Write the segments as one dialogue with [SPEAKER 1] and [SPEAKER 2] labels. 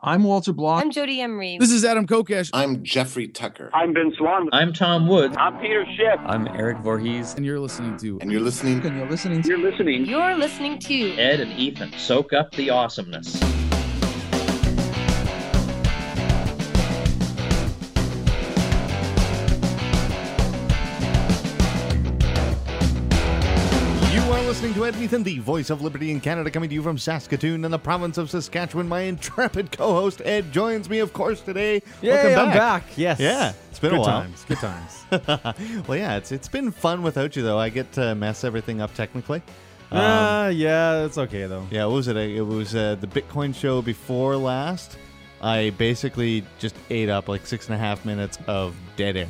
[SPEAKER 1] I'm Walter Block.
[SPEAKER 2] I'm Jodie Emery.
[SPEAKER 3] This is Adam Kokesh.
[SPEAKER 4] I'm Jeffrey Tucker.
[SPEAKER 5] I'm Ben Swann.
[SPEAKER 6] I'm Tom Woods.
[SPEAKER 5] I'm Peter Schiff.
[SPEAKER 7] I'm Erik Voorhees.
[SPEAKER 3] And you're listening to.
[SPEAKER 4] And you're listening.
[SPEAKER 1] And you're listening.
[SPEAKER 5] You're listening.
[SPEAKER 2] You're listening to
[SPEAKER 6] Ed and Ethan. Soak up the awesomeness.
[SPEAKER 3] To Ed and Ethan, the voice of liberty in Canada, coming to you from Saskatoon in the province of Saskatchewan. My intrepid co-host Ed joins me, of course, today.
[SPEAKER 8] Yeah,
[SPEAKER 3] Welcome
[SPEAKER 8] I'm
[SPEAKER 3] back.
[SPEAKER 8] back. Yes.
[SPEAKER 3] Yeah, it's been
[SPEAKER 8] good
[SPEAKER 3] a while.
[SPEAKER 8] times. Good times.
[SPEAKER 3] well, yeah, it's it's been fun without you though. I get to mess everything up technically.
[SPEAKER 8] Um, uh, yeah, it's okay though.
[SPEAKER 3] Yeah, what was it? It was uh, the Bitcoin show before last. I basically just ate up like six and a half minutes of dead air.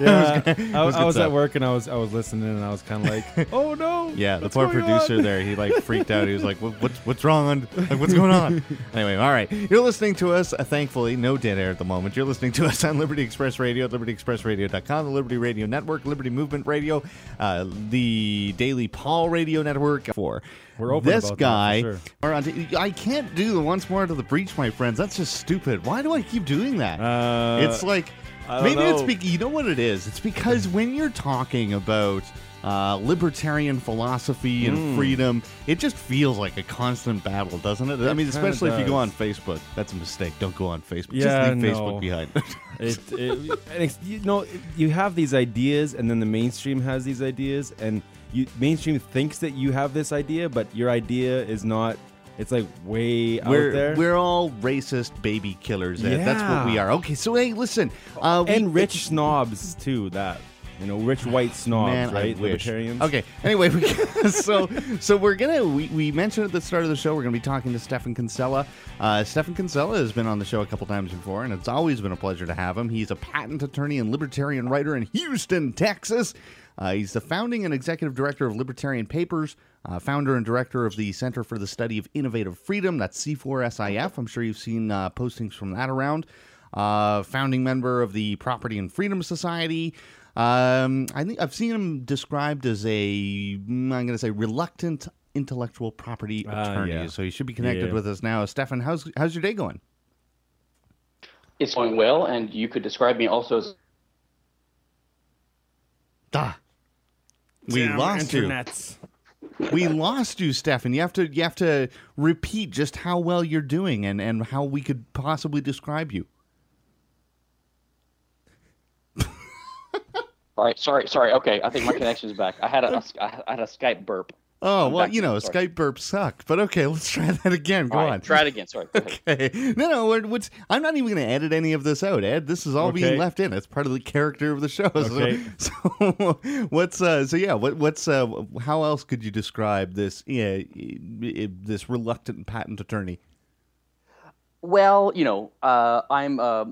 [SPEAKER 8] Yeah, I was, I was at work and I was I was listening and I was kind of like, oh no.
[SPEAKER 3] Yeah, the poor producer on? there, he like freaked out. He was like, what, what's what's wrong? Like, what's going on? anyway, all right, you're listening to us. Uh, thankfully, no dead air at the moment. You're listening to us on Liberty Express Radio, at LibertyExpressRadio.com, the Liberty Radio Network, Liberty Movement Radio, uh, the Daily Paul Radio Network. For
[SPEAKER 8] we're open
[SPEAKER 3] this guy,
[SPEAKER 8] sure.
[SPEAKER 3] I can't do the once more to the breach, my friends. That's just stupid. Why do I keep doing that?
[SPEAKER 8] Uh,
[SPEAKER 3] it's like. Maybe
[SPEAKER 8] know.
[SPEAKER 3] it's be- you know what it is. It's because when you're talking about uh, libertarian philosophy and
[SPEAKER 8] Mm.
[SPEAKER 3] freedom, it just feels like a constant battle, doesn't it? I mean, especially if you go on Facebook. That's a mistake. Don't go on Facebook.
[SPEAKER 8] Yeah,
[SPEAKER 3] just leave
[SPEAKER 8] no.
[SPEAKER 3] Facebook behind.
[SPEAKER 8] it, it, you know, you have these ideas, and then the mainstream has these ideas, and you mainstream thinks that you have this idea, but your idea is not. It's like way
[SPEAKER 3] we're
[SPEAKER 8] out there.
[SPEAKER 3] we're all racist baby killers. Ed. That's what we are. Okay, so hey, listen. Uh, we-
[SPEAKER 8] and rich snobs too. That you know, rich white snobs,
[SPEAKER 3] Man,
[SPEAKER 8] right? Libertarians.
[SPEAKER 3] Okay. Anyway, we, so so we're gonna we, we mentioned at the start of the show we're gonna be talking to Stephan Kinsella. Uh, Stephan Kinsella has been on the show a couple times before, and it's always been a pleasure to have him. He's a patent attorney and libertarian writer in Houston, Texas. Uh, he's the founding and executive director of Libertarian Papers, uh, founder and director of the Center for the Study of Innovative Freedom. That's C4SIF. I'm sure you've seen uh, postings from that around. Uh, founding member of the Property and Freedom Society. Um, I think I've seen him described as a mm, I'm going to say reluctant intellectual property
[SPEAKER 8] Ah,
[SPEAKER 3] attorney.
[SPEAKER 8] yeah.
[SPEAKER 3] So he should be connected
[SPEAKER 8] Yeah.
[SPEAKER 3] with us now. Stephan, how's how's your day going?
[SPEAKER 9] It's going well, and you could describe me also as
[SPEAKER 3] Ah, we
[SPEAKER 8] Damn
[SPEAKER 3] lost you. We lost you, Stephan. You have to you have to repeat just how well you're doing and and how we could possibly describe you.
[SPEAKER 9] All right, sorry, sorry. Okay, I think my connection's back. I had a, a I had a Skype burp.
[SPEAKER 3] Oh
[SPEAKER 9] I'm
[SPEAKER 3] well, you know,
[SPEAKER 9] sorry.
[SPEAKER 3] Skype burps suck. But okay, let's try that again. Go
[SPEAKER 9] All right,
[SPEAKER 3] on.
[SPEAKER 9] try it again. Sorry. Go ahead.
[SPEAKER 3] Okay. No, no. What's, I'm not even going to edit any of this out, Ed. This is all being left in. It's part of the character of the show. So-
[SPEAKER 8] Okay.
[SPEAKER 3] So, what's uh? So yeah, what what's uh? How else could you describe this? Yeah, this reluctant patent attorney.
[SPEAKER 9] Well, you know, uh, I'm uh,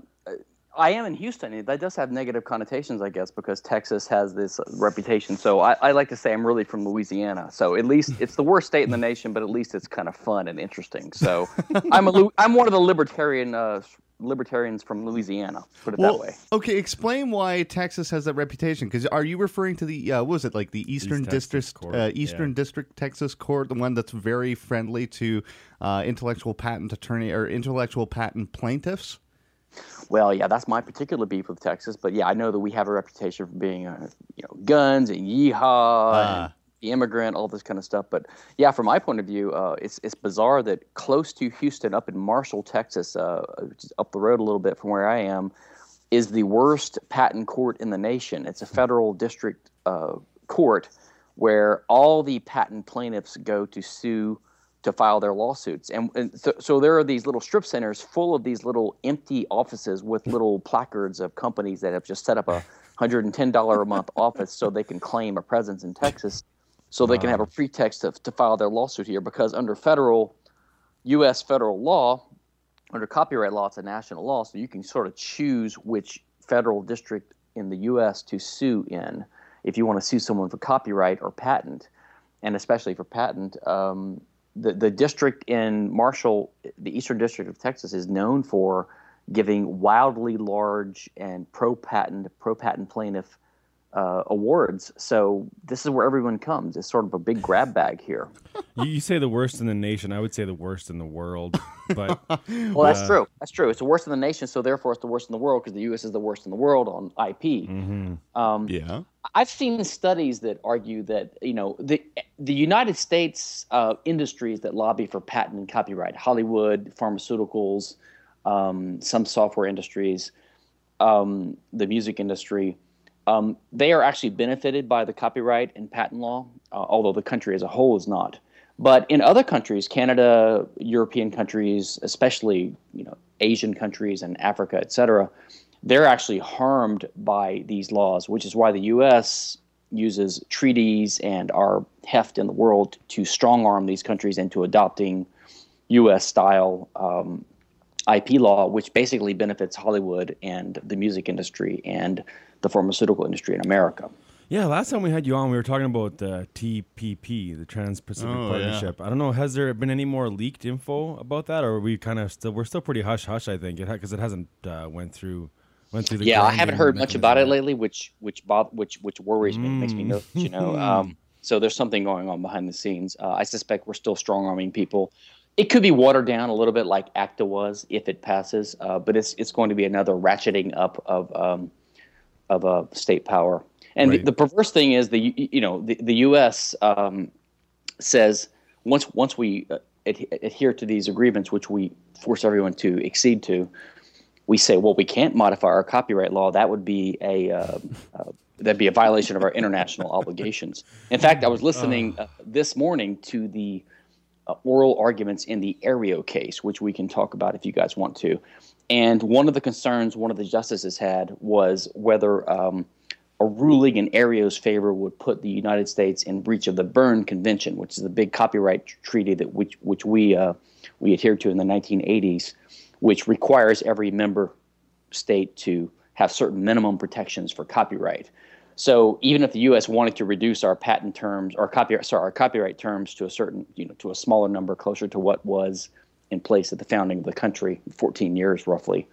[SPEAKER 9] I am in Houston. That does have negative connotations, I guess, because Texas has this reputation. So I, I like to say I'm really from Louisiana. So at least it's the worst state in the nation, but at least it's kind of fun and interesting. So I'm a Lu- I'm one of the libertarian uh, libertarians from Louisiana. Put it
[SPEAKER 3] Well,
[SPEAKER 9] that way.
[SPEAKER 3] okay. Explain why Texas has that reputation. Because are you referring to the uh, what was it like the Eastern
[SPEAKER 8] Texas
[SPEAKER 3] District,
[SPEAKER 8] Court,
[SPEAKER 3] uh, Eastern
[SPEAKER 8] yeah.
[SPEAKER 3] District Texas Court, the one that's very friendly to uh, intellectual patent attorney or intellectual patent plaintiffs?
[SPEAKER 9] Well, yeah, that's my particular beef with Texas. But yeah, I know that we have a reputation for being, uh, you know, guns and yeehaw,
[SPEAKER 3] Ah.
[SPEAKER 9] and the immigrant, all this kind of stuff. But yeah, from my point of view, uh, it's it's bizarre that close to Houston, up in Marshall, Texas, uh, up the road a little bit from where I am, is the worst patent court in the nation. It's a federal district uh, court where all the patent plaintiffs go to sue to file their lawsuits. And, and so, so there are these little strip centers full of these little empty offices with little placards of companies that have just set up a $110 a month office so they can claim a presence in Texas so they can have a pretext to, to file their lawsuit here because under federal U.S. federal law, under copyright law, it's a national law, so you can sort of choose which federal district in the U.S. to sue in if you want to sue someone for copyright or patent, and especially for patent. Um, the the district in Marshall, the Eastern District of Texas, is known for giving wildly large and pro patent pro patent plaintiff uh, awards. So this is where everyone comes. It's sort of a big grab bag here.
[SPEAKER 8] You, you say the worst in the nation. I would say the worst in the world. But
[SPEAKER 9] Well, that's true. That's true. It's the worst in the nation, so therefore it's the worst in the world because the U.S. is the worst in the world on IP. Um,
[SPEAKER 3] Yeah.
[SPEAKER 9] I've seen studies that argue that you know the the United States uh, industries that lobby for patent and copyright, Hollywood, pharmaceuticals, um, some software industries, um, the music industry, um, they are actually benefited by the copyright and patent law, uh, although the country as a whole is not. But in other countries, Canada, European countries, especially you know Asian countries and Africa, et cetera, they're actually harmed by these laws, which is why the U.S. uses treaties and our heft in the world to strong arm these countries into adopting U.S. style um, IP law, which basically benefits Hollywood and the music industry and the pharmaceutical industry in America.
[SPEAKER 8] yeah, last time we had you on, we were talking about the TPP, the Trans-Pacific
[SPEAKER 3] Oh, yeah.
[SPEAKER 8] Partnership. I don't know, has there been any more leaked info about that, or are we kind of still we're still pretty hush hush? I think because it, hasn't uh, went through went through the.
[SPEAKER 9] yeah, I haven't heard much about it lately, which which both which which worries me, makes me nervous. You know, um, so there's something going on behind the scenes. Uh, I suspect we're still strong arming people. It could be watered down a little bit, like ACTA was, if it passes. Uh, but it's it's going to be another ratcheting up of um, of uh, state power. And
[SPEAKER 3] Right.
[SPEAKER 9] the, the perverse thing is the you know the, the U.S. Um, says once once we uh, ad- adhere to these agreements, which we force everyone to accede to, we say, well, we can't modify our copyright law. That would be a uh, uh, that'd be a violation of our international obligations. In fact, I was listening uh, this morning to the uh, oral arguments in the Aereo case, which we can talk about if you guys want to. And one of the concerns one of the justices had was whether um, a ruling in Aereo's favor would put the United States in breach of the Berne Convention, which is the big copyright treaty that which which we uh, we adhered to in the 1980s, which requires every member state to have certain minimum protections for copyright. So even if the U.S. wanted to reduce our patent terms or copyright, sorry, our copyright terms to a certain, you know, to a smaller number, closer to what was in place at the founding of the country, 14 years roughly,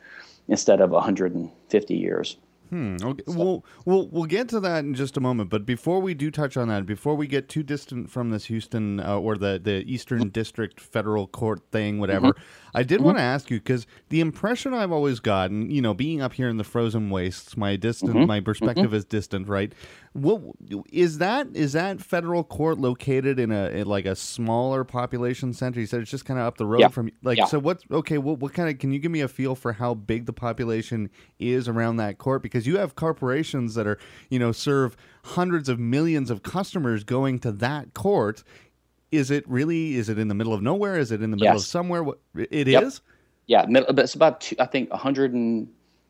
[SPEAKER 9] instead of 150 years.
[SPEAKER 3] Hmm, okay. We'll, we'll we'll get to that in just a moment, but before we do touch on that, before we get too distant from this Houston uh, or the the Eastern mm-hmm. District Federal Court thing, mm-hmm. whatever, I did want to mm-hmm. ask you because the impression I've always gotten, you know, being up here in the frozen wastes, my distant, my perspective is distant, right? What is that? Is that federal court located in a in like a smaller population center? You said it's just kind of up the road
[SPEAKER 9] Yeah.
[SPEAKER 3] from like
[SPEAKER 9] Yeah.
[SPEAKER 3] so. What's okay? What what kind of? Can you give me a feel for how big the population is around that court? Because you have corporations that are you know serve hundreds of millions of customers going to that court. Is it really? Is it in the middle of nowhere? Is it in the middle of somewhere? What it is?
[SPEAKER 9] Yep. Yeah, but it's about two, I think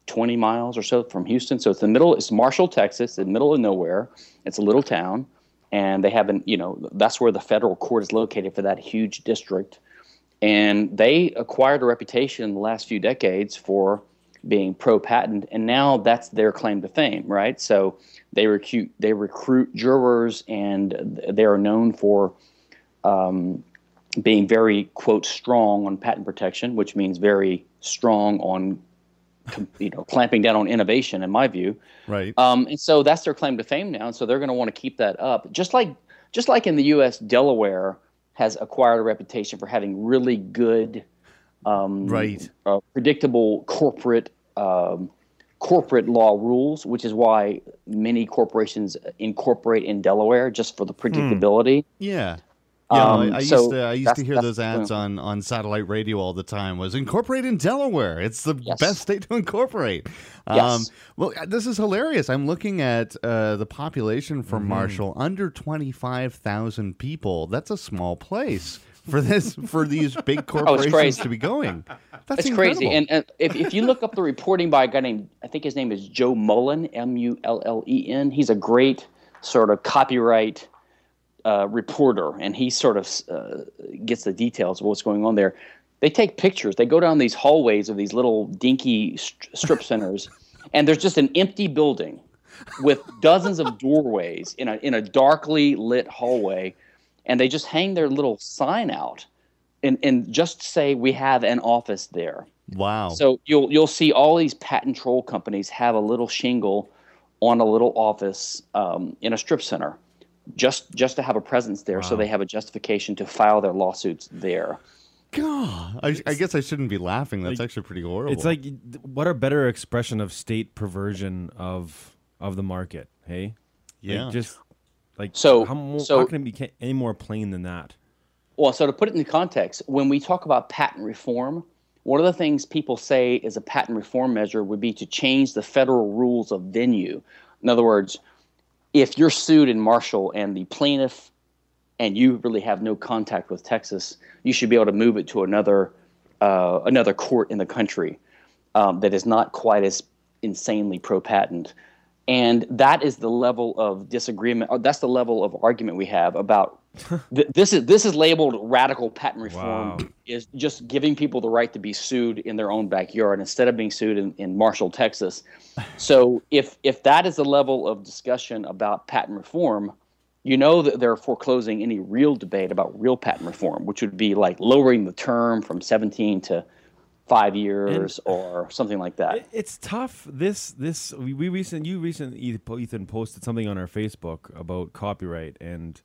[SPEAKER 9] 120 miles or so from Houston. So it's the middle. It's Marshall, Texas, the middle of nowhere. It's a little town, and they haven't. You know, that's where the federal court is located for that huge district. And they acquired a reputation in the last few decades for being pro patent, and now that's their claim to fame, right? So they recruit they recruit jurors, and they are known for um, being very quote strong on patent protection, which means very strong on you know clamping down on innovation, in my view.
[SPEAKER 3] Right.
[SPEAKER 9] Um, and so that's their claim to fame now, and so they're going to want to keep that up. Just like just like in the U.S., Delaware has acquired a reputation for having really good, um,
[SPEAKER 3] Right.
[SPEAKER 9] uh, predictable corporate um, corporate law rules, which is why many corporations incorporate in Delaware just for the predictability.
[SPEAKER 3] Yeah. Yeah,
[SPEAKER 9] Um,
[SPEAKER 3] I, used
[SPEAKER 9] so
[SPEAKER 3] to I used to hear those ads on, on satellite radio all the time. Was incorporate in Delaware. It's the
[SPEAKER 9] Yes.
[SPEAKER 3] best state to incorporate. Um,
[SPEAKER 9] Yes.
[SPEAKER 3] well, this is hilarious. I'm looking at uh, the population for
[SPEAKER 9] Mm-hmm.
[SPEAKER 3] Marshall under twenty five thousand people. That's a small place for this for these big corporations
[SPEAKER 9] Oh,
[SPEAKER 3] to be going. That's
[SPEAKER 9] It's
[SPEAKER 3] incredible.
[SPEAKER 9] crazy. And, and if, if you look up the reporting by a guy named, I think his name is Joe Mullen, M U L L E N, he's a great sort of copyright uh, reporter, and he sort of uh, gets the details of what's going on there. They take pictures. They go down these hallways of these little dinky st- strip centers, and there's just an empty building with dozens of doorways in a in a darkly lit hallway, and they just hang their little sign out, and and just say we have an office there.
[SPEAKER 3] wow.
[SPEAKER 9] So you'll you'll see all these patent troll companies have a little shingle on a little office um, in a strip center, just just to have a presence there, so they have a justification to file their lawsuits there.
[SPEAKER 3] God, I, I guess I shouldn't be laughing. That's actually pretty horrible.
[SPEAKER 8] It's like what a better expression of state perversion of of the market, hey? Like,
[SPEAKER 3] Yeah.
[SPEAKER 8] just like
[SPEAKER 9] So-
[SPEAKER 8] how, mo-
[SPEAKER 9] so-
[SPEAKER 8] how can it be any more plain than that?
[SPEAKER 9] Well, so to put it in context, when we talk about patent reform, one of the things people say is a patent reform measure would be to change the federal rules of venue. In other words, if you're sued in Marshall and the plaintiff and you really have no contact with Texas, you should be able to move it to another uh, another court in the country um, that is not quite as insanely pro patent. And that is the level of disagreement. Or that's the level of argument we have about th- this. Is this is labeled radical patent reform?
[SPEAKER 8] Wow.
[SPEAKER 9] Is just giving people the right to be sued in their own backyard instead of being sued in, in Marshall, Texas. So if if that is the level of discussion about patent reform, you know that they're foreclosing any real debate about real patent reform, which would be like lowering the term from 17 to five years or something like that.
[SPEAKER 8] It- It's tough. This this we, we recent you recently Ethan posted something on our Facebook about copyright and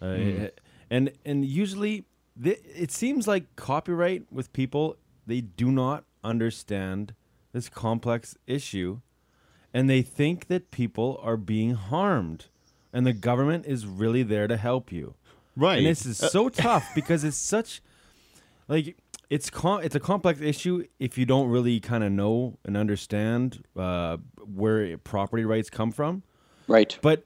[SPEAKER 8] uh, hmm. eh, and and usually th- it seems like copyright with people they do not understand this complex issue and they think that people are being harmed and the government is really there to help you.
[SPEAKER 3] right.
[SPEAKER 8] And this is uh, so tough because it's such like it's com- it's a complex issue if you don't really kind of know and understand uh, where property rights come from.
[SPEAKER 9] Right.
[SPEAKER 8] But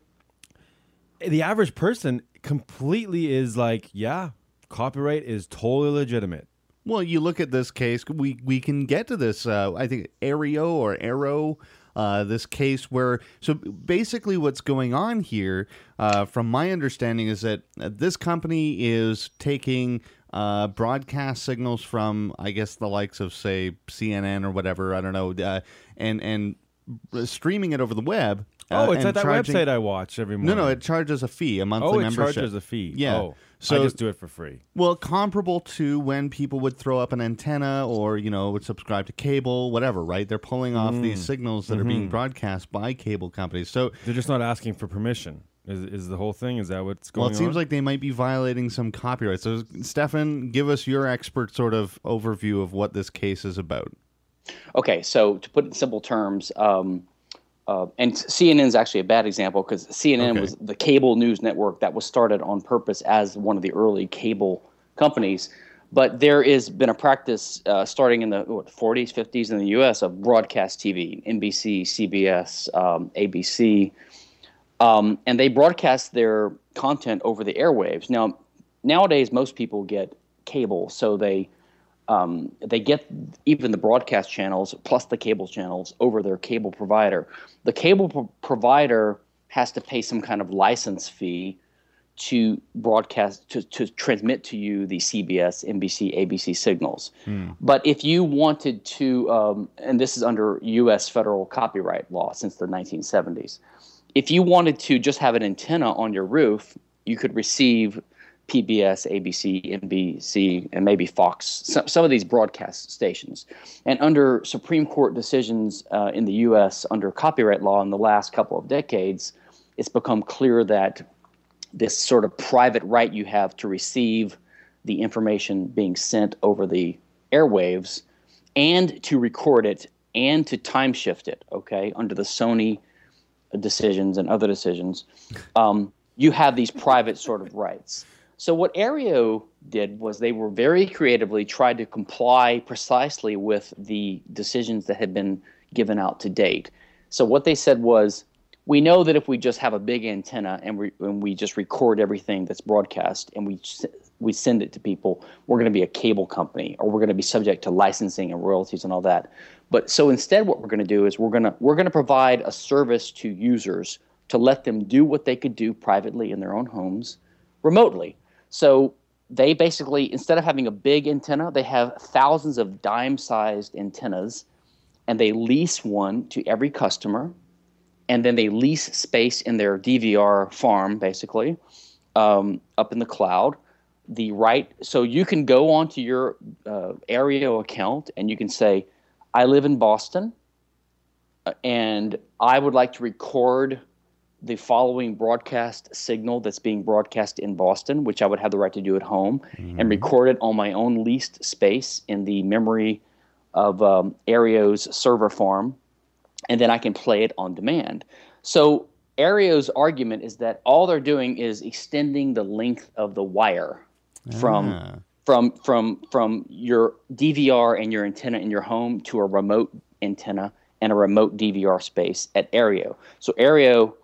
[SPEAKER 8] the average person completely is like, yeah, copyright is totally legitimate.
[SPEAKER 3] Well, you look at this case. We we can get to this. Uh, I think Aereo or Arrow. Uh, this case where so basically what's going on here, uh, from my understanding, is that uh, this company is taking uh, broadcast signals from I guess the likes of say CNN or whatever I don't know, uh, and and streaming it over the web. uh,
[SPEAKER 8] Oh, it's like that
[SPEAKER 3] charging-
[SPEAKER 8] website I watch every
[SPEAKER 3] month.
[SPEAKER 8] No,
[SPEAKER 3] no, it charges a fee, a monthly
[SPEAKER 8] oh, it
[SPEAKER 3] membership.
[SPEAKER 8] charges a fee.
[SPEAKER 3] Yeah.
[SPEAKER 8] Oh,
[SPEAKER 3] So-
[SPEAKER 8] I just do it for free.
[SPEAKER 3] Well, comparable to when people would throw up an antenna or, you know, would subscribe to cable, whatever, right? They're pulling off
[SPEAKER 8] Mm.
[SPEAKER 3] these signals that are
[SPEAKER 8] Mm-hmm.
[SPEAKER 3] being broadcast by cable companies. So,
[SPEAKER 8] They're just not asking for permission. Is, is the whole thing? Is that what's going on?
[SPEAKER 3] well, it seems
[SPEAKER 8] on?
[SPEAKER 3] like they might be violating some copyright. So, Stephan, give us your expert sort of overview of what this case is about.
[SPEAKER 9] Okay, so to put it in simple terms, um, uh, and CNN is actually a bad example because CNN
[SPEAKER 3] Okay.
[SPEAKER 9] was the cable news network that was started on purpose as one of the early cable companies. But there has been a practice uh, starting in the what, 40s, 50s in the U.S. of broadcast TV, NBC, CBS, um, ABC, um, and they broadcast their content over the airwaves. Now, nowadays, most people get cable, so they um, they get even the broadcast channels plus the cable channels over their cable provider. The cable pro- provider has to pay some kind of license fee to broadcast to, to transmit to you the CBS, NBC, ABC signals. But if you wanted to, um, and this is under U.S. federal copyright law since the 1970s, if you wanted to just have an antenna on your roof, you could receive PBS, ABC, NBC, and maybe Fox, some, some of these broadcast stations. And under Supreme Court decisions uh, in the U.S. under copyright law in the last couple of decades, it's become clear that this sort of private right you have to receive the information being sent over the airwaves and to record it and to time shift it, okay, under the Sony decisions and other decisions, um, you have these private sort of rights. So what Aereo did was they were very creatively tried to comply precisely with the decisions that had been given out to date. So what they said was, we know that if we just have a big antenna and we, and we just record everything that's broadcast and we we send it to people, we're going to be a cable company or we're going to be subject to licensing and royalties and all that. But so instead, what we're going to do is we're going to we're going to provide a service to users to let them do what they could do privately in their own homes, remotely. So they basically instead of having a big antenna, they have thousands of dime-sized antennas, and they lease one to every customer and then they lease space in their DVR farm, basically, um, up in the cloud. The right, so you can go onto your uh, Aereo account and you can say, "I live in Boston, and I would like to record the following broadcast signal that's being broadcast in Boston, which I would have the right to do at home, and record it on my own leased space in the memory of um, Aereo's server farm, and then I can play it on demand. So Aereo's argument is that all they're doing is extending the length of the wire from
[SPEAKER 3] Ah.
[SPEAKER 9] from from from from your DVR and your antenna in your home to a remote antenna and a remote DVR space at Aereo. So Aereo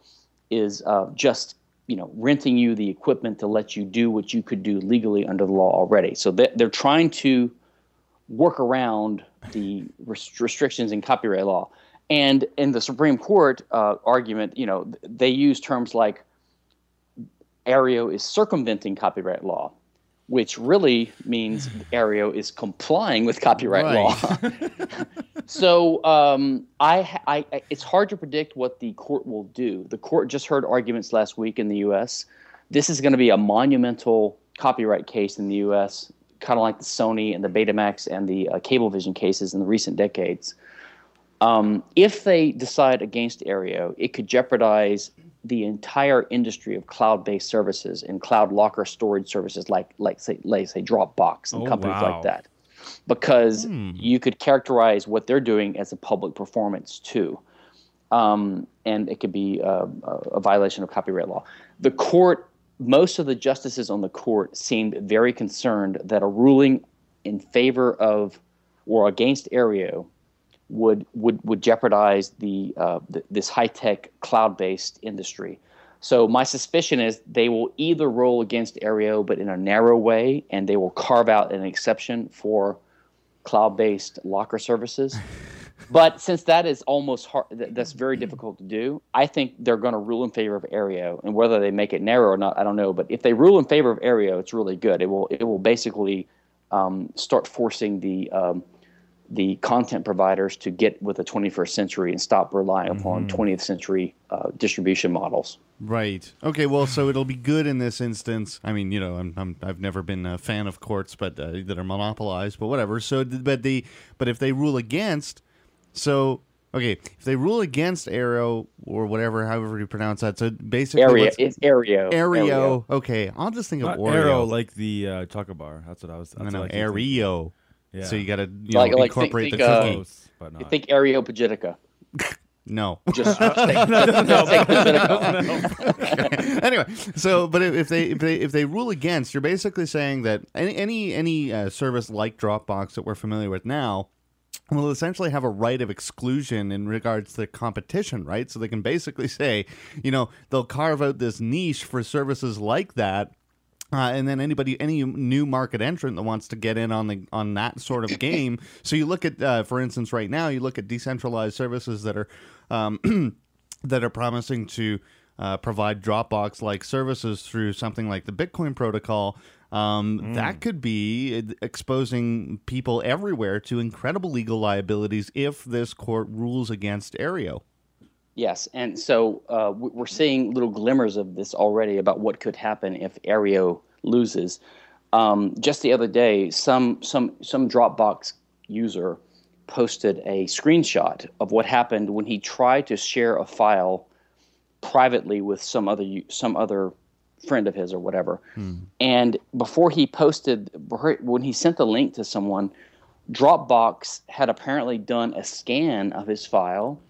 [SPEAKER 9] is uh, just you know renting you the equipment to let you do what you could do legally under the law already. So they, they're trying to work around the res- restrictions in copyright law. And in the Supreme Court uh, argument, you know, they use terms like Aereo is circumventing copyright law, which really means Aereo is complying with copyright law. so um, I, I- it's hard to predict what the court will do. The court just heard arguments last week in the U.S. This is going to be a monumental copyright case in the U.S., kind of like the Sony and the Betamax and the uh, Cablevision cases in the recent decades. Um, if they decide against Aereo, it could jeopardize the entire industry of cloud-based services and cloud locker storage services, like like say like say Dropbox and
[SPEAKER 8] Oh,
[SPEAKER 9] companies
[SPEAKER 8] wow.
[SPEAKER 9] like that, because you could characterize what they're doing as a public performance too, um, and it could be uh, a, a violation of copyright law. The court, most of the justices on the court seemed very concerned that a ruling in favor of or against Aereo would would would jeopardize the, uh, th- this high tech cloud based industry. So my suspicion is they will either rule against Aereo, but in a narrow way, and they will carve out an exception for cloud based locker services. but since that is almost hard, th- that's very difficult to do. I think they're going to rule in favor of Aereo, and whether they make it narrow or not, I don't know. But if they rule in favor of Aereo, it's really good. It will it will basically um, start forcing the um, the content providers to get with the 21st century and stop relying upon 20th century uh, distribution models.
[SPEAKER 3] Right. Okay. Well, so it'll be good in this instance. I mean, you know, I'm, I'm I've never been a fan of courts, but uh, that are monopolized, but whatever. So, but the but if they rule against, so okay, if they rule against Arrow or whatever, however you pronounce that, so basically,
[SPEAKER 9] Area
[SPEAKER 3] what's-
[SPEAKER 9] it's Aereo.
[SPEAKER 3] Aereo. Okay, I'll just think of
[SPEAKER 8] Not
[SPEAKER 3] Oreo.
[SPEAKER 8] Aero like the uh, chocolate bar. That's what I was.
[SPEAKER 3] I
[SPEAKER 8] That's
[SPEAKER 3] know
[SPEAKER 8] what I keep thinking.
[SPEAKER 3] Aereo.
[SPEAKER 8] Yeah.
[SPEAKER 3] So you got to you
[SPEAKER 9] Like-
[SPEAKER 3] know,
[SPEAKER 9] like think-
[SPEAKER 3] incorporate
[SPEAKER 9] think,
[SPEAKER 3] the
[SPEAKER 9] uh,
[SPEAKER 3] cookie.
[SPEAKER 8] Close, but not.
[SPEAKER 9] Think Areopagitica.
[SPEAKER 3] no.
[SPEAKER 9] Just, just take, just
[SPEAKER 3] anyway, so but if if they if they if they rule against, you're basically saying that any any any uh, service like Dropbox that we're familiar with now will essentially have a right of exclusion in regards to competition, right? So they can basically say, you know, they'll carve out this niche for services like that. Uh, and then anybody, any new market entrant that wants to get in on the on that sort of game. So you look at, uh, for instance, right now, you look at decentralized services that are um, that are promising to uh, provide Dropbox like services through something like the Bitcoin protocol. Um, That could be exposing people everywhere to incredible legal liabilities if this court rules against Aereo.
[SPEAKER 9] Yes, and so uh, we're seeing little glimmers of this already about what could happen if Aereo loses. Um, just the other day, some some some Dropbox user posted a screenshot of what happened when he tried to share a file privately with some other some other friend of his or whatever. And before he posted, when he sent the link to someone, Dropbox had apparently done a scan of his file,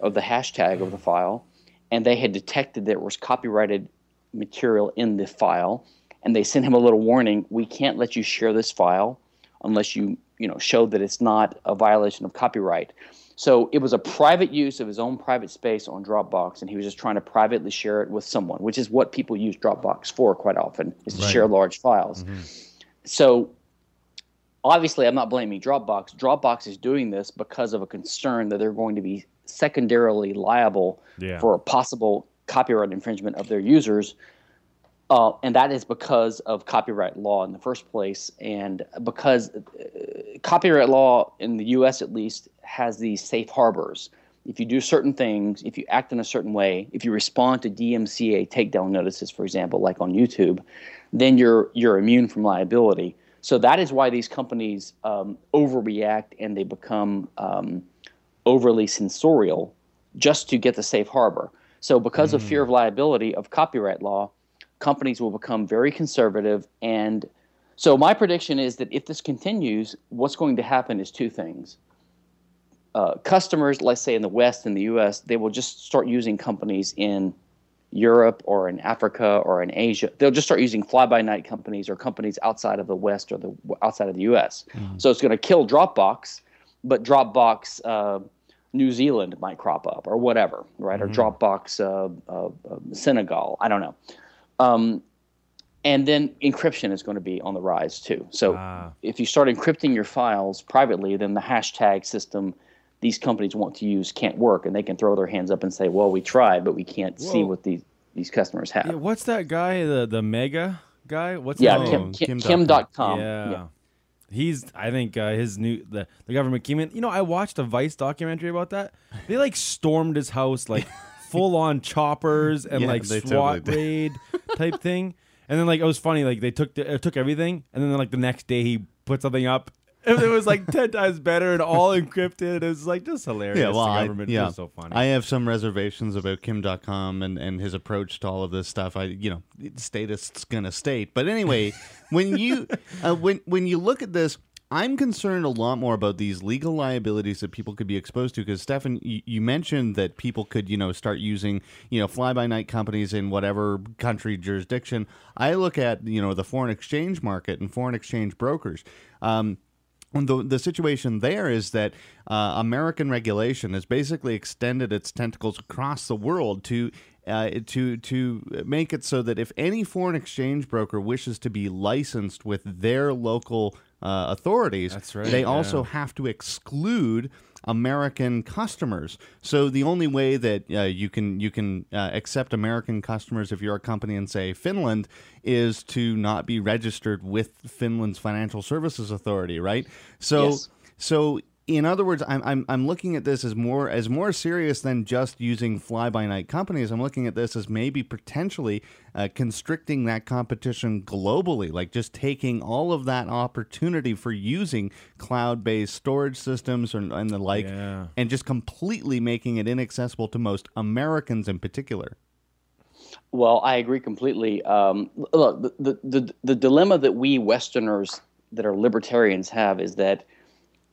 [SPEAKER 9] of the hashtag of the file, and they had detected there was copyrighted material in the file, and they sent him a little warning: we can't let you share this file unless you you know show that it's not a violation of copyright. So it was a private use of his own private space on Dropbox, and he was just trying to privately share it with someone, which is what people use Dropbox for quite often, is to share large files. Mm-hmm. So obviously, I'm not blaming Dropbox. Dropbox is doing this because of a concern that they're going to be secondarily liable
[SPEAKER 8] Yeah.
[SPEAKER 9] for a possible copyright infringement of their users. Uh, and that is because of copyright law in the first place, and because uh, copyright law in the U.S. at least has these safe harbors. If you do certain things, if you act in a certain way, if you respond to DMCA takedown notices, for example, like on YouTube, then you're you're immune from liability. So that is why these companies um, overreact and they become um, overly sensorial just to get the safe harbor. So, because of fear of liability of copyright law, companies will become very conservative. And so, my prediction is that if this continues, what's going to happen is two things. Uh, customers, let's say in the West, in the US, they will just start using companies in Europe or in Africa or in Asia. They'll just start using fly by night companies or companies outside of the West or the outside of the US. So, it's going to kill Dropbox, but Dropbox. Uh, New Zealand might crop up or whatever, right? Or Dropbox uh, uh, uh, Senegal. I don't know. Um, and then encryption is going to be on the rise too. So
[SPEAKER 8] Ah.
[SPEAKER 9] if you start encrypting your files privately, then the hashtag system these companies want to use can't work, and they can throw their hands up and say, "Well, we tried, but we can't see what these these customers have."
[SPEAKER 8] Yeah, what's that guy? The the mega guy? What's
[SPEAKER 9] Yeah,
[SPEAKER 8] his name?
[SPEAKER 9] Kim, Kim,
[SPEAKER 3] Kim
[SPEAKER 9] Kim.com.
[SPEAKER 8] yeah. He's I think uh, his new the, the government came in. You know, I watched a Vice documentary about that. They like stormed his house like full on choppers and
[SPEAKER 3] Yeah,
[SPEAKER 8] like
[SPEAKER 3] they
[SPEAKER 8] SWAT
[SPEAKER 3] totally
[SPEAKER 8] raid type thing. And then like it was funny like they took the, uh, took everything and then like the next day he put something up it was like 10 times better and all encrypted. It was like just hilarious.
[SPEAKER 3] Yeah, well,
[SPEAKER 8] the
[SPEAKER 3] I, yeah,
[SPEAKER 8] was so funny.
[SPEAKER 3] I have some reservations about Kim Dotcom and, and his approach to all of this stuff. I, you know, statist's gonna state. But anyway, when you uh, when when you look at this, I'm concerned a lot more about these legal liabilities that people could be exposed to. Because Stephan, you, you mentioned that people could, you know, start using, you know, fly by night companies in whatever country jurisdiction. I look at, you know, the foreign exchange market and foreign exchange brokers. Um, the the situation there is that uh, American regulation has basically extended its tentacles across the world to uh, to to make it so that if any foreign exchange broker wishes to be licensed with their local uh, authorities,
[SPEAKER 8] right,
[SPEAKER 3] they also have to exclude American customers. So the only way that uh, you can you can uh, accept American customers if you're a company in say Finland is to not be registered with Finland's Financial Services Authority, right? So
[SPEAKER 9] Yes.
[SPEAKER 3] so in other words, I'm, I'm I'm looking at this as more as more serious than just using fly by night companies. I'm looking at this as maybe potentially uh, constricting that competition globally, like just taking all of that opportunity for using cloud based storage systems and, and the like,
[SPEAKER 8] Yeah.
[SPEAKER 3] and just completely making it inaccessible to most Americans in particular.
[SPEAKER 9] Well, I agree completely. Um, look, the, the, the, the dilemma that we Westerners that are libertarians have is that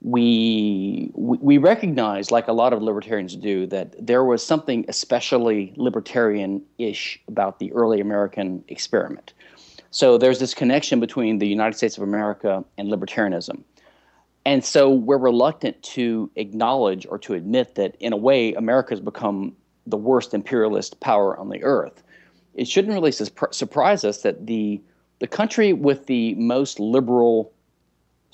[SPEAKER 9] we we recognize, like a lot of libertarians do, that there was something especially libertarian-ish about the early American experiment. So there's this connection between the United States of America and libertarianism. And so we're reluctant to acknowledge or to admit that, in a way, America's become the worst imperialist power on the earth. It shouldn't really sus- surprise us that the the country with the most liberal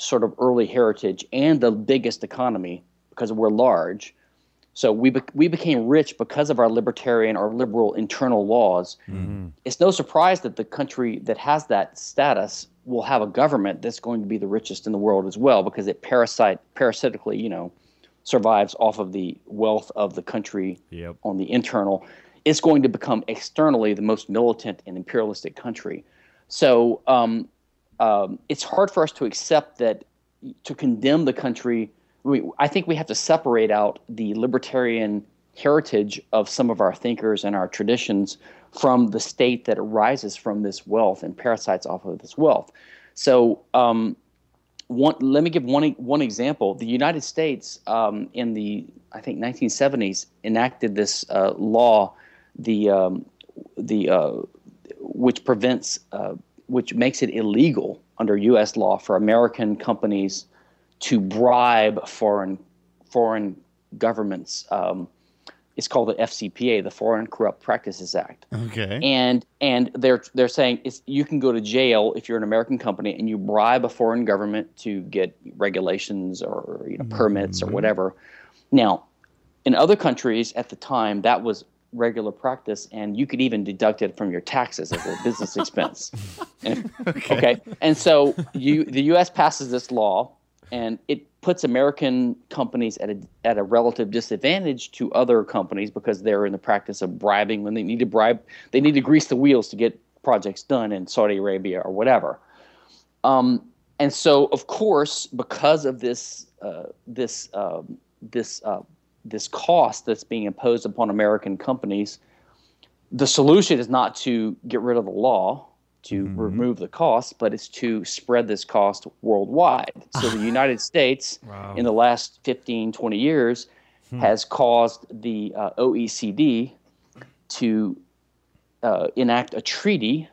[SPEAKER 9] sort of early heritage and the biggest economy, because we're large, so we be- we became rich because of our libertarian or liberal internal laws. It's no surprise that the country that has that status will have a government that's going to be the richest in the world as well, because it parasite parasitically, you know, survives off of the wealth of the country
[SPEAKER 8] Yep.
[SPEAKER 9] on the internal. It's going to become externally the most militant and imperialistic country. So um, um, it's hard for us to accept that to condemn the country. We, I think we have to separate out the libertarian heritage of some of our thinkers and our traditions from the state that arises from this wealth and parasites off of this wealth. So, um, one, let me give one one example. The United States, um, in the I think 1970s, enacted this uh, law, the um, the uh, which prevents uh, which makes it illegal under U.S. law for American companies to bribe foreign foreign governments. Um, it's called the FCPA, the Foreign Corrupt Practices Act
[SPEAKER 3] Okay.
[SPEAKER 9] and and they're they're saying it's, you can go to jail if you're an American company and you bribe a foreign government to get regulations or you know permits or whatever. Now, in other countries at the time, that was regular practice, and you could even deduct it from your taxes as a business expense. And- okay. and so you the U.S. passes this law, and it puts American companies at a at a relative disadvantage to other companies because they're in the practice of bribing when they need to bribe. They need to grease the wheels to get projects done in Saudi Arabia or whatever. Um, and so, of course, because of this uh, this um, this uh, this cost that's being imposed upon American companies. The solution is not to get rid of the law to remove the cost, but it's to spread this cost worldwide. So the United States,
[SPEAKER 8] Wow.
[SPEAKER 9] in the last 15, 20 years, has caused the uh, OECD to uh, enact a treaty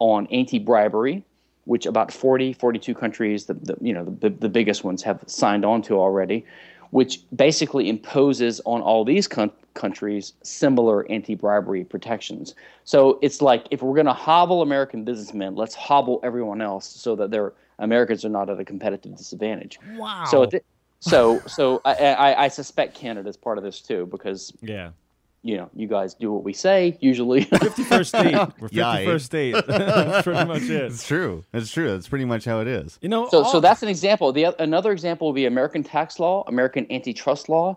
[SPEAKER 9] on anti-bribery, which about 40, 42 countries, the, the you know the, the biggest ones, have signed on to already, which basically imposes on all these coun- countries similar anti-bribery protections. So it's like if we're going to hobble American businessmen, let's hobble everyone else so that their Americans are not at a competitive disadvantage.
[SPEAKER 3] Wow.
[SPEAKER 9] So, so, so I, I, I suspect Canada is part of this too because
[SPEAKER 8] Yeah.
[SPEAKER 9] You know you guys do what we say usually.
[SPEAKER 8] 51st state. We're 51st
[SPEAKER 3] Yikes.
[SPEAKER 8] state. That's pretty much it.
[SPEAKER 3] it's true. It's true. That's pretty much how it is.
[SPEAKER 8] You know,
[SPEAKER 9] So,
[SPEAKER 8] all-
[SPEAKER 9] so that's an example. The another example would be American tax law, American antitrust law,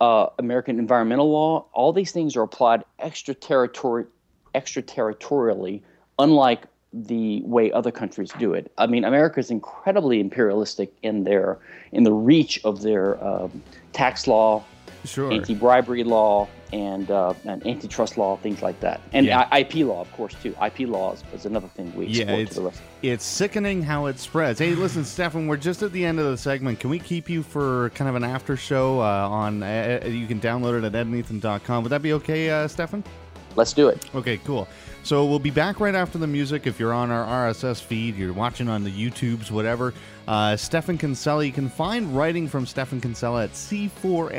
[SPEAKER 9] uh, American environmental law. All these things are applied extraterritori- extraterritorially, unlike the way other countries do it. I mean, America is incredibly imperialistic in their in the reach of their um, tax law,
[SPEAKER 3] Sure.
[SPEAKER 9] anti-bribery law, and uh, and antitrust law, things like that, and
[SPEAKER 3] Yeah.
[SPEAKER 9] I- IP law, of course, too. IP laws is another thing we
[SPEAKER 3] Yeah, it's
[SPEAKER 9] to the rest.
[SPEAKER 3] it's sickening how it spreads. Hey, listen, Stephan, we're just at the end of the segment. Can we keep you for kind of an after show uh, on? Uh, you can download it at ednathan.com. Would that be okay, uh, Stephan?
[SPEAKER 9] Let's do it.
[SPEAKER 3] Okay, cool. So we'll be back right after the music. If you're on our RSS feed, you're watching on the YouTubes, whatever. Uh, Stephan Kinsella, you can find writing from Stephan Kinsella at c4sif.org.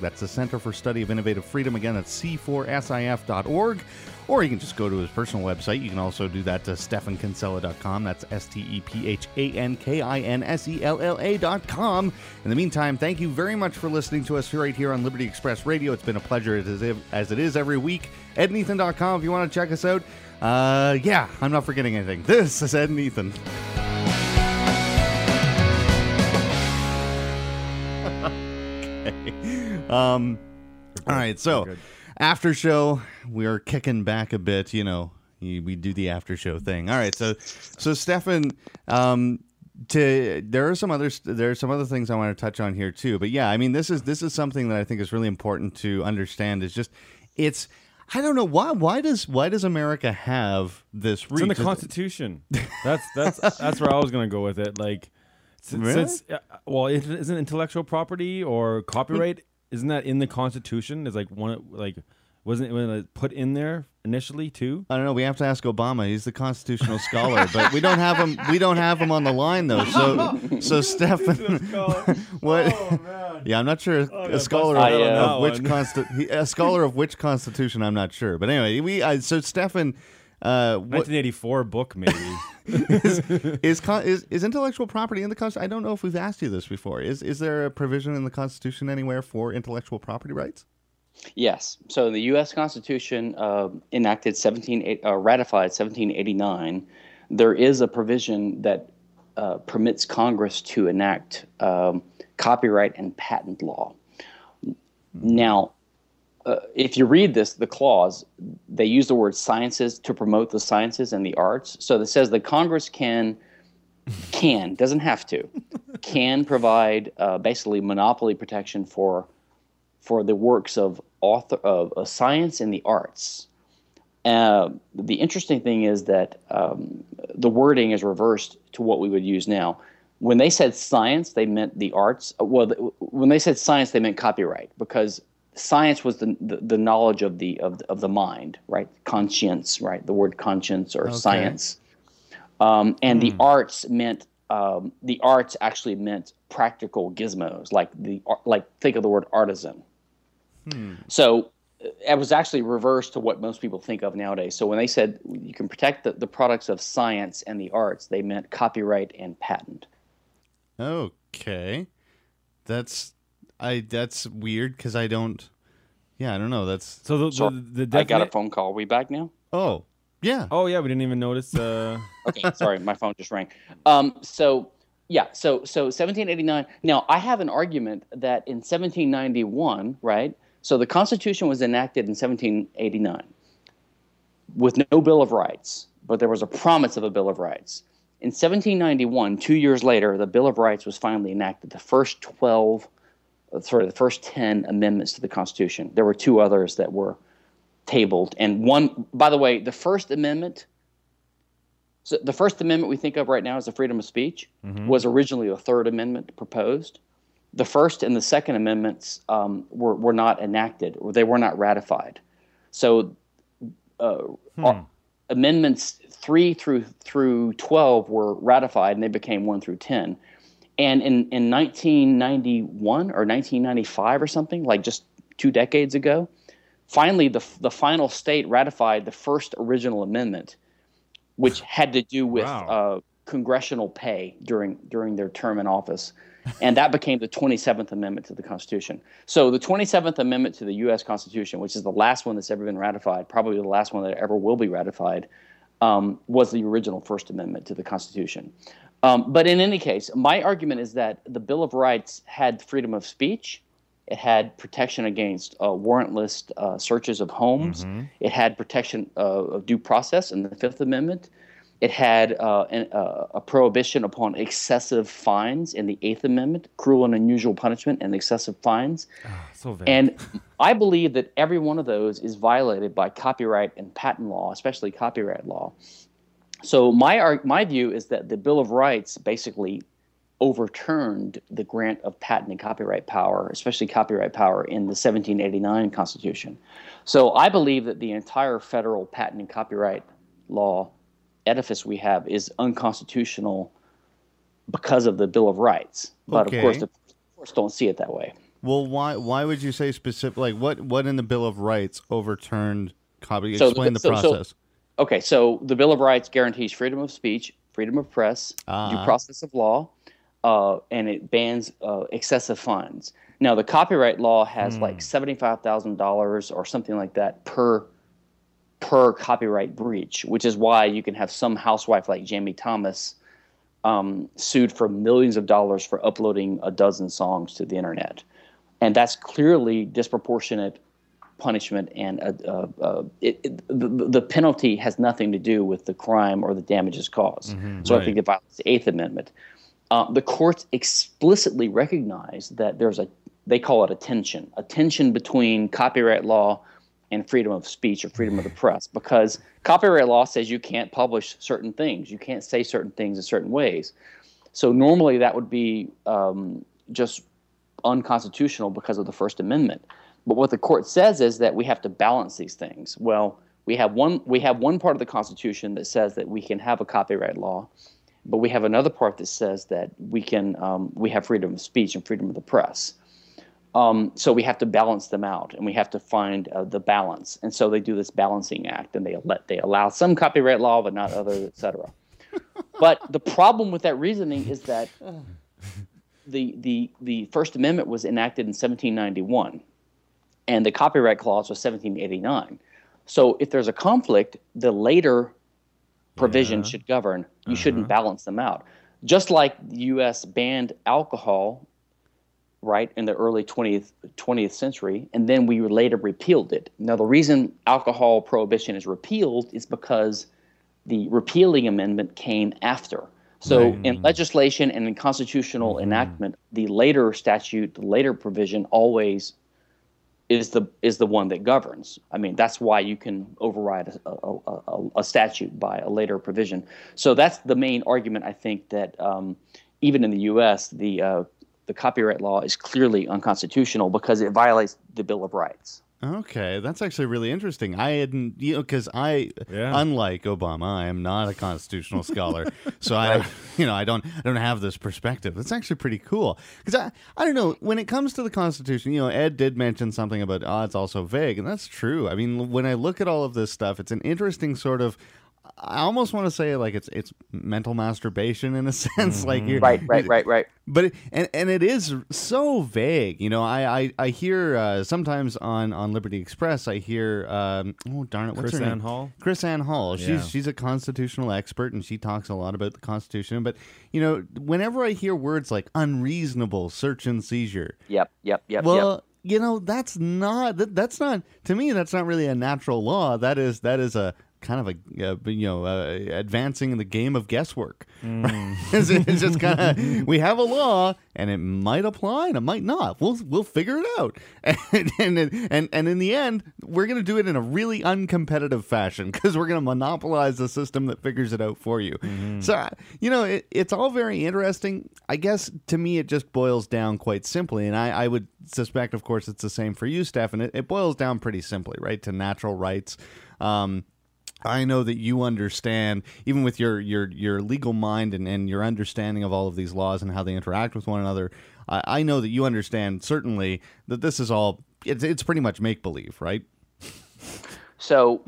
[SPEAKER 3] That's the Center for Study of Innovative Freedom. Again, that's c4sif.org. Or you can just go to his personal website. You can also do that to stephankinsella.com. That's S T E P H A N K I N S E L L A.com. In the meantime, thank you very much for listening to us right here on Liberty Express Radio. It's been a pleasure as, if, as it is every week. EdNathan.com if you want to check us out. Uh, yeah, I'm not forgetting anything. This is Ed and Ethan. okay. Um, all right, so. After show, we are kicking back a bit. You know, we do the after show thing. All right, so so Stephan, um, to there are some other there are some other things I want to touch on here too. But yeah, I mean, this is this is something that I think is really important to understand. Is just it's. I don't know why. Why does why does America have this?
[SPEAKER 8] It's in the? Constitution. That's that's that's where I was gonna go with it. Like, since,
[SPEAKER 3] Really?
[SPEAKER 8] since uh, well, it, isn't intellectual property or copyright isn't that in the Constitution? Is like one like wasn't it when it put in there initially too?
[SPEAKER 3] I don't know. We have to ask Obama. He's the constitutional scholar, but we don't have him. We don't have him on the line though. So, so Stephan, what? Yeah, I'm not sure. a scholar of,
[SPEAKER 9] bust out on
[SPEAKER 3] of which
[SPEAKER 8] one.
[SPEAKER 3] consti- a scholar of which constitution? I'm not sure. But anyway, we. Uh, so Stephan, uh, what
[SPEAKER 8] 1984 book maybe.
[SPEAKER 3] is, con- is is intellectual property in the Constitution? I don't know if we've asked you this before. Is is there a provision in the Constitution anywhere for intellectual property rights?
[SPEAKER 9] Yes. So the U.S. Constitution uh, enacted 17, uh, ratified 1789. There is a provision that uh, permits Congress to enact um, copyright and patent law. Now, uh, if you read this, the clause, they use the word sciences to promote the sciences and the arts. So it says that Congress can, can doesn't have to, can provide uh, basically monopoly protection for for the works of author of, of science and the arts. Uh, the interesting thing is that um, the wording is reversed to what we would use now. When they said science, they meant the arts. uh, Well, the, when they said science, they meant copyright because science was the, the, the knowledge of the of, the- of the mind, right? Conscience, right? The word conscience or science. Um, and the arts meant um, the arts actually meant practical gizmos, like the like think of the word artisan. So uh, it was actually reversed to what most people think of nowadays. So when they said you can protect the, the products of science and the arts, they meant copyright and patent.
[SPEAKER 3] Okay, that's I. That's weird because I don't. Yeah, I don't know. That's
[SPEAKER 8] So the
[SPEAKER 9] So
[SPEAKER 8] the, the
[SPEAKER 9] I got a phone call. we back now?
[SPEAKER 3] oh yeah.
[SPEAKER 8] Oh yeah, we didn't even notice. Uh,
[SPEAKER 9] Okay, sorry, my phone just rang. Um, so yeah, so so 1789. Now I have an argument that in 1791, right? So the Constitution was enacted in 1789 with no Bill of Rights, but there was a promise of a Bill of Rights. In 1791, two years later, the Bill of Rights was finally enacted. The first 12 uh, sorry, the first 10 amendments to the Constitution. There were two others that were tabled. And one, by the way, the First Amendment, so the First Amendment we think of right now as the freedom of speech was originally the Third Amendment proposed. The First and the Second Amendments um, were, were not enacted, or they were not ratified. So uh, our- amendments three through through twelve were ratified, and they became one through ten. And in in 1991 or 1995 or something, like just two decades ago, finally the the final state ratified the first original amendment, which had to do with
[SPEAKER 8] Wow.
[SPEAKER 9] uh, congressional pay during during their term in office. And that became the 27th Amendment to the Constitution. So, the 27th Amendment to the U.S. Constitution, which is the last one that's ever been ratified, probably the last one that ever will be ratified, um, was the original First Amendment to the Constitution. Um, but in any case, my argument is that the Bill of Rights had freedom of speech, it had protection against uh, warrantless uh, searches of homes, it had protection uh, of due process in the Fifth Amendment. It had uh, an, uh, a prohibition upon excessive fines in the Eighth Amendment, cruel and unusual punishment and excessive fines.
[SPEAKER 8] So vague.
[SPEAKER 9] And I believe that every one of those is violated by copyright and patent law, especially copyright law. So my my view is that the Bill of Rights basically overturned the grant of patent and copyright power, especially copyright power in the 1789 Constitution. So I believe that the entire federal patent and copyright law edifice we have is unconstitutional because of the Bill of Rights. But
[SPEAKER 3] Okay.
[SPEAKER 9] of course, the courts don't see it that way.
[SPEAKER 3] Well, why why would you say specific? Like what what in the Bill of Rights overturned copy?
[SPEAKER 9] So the-
[SPEAKER 3] Explain the
[SPEAKER 9] so- so-
[SPEAKER 3] process.
[SPEAKER 9] Okay, so the Bill of Rights guarantees freedom of speech, freedom of press,
[SPEAKER 3] Ah.
[SPEAKER 9] due process of law, uh, and it bans uh, excessive fines. Now, the copyright law has like seventy-five thousand dollars or something like that per per copyright breach, which is why you can have some housewife like Jammie Thomas um, sued for millions of dollars for uploading a dozen songs to the internet, and that's clearly disproportionate punishment and uh, uh, uh, it, it, the, the penalty has nothing to do with the crime or the damages caused. so I
[SPEAKER 3] right.
[SPEAKER 9] think it violates the Eighth Amendment. Uh, the courts explicitly recognize that there's a they call it a tension, a tension between copyright law and freedom of speech or freedom of the press, because copyright law says you can't publish certain things, you can't say certain things in certain ways. So normally that would be um, just unconstitutional because of the First Amendment. But what the court says is that we have to balance these things. Well, we have one we have one part of the Constitution that says that we can have a copyright law, but we have another part that says that we can um, we have freedom of speech and freedom of the press. Um, so we have to balance them out, and we have to find uh, the balance. And so they do this balancing act, and they let they allow some copyright law, but not others, et cetera. but the problem with that reasoning is that the the the First Amendment was enacted in 1791, and the Copyright Clause was 1789. So if there's a conflict, the later provision
[SPEAKER 8] Yeah.
[SPEAKER 9] should govern. You mm-hmm. shouldn't balance them out. Just like the U.S. banned alcohol, right, in the early 20th 20th century, and then we later repealed it. Now the reason alcohol prohibition is repealed is because the repealing amendment came after. So in mm-hmm. legislation and in constitutional mm-hmm. enactment, the later statute, the later provision always is the is the one that governs. I mean, that's why you can override a, a, a, a statute by a later provision. So that's the main argument I think that um, even in the U.S. the uh, the copyright law is clearly unconstitutional because it violates the Bill of Rights.
[SPEAKER 3] Okay, that's actually really interesting. I hadn't, you know, because I,
[SPEAKER 8] Yeah.
[SPEAKER 3] unlike Obama, I am not a constitutional scholar, so I, you know, I don't, I don't have this perspective. That's actually pretty cool because I, I don't know when it comes to the Constitution. You know, Ed did mention something about, oh, it's also vague, and that's true. I mean, when I look at all of this stuff, it's an interesting sort of. I almost want to say like it's it's mental masturbation in a sense, like you're
[SPEAKER 9] Right, right, right, right.
[SPEAKER 3] but it, and and it is so vague you know i i, I hear uh, sometimes on on liberty express i hear um, oh darn it what's
[SPEAKER 8] Chris
[SPEAKER 3] her
[SPEAKER 8] Ann
[SPEAKER 3] name
[SPEAKER 8] Hall?
[SPEAKER 3] KrisAnne Hall she's
[SPEAKER 8] Yeah.
[SPEAKER 3] she's a constitutional expert and she talks a lot about the constitution but you know whenever i hear words like unreasonable search and seizure
[SPEAKER 9] Yep, yep, yep,
[SPEAKER 3] well
[SPEAKER 9] yep.
[SPEAKER 3] you know that's not that, that's not to me that's not really a natural law that is that is a kind of a uh, you know uh, advancing in the game of guesswork. Right? it's, it's just kind of we have a law and it might apply and it might not. We'll we'll figure it out. And and and, and in the end, we're going to do it in a really uncompetitive fashion because we're going to monopolize the system that figures it out for you. So uh, you know it, it's all very interesting. I guess to me it just boils down quite simply, and I, I would suspect, of course, it's the same for you, Stephan. It, it boils down pretty simply, right, to natural rights. Um, I know that you understand, even with your your your legal mind and, and your understanding of all of these laws and how they interact with one another. I, I know that you understand certainly that this is all it's it's pretty much make believe, right?
[SPEAKER 9] So,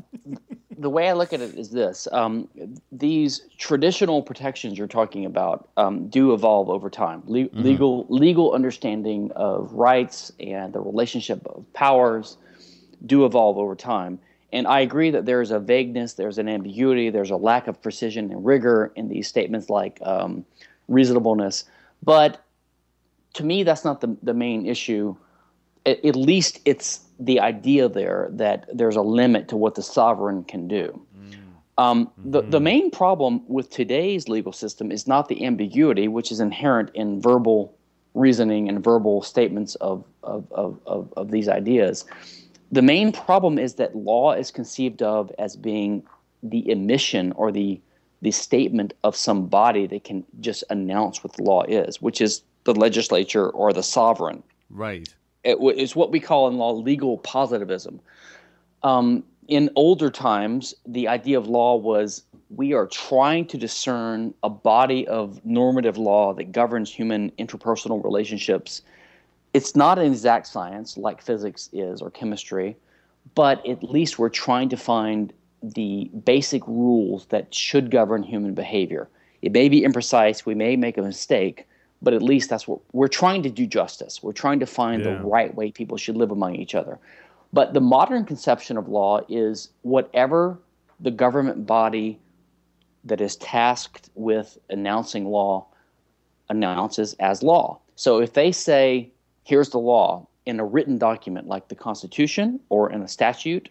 [SPEAKER 9] the way I look at it is this: um, these traditional protections you're talking about um, do evolve over time. Le- Legal legal understanding of rights and the relationship of powers do evolve over time. And I agree that there is a vagueness, there's an ambiguity, there's a lack of precision and rigor in these statements like um, reasonableness. But to me, that's not the, the main issue. At, at least it's the idea there that there's a limit to what the sovereign can do. Um, the, the main problem with today's legal system is not the ambiguity, which is inherent in verbal reasoning and verbal statements of, of, of, of, of these ideas. The main problem is that law is conceived of as being the emission or the the statement of some body that can just announce what the law is, which is the legislature or the sovereign.
[SPEAKER 3] Right.
[SPEAKER 9] It w- is what we call in law legal positivism. Um, in older times, the idea of law was we are trying to discern a body of normative law that governs human interpersonal relationships. It's not an exact science like physics is or chemistry, but at least we're trying to find the basic rules that should govern human behavior. It may be imprecise, we may make a mistake, but at least that's what we're trying to do justice. We're trying to find
[SPEAKER 8] Yeah.
[SPEAKER 9] the right way people should live among each other. But the modern conception of law is whatever the government body that is tasked with announcing law announces as law. So if they say, here's the law in a written document like the Constitution or in a statute,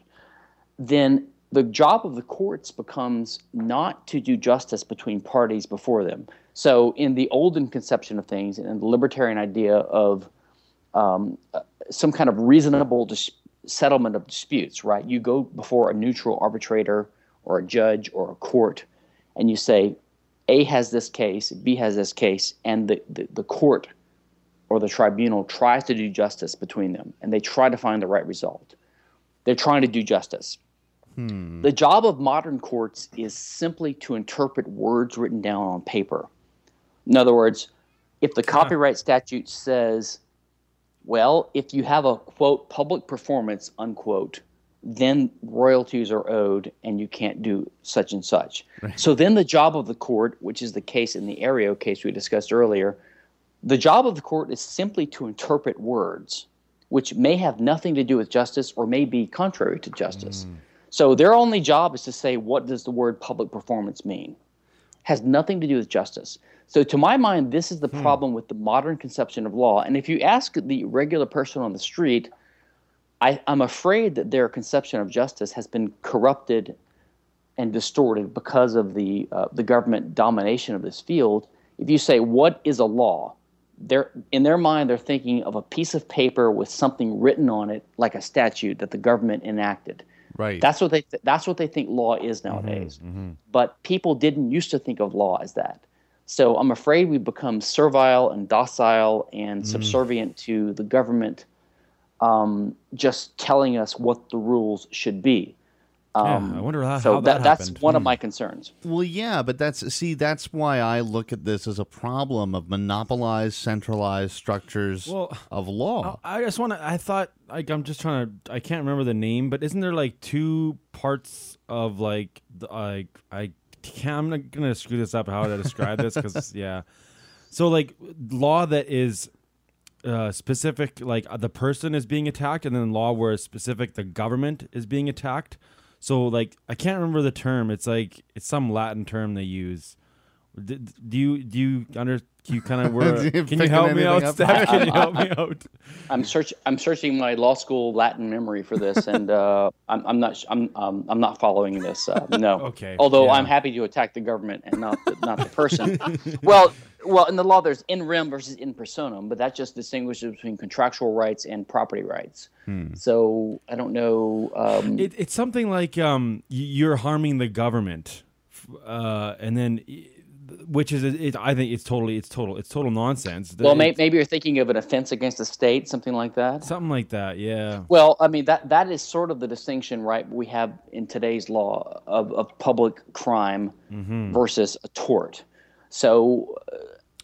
[SPEAKER 9] then the job of the courts becomes not to do justice between parties before them. So, in the olden conception of things and the libertarian idea of um, uh, some kind of reasonable dis- settlement of disputes, right? You go before a neutral arbitrator or a judge or a court, and you say, A has this case, B has this case, and the, the, the court or the tribunal tries to do justice between them, and they try to find the right result. They're trying to do justice. Hmm. The job of modern courts is simply to interpret words written down on paper. In other words, if the copyright statute says, well, if you have a quote public performance unquote, then royalties are owed and you can't do such and such. So then the job of the court, which is the case in the Aereo case we discussed earlier, the job of the court is simply to interpret words, which may have nothing to do with justice or may be contrary to justice. So their only job is to say, what does the word public performance mean? Has nothing to do with justice. So to my mind, this is the problem with the modern conception of law. And if you ask the regular person on the street, I, I'm afraid that their conception of justice has been corrupted and distorted because of the uh, the government domination of this field. If you say what is a law, they're in their mind they're thinking of a piece of paper with something written on it, like a statute that the government enacted.
[SPEAKER 3] Right.
[SPEAKER 9] That's what they th- that's what they think law is mm-hmm, nowadays. Mm-hmm. But people didn't used to think of law as that. So I'm afraid we've become servile and docile and mm. subservient to the government um, just telling us what the rules should be. Um,
[SPEAKER 8] yeah, I wonder how,
[SPEAKER 9] so
[SPEAKER 8] how that,
[SPEAKER 9] that, that's
[SPEAKER 8] happened.
[SPEAKER 9] one of
[SPEAKER 8] Hmm.
[SPEAKER 9] my concerns.
[SPEAKER 3] Well, yeah, but that's see, that's why I look at this as a problem of monopolized, centralized structures
[SPEAKER 8] Well,
[SPEAKER 3] of law.
[SPEAKER 8] I just want to. I thought like I'm just trying to. I can't remember the name, but isn't there like two parts of like the, like I can't. I'm not gonna screw this up. How to describe this? Because yeah. So like law that is uh, specific, like the person is being attacked, and then law where it's specific, the government is being attacked. So like I can't remember the term. It's like it's some Latin term they use. D- Do you do you under you kind of were? Can you help me out. Steph? Can you help me out?
[SPEAKER 9] I'm search I'm searching my law school Latin memory for this, and uh, I'm, I'm not sh- I'm um, I'm not following this. Uh, no.
[SPEAKER 8] Okay,
[SPEAKER 9] Although
[SPEAKER 8] yeah.
[SPEAKER 9] I'm happy to attack the government and not the, not the person. well, well, in the law there's in rem versus in personam, but that just distinguishes between contractual rights and property rights. So I don't know. Um,
[SPEAKER 8] It, it's something like um, you're harming the government, uh, and then, which is it, I think it's totally it's total it's total nonsense.
[SPEAKER 9] well, may, maybe you're thinking of an offense against the state, something like that.
[SPEAKER 8] something like that. Yeah.
[SPEAKER 9] Well, I mean that that is sort of the distinction, right? We have in today's law of, of public crime
[SPEAKER 8] Mm-hmm.
[SPEAKER 9] versus a tort. So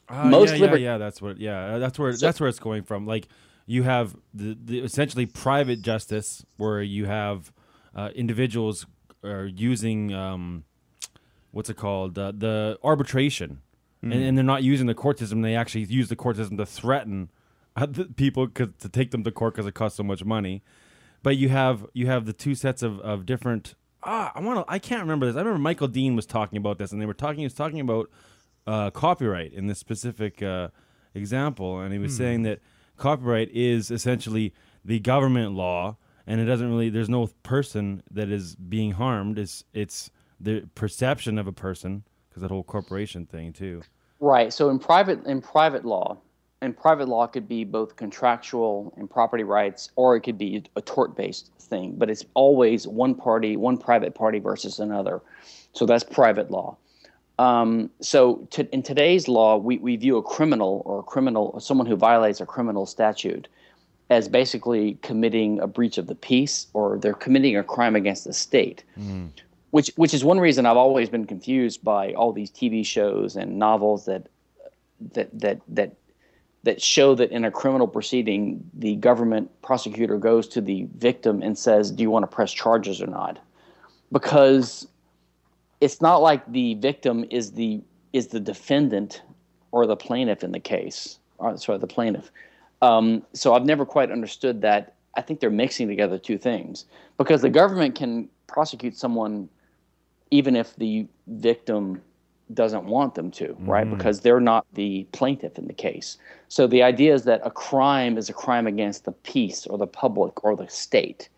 [SPEAKER 8] Ah,
[SPEAKER 9] Most
[SPEAKER 8] yeah,
[SPEAKER 9] liber-
[SPEAKER 8] yeah, yeah, that's what. Yeah, that's where that's where it's going from. Like you have the, the essentially private justice, where you have uh, individuals are using um, what's it called uh, the arbitration, and, and they're not using the court system. They actually use the court system to threaten uh, the people 'cause- to take them to court because it costs so much money. But you have you have the two sets of, of different. Ah, I want to. I can't remember this. I remember Michael Dean was talking about this, and they were talking. He was talking about uh, copyright in this specific uh, example, and he was saying that copyright is essentially the government law, and it doesn't really. There's no person that is being harmed. It's it's the perception of a person because that whole corporation thing too.
[SPEAKER 9] right, so in private in private law, and private law could be both contractual and property rights, or it could be a tort based thing. But it's always one party, one private party versus another. So that's private law. Um, so to, in today's law, we, we view a criminal or a criminal, or someone who violates a criminal statute, as basically committing a breach of the peace or they're committing a crime against the state. Which which is one reason I've always been confused by all these TV shows and novels that that that that that show that in a criminal proceeding the government prosecutor goes to the victim and says, "Do you want to press charges or not?" Because it's not like the victim is the is the defendant or the plaintiff in the case. Or, sorry, the plaintiff. Um, so I've never quite understood that. I think they're mixing together two things because the government can prosecute someone even if the victim doesn't want them to, right? Because they're not the plaintiff in the case. So the idea is that a crime is a crime against the peace or the public or the state.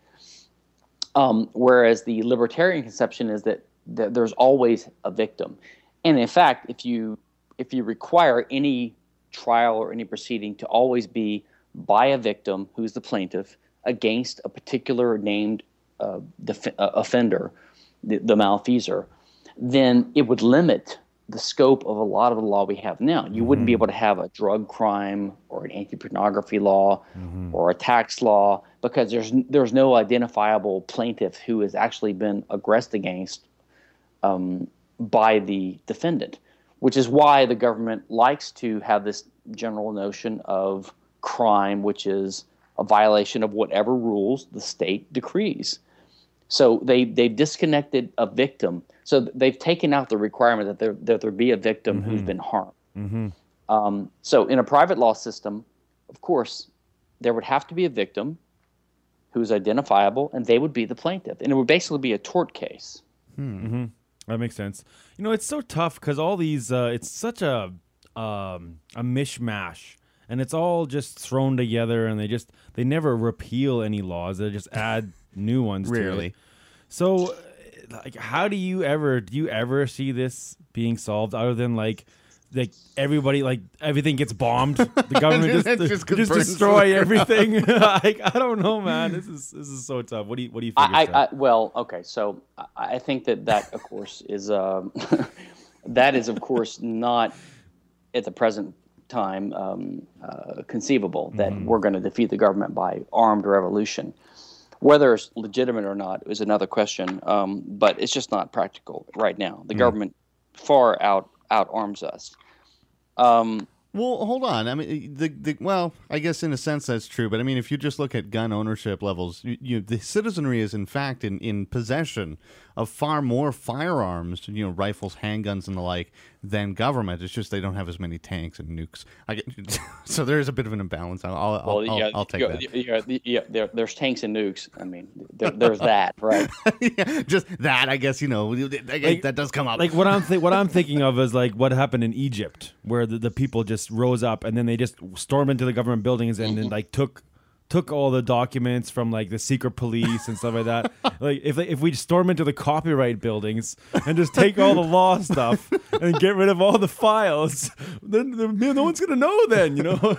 [SPEAKER 9] Um, whereas the libertarian conception is that, that there's always a victim. And in fact, if you if you require any trial or any proceeding to always be by a victim who's the plaintiff against a particular named uh, def- uh, offender, the, the malfeasor, then it would limit the scope of a lot of the law we have now. You wouldn't be able to have a drug crime or an anti-pornography law or a tax law because there's there's no identifiable plaintiff who has actually been aggressed against um, by the defendant, which is why the government likes to have this general notion of crime, which is a violation of whatever rules the state decrees. So they they've disconnected a victim. So they've taken out the requirement that there that there be a victim who's been harmed. Um, so in a private law system, of course, there would have to be a victim who's identifiable, and they would be the plaintiff, and it would basically be a tort case.
[SPEAKER 8] That makes sense. You know, it's so tough because all these, uh, it's such a um, a mishmash, and it's all just thrown together, and they just they never repeal any laws. They just add new ones. to it.
[SPEAKER 3] Rarely.
[SPEAKER 8] So, like, how do you ever do you ever see this being solved other than like? Like everybody, like everything gets bombed. The government just,
[SPEAKER 3] It
[SPEAKER 8] just,
[SPEAKER 3] just
[SPEAKER 8] destroy everything. like I don't know, man. This is this is so tough. What do you what do you think?
[SPEAKER 9] I, I, I well, okay, so I, I think that that, of course, is um, that is, of course, not at the present time um, uh, conceivable that we're going to defeat the government by armed revolution. Whether it's legitimate or not is another question, um, but it's just not practical right now. The government far out out arms us. Um,
[SPEAKER 3] Well, hold on. I mean, the, the well, I guess in a sense that's true, but I mean, if you just look at gun ownership levels, you, you the citizenry is in fact in, in possession of far more firearms, you know, rifles, handguns, and the like, than government. It's just they don't have as many tanks and nukes. I get, so there is a bit of an imbalance. I'll, I'll,
[SPEAKER 9] Well,
[SPEAKER 3] I'll,
[SPEAKER 9] yeah,
[SPEAKER 3] I'll take
[SPEAKER 9] yeah,
[SPEAKER 3] that.
[SPEAKER 9] Yeah, yeah, yeah, there, there's tanks and nukes. I mean, there, there's that, right?
[SPEAKER 3] yeah, just that, I guess. You know,
[SPEAKER 8] Like-
[SPEAKER 3] that does come up.
[SPEAKER 8] like what I'm th- what I'm thinking of is like what happened in Egypt, where the, the people just rose up and then they just stormed into the government buildings and then like took took all the documents from like the secret police and stuff like that. like if if we storm into the copyright buildings and just take all the law stuff and get rid of all the files, then, then no one's gonna know. Then you know,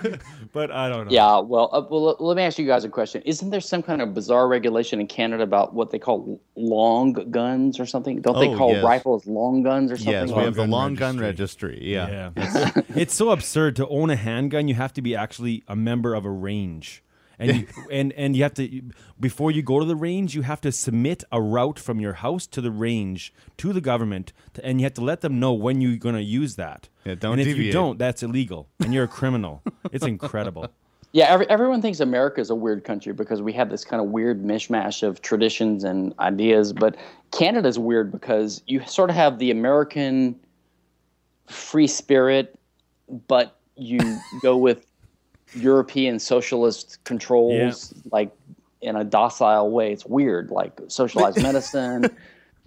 [SPEAKER 8] but I don't know.
[SPEAKER 9] Yeah. Well, uh, well, let me ask you guys a question. Isn't there some kind of bizarre regulation in Canada about what they call long guns or something? Don't they
[SPEAKER 3] Oh,
[SPEAKER 9] call
[SPEAKER 3] yes.
[SPEAKER 9] rifles long guns or something?
[SPEAKER 3] yes, we
[SPEAKER 8] Long
[SPEAKER 3] have the
[SPEAKER 8] gun
[SPEAKER 3] long gun
[SPEAKER 8] registry.
[SPEAKER 3] registry. Yeah.
[SPEAKER 8] Yeah. It's, it's so absurd to own a handgun. You have to be actually a member of a range. And you, and and you have to before you go to the range, you have to submit a route from your house to the range to the government, to, and you have to let them know when you're going to use that.
[SPEAKER 3] Yeah, don't
[SPEAKER 8] and if you don't, that's illegal, and you're a criminal. it's incredible.
[SPEAKER 9] Yeah, every, everyone thinks America is a weird country because we have this kind of weird mishmash of traditions and ideas. But Canada's weird because you sort of have the American free spirit, but you go with European socialist controls, like in a docile way. It's weird, like socialized medicine,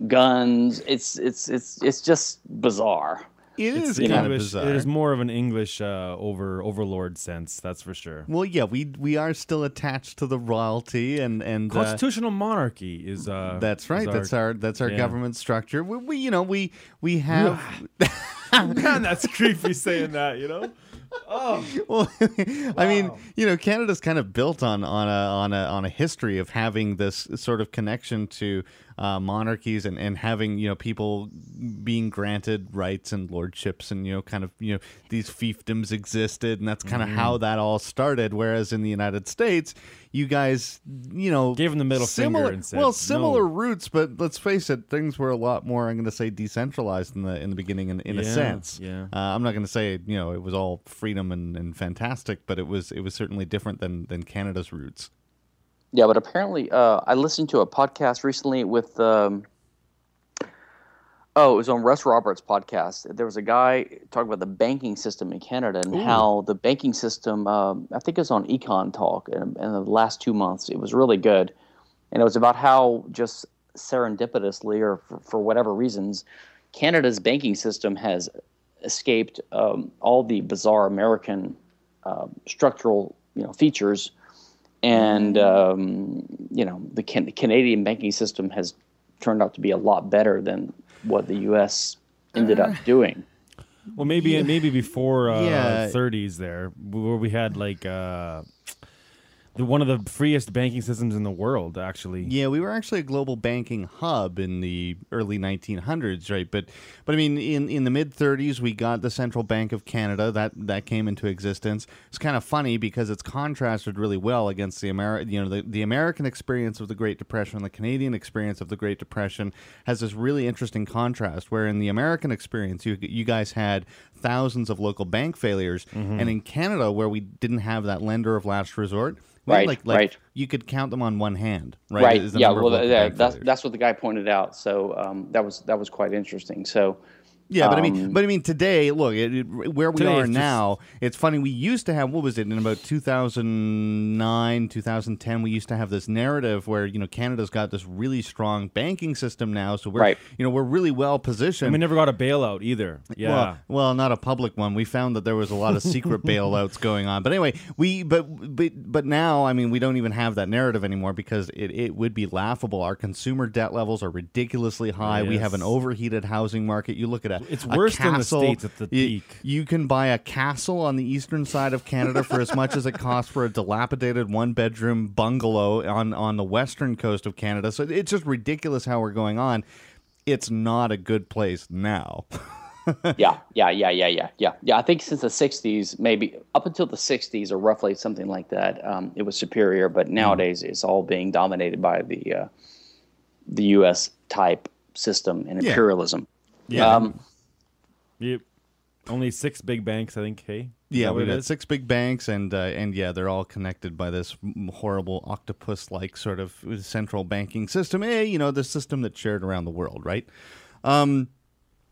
[SPEAKER 9] guns. It's it's it's it's just bizarre.
[SPEAKER 3] It is
[SPEAKER 8] It's
[SPEAKER 3] kind of
[SPEAKER 8] English-
[SPEAKER 3] bizarre.
[SPEAKER 8] It is more of an English uh, over overlord sense, that's for sure.
[SPEAKER 3] Well, yeah, we we are still attached to the royalty, and and uh,
[SPEAKER 8] Constitutional monarchy is. Uh,
[SPEAKER 3] that's right.
[SPEAKER 8] is
[SPEAKER 3] That's our that's our
[SPEAKER 8] yeah.
[SPEAKER 3] government structure. We, we you know we we have.
[SPEAKER 8] Man, that's creepy saying that. You know. Oh.
[SPEAKER 3] well, I mean, you know, Canada's kind of built on on a on a on a history of having this sort of connection to uh, monarchies and, and having you know people being granted rights and lordships and you know kind of you know these fiefdoms existed and that's kind of how that all started. Whereas in the United States, you guys, you know,
[SPEAKER 8] Gave 'em the middle finger
[SPEAKER 3] similar,
[SPEAKER 8] and said,
[SPEAKER 3] well, similar
[SPEAKER 8] "No."
[SPEAKER 3] roots, but let's face it, things were a lot more. I'm going to say decentralized in the in the beginning, in, in a sense.
[SPEAKER 8] yeah.
[SPEAKER 3] Uh, I'm not going to say you know it was all freedom and, and fantastic, but it was it was certainly different than than Canada's roots.
[SPEAKER 9] Yeah, but apparently, uh, I listened to a podcast recently with. Um, oh, it was on Russ Roberts' podcast. There was a guy talking about the banking system in Canada and how the banking system. Um, I think it was on Econ Talk in, in the last two months. It was really good, and it was about how just serendipitously or for, for whatever reasons, Canada's banking system has escaped um, all the bizarre American um structural you know features and um, you know the, can- the Canadian banking system has turned out to be a lot better than what the U.S. ended up doing.
[SPEAKER 8] Well, maybe maybe before uh,
[SPEAKER 3] Yeah.
[SPEAKER 8] 30s there, where we had like uh, the one of the freest banking systems in the world, actually.
[SPEAKER 3] Yeah, we were actually a global banking hub in the early 1900s, right? But but I mean, in, in the mid 30s, we got the Central Bank of Canada that that came into existence. It's kind of funny because it's contrasted really well against the Ameri- you know the, the American experience of the Great Depression, the Canadian experience of the Great Depression has this really interesting contrast. Where in the American experience, you you guys had thousands of local bank failures,
[SPEAKER 8] Mm-hmm.
[SPEAKER 3] and in Canada, where we didn't have that lender of last resort.
[SPEAKER 9] Right,
[SPEAKER 3] like, like
[SPEAKER 9] right.
[SPEAKER 3] you could count them on one hand, right?
[SPEAKER 9] Right? Yeah. Well, yeah, that's that's what the guy pointed out. So um, that was that was quite interesting. So
[SPEAKER 3] yeah, but I mean,
[SPEAKER 9] um,
[SPEAKER 3] but I mean, today, look, it, it- where we are
[SPEAKER 8] it's just-
[SPEAKER 3] now, it's funny. We used to have what was it in about 2009, 2010? We used to have this narrative where you know Canada's got this really strong banking system now, so we're
[SPEAKER 9] Right.
[SPEAKER 3] you know we're really well
[SPEAKER 8] And
[SPEAKER 3] positioned.
[SPEAKER 8] we never got a bailout either. Yeah.
[SPEAKER 3] Well, well, not a public one. We found that there was a lot of secret bailouts going on. But anyway, we but but but now, I mean, we don't even have that narrative anymore because it, it would be laughable. Our consumer debt levels are ridiculously high. We have an overheated housing market. You look at a
[SPEAKER 8] It's
[SPEAKER 3] a
[SPEAKER 8] worse than the
[SPEAKER 3] castle.
[SPEAKER 8] States at the
[SPEAKER 3] You-
[SPEAKER 8] peak.
[SPEAKER 3] You can buy a castle on the eastern side of Canada for as much as it costs for a dilapidated one bedroom bungalow on on the western coast of Canada. So it's just ridiculous how we're going on. It's not a good place now.
[SPEAKER 9] yeah, yeah, yeah, yeah, yeah, yeah, yeah. I think since the '60s, maybe up until the '60s or roughly something like that, um, it was superior. But nowadays, it's all being dominated by the uh, the U.S. type system and
[SPEAKER 3] Yeah.
[SPEAKER 9] imperialism.
[SPEAKER 3] Yeah.
[SPEAKER 9] Um,
[SPEAKER 8] Yep. Only six big banks, I think. Hey.
[SPEAKER 3] Yeah,
[SPEAKER 8] we've
[SPEAKER 3] got six big banks, and uh, and yeah, they're all connected by this horrible octopus-like sort of central banking system. Eh, you know, the system that's shared around the world, right? Um,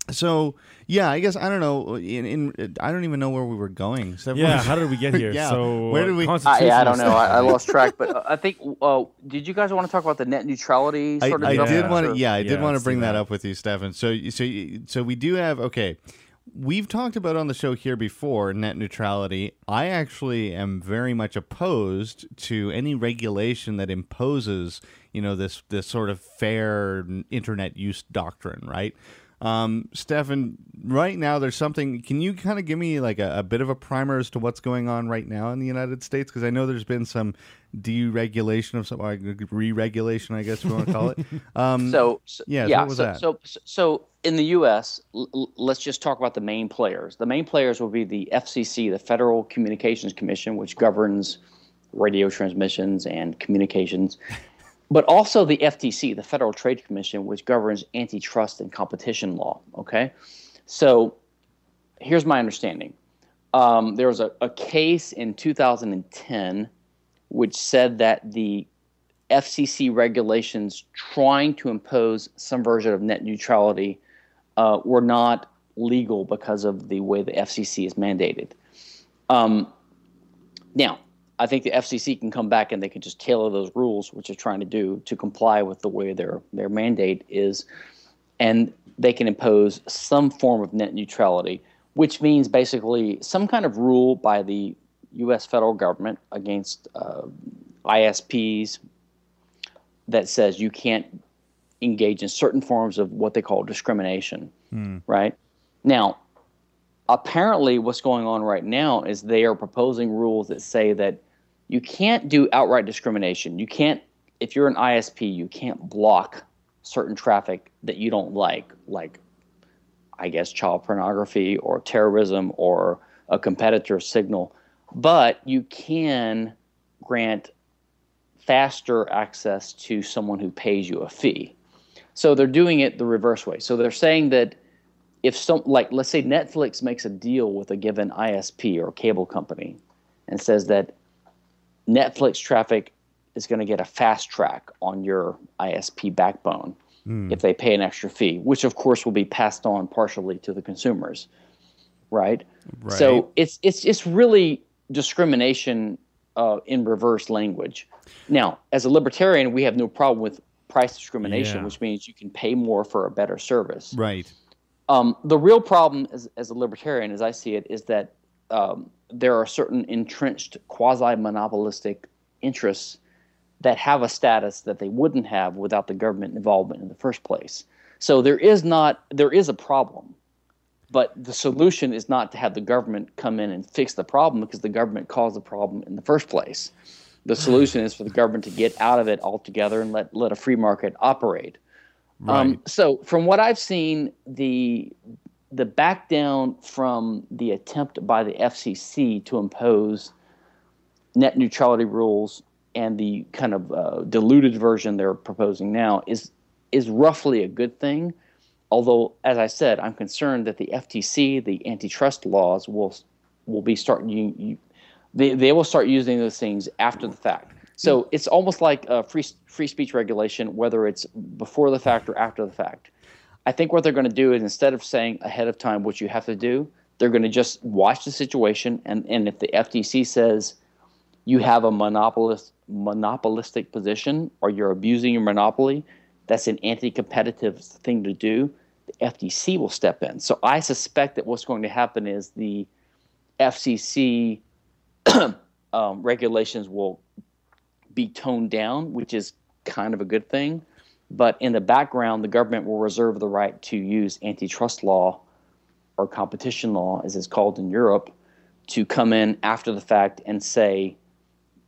[SPEAKER 3] So yeah, I guess I don't know. In, in I don't even know where we were going. So
[SPEAKER 8] Yeah, how did we get here?
[SPEAKER 3] Yeah,
[SPEAKER 8] So
[SPEAKER 3] where did we-
[SPEAKER 9] I, yeah, I don't know. I, I lost track, but uh, I think. Uh, did you guys want to talk about the net neutrality
[SPEAKER 3] I,
[SPEAKER 9] of
[SPEAKER 3] I did
[SPEAKER 8] Yeah.
[SPEAKER 3] want to,
[SPEAKER 9] Or-
[SPEAKER 3] yeah, I did
[SPEAKER 8] Yeah,
[SPEAKER 3] want to bring that.
[SPEAKER 8] that.
[SPEAKER 3] up with you, Stephan. So, so, so we do have okay. We've talked about on the show here before net neutrality. I actually am very much opposed to any regulation that imposes, you know, this this sort of fair internet use doctrine, right? Um, Stephan, right now there's something. Can you kind of give me like a, a bit of a primer as to what's going on right now in the United States? Because I know there's been some deregulation of some, or re-regulation, I guess we want to call it. Um,
[SPEAKER 9] So, so
[SPEAKER 3] Yeah, so
[SPEAKER 9] yeah.
[SPEAKER 3] what was
[SPEAKER 9] so,
[SPEAKER 3] that?
[SPEAKER 9] so, so in the U.S., l- let's just talk about the main players. The main players will be the FCC, the Federal Communications Commission, which governs radio transmissions and communications, but also the FTC, the Federal Trade Commission, which governs antitrust and competition law. Okay, so here's my understanding. Um, there was a, a case in 2010 which said that the FCC regulations trying to impose some version of net neutrality uh, were not legal because of the way the FCC is mandated. Um, now, I think the FCC can come back and they can just tailor those rules, which they're trying to do, to comply with the way their their mandate is, and they can impose some form of net neutrality, which means basically some kind of rule by the U.S. federal government against uh, ISPs that says you can't engage in certain forms of what they call discrimination, right? Now, apparently, what's going on right now is they are proposing rules that say that you can't do outright discrimination. You can't, if you're an ISP, you can't block certain traffic that you don't like, like, I guess, child pornography or terrorism or a competitor's signal. But you can grant faster access to someone who pays you a fee. So they're doing it the reverse way. So they're saying that if some like let's say Netflix makes a deal with a given ISP or cable company and says that Netflix traffic is going to get a fast track on your ISP backbone if they pay an extra fee, which of course will be passed on partially to the consumers, right?
[SPEAKER 3] Right.
[SPEAKER 9] So it's it's it's really discrimination uh, in reverse language. Now, as a libertarian, we have no problem with price discrimination,
[SPEAKER 8] Yeah.
[SPEAKER 9] which means you can pay more for a better service.
[SPEAKER 3] right.
[SPEAKER 9] Um, the real problem, as, as a libertarian, as I see it, is that um, there are certain entrenched quasi monopolistic interests that have a status that they wouldn't have without the government involvement in the first place. So there is not there is a problem, but the solution is not to have the government come in and fix the problem because the government caused the problem in the first place. The solution is for the government to get out of it altogether and let let a free market operate. Um, so from what I've seen, the the back down from the attempt by the FCC to impose net neutrality rules and the kind of uh, diluted version they're proposing now is is roughly a good thing. Although, as I said, I'm concerned that the FTC, the antitrust laws, will will be starting. You, you, they they will start using those things after the fact. So it's almost like a free free speech regulation, whether it's before the fact or after the fact. I think what they're going to do is instead of saying ahead of time what you have to do, they're going to just watch the situation, and and if the FTC says you have a monopolist monopolistic position or you're abusing your monopoly, that's an anti-competitive thing to do. The FTC will step in. So I suspect that what's going to happen is the FCC um, regulations will be toned down, which is kind of a good thing. But in the background, the government will reserve the right to use antitrust law or competition law, as it's called in Europe, to come in after the fact and say,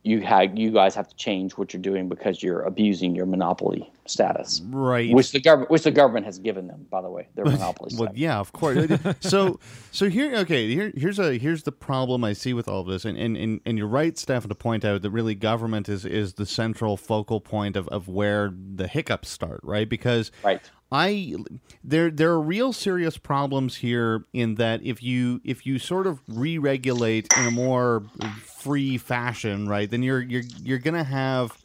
[SPEAKER 9] you had you guys have to change what you're doing because you're abusing your monopoly status,
[SPEAKER 3] Right.
[SPEAKER 9] which the government which the government has given them, by the way, their monopoly
[SPEAKER 3] Well,
[SPEAKER 9] status.
[SPEAKER 3] yeah, of course. so, so here, okay, here, here's a here's the problem I see with all of this, and and, and, and you're right, Stephan, to point out that really government is is the central focal point of, of where the hiccups start, right? Because
[SPEAKER 9] Right.
[SPEAKER 3] I there there are real serious problems here in that if you if you sort of re-regulate in a more free fashion, right, then you're you're you're gonna have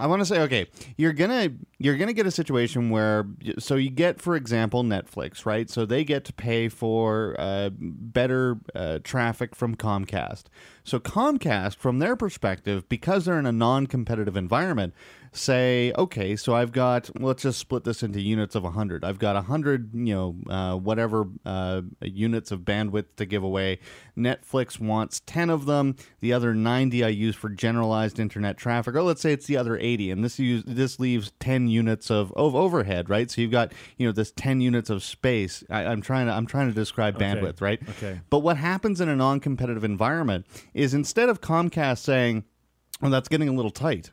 [SPEAKER 3] I want to say okay, you're gonna you're gonna get a situation where so you get for example Netflix, right? So they get to pay for uh, better uh, traffic from Comcast. So Comcast, from their perspective, because they're in a non-competitive environment, say okay, so I've got let's just split this into units of hundred. I've got hundred, you know, uh, whatever uh, units of bandwidth to give away. Netflix wants ten of them. The other ninety I use for generalized internet traffic, or let's say it's the other 80 and this use, this leaves 10 units of, of overhead right so you've got you know this 10 units of space I, am trying to i'm trying to describe
[SPEAKER 8] Okay.
[SPEAKER 3] bandwidth right
[SPEAKER 8] Okay.
[SPEAKER 3] but what happens in a non-competitive environment is instead of comcast saying well that's getting a little tight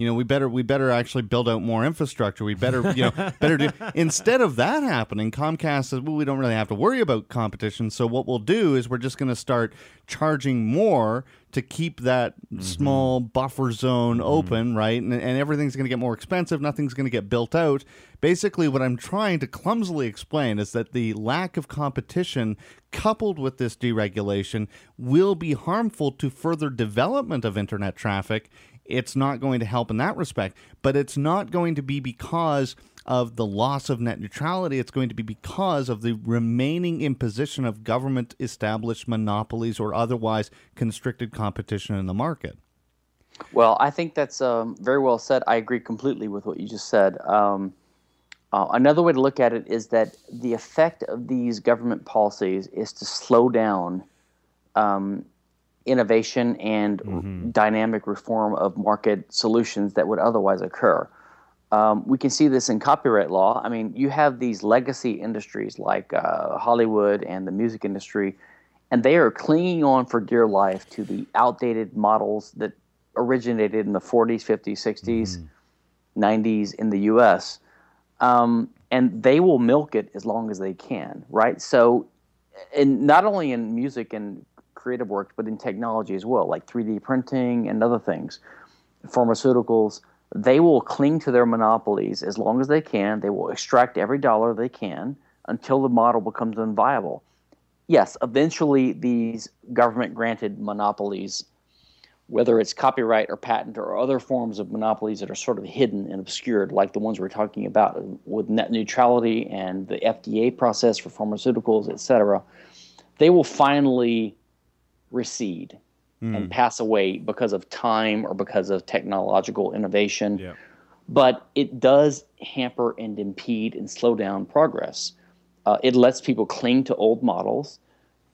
[SPEAKER 3] you know we better we better actually build out more infrastructure. We better you know better do instead of that happening comcast says well we don't really have to worry about competition. So what we'll do is we're just going to start charging more to keep that mm-hmm. small buffer zone mm-hmm. open right? And, and everything's going to get more expensive. Nothing's going to get built out. Basically what i'm trying to clumsily explain is that the lack of competition coupled with this deregulation will be harmful to further development of internet traffic it's not going to help in that respect, but it's not going to be because of the loss of net neutrality. It's going to be because of the remaining imposition of government established monopolies or otherwise constricted competition in the market.
[SPEAKER 9] Well, I think that's um, very well said. I agree completely with what you just said. Um, uh, another way to look at it is that the effect of these government policies is to slow down um, innovation and dynamic reform of market solutions that would otherwise occur. Um, we can see this in copyright law. I mean, you have these legacy industries like uh, Hollywood and the music industry, and they are clinging on for dear life to the outdated models that originated in the 40s, 50s, 60s, 90s in the US. Um, and they will milk it as long as they can, right? So, and not only in music and creative work, but in technology as well, like 3D printing and other things, pharmaceuticals. They will cling to their monopolies as long as they can. They will extract every dollar they can until the model becomes unviable. Yes, eventually these government granted monopolies, whether it's copyright or patent or other forms of monopolies that are sort of hidden and obscured, like the ones we're talking about with net neutrality and the FDA process for pharmaceuticals, et cetera, they will finally recede and pass away because of time or because of technological innovation.
[SPEAKER 8] Yeah.
[SPEAKER 9] But it does hamper and impede and slow down progress. Uh, it lets people cling to old models.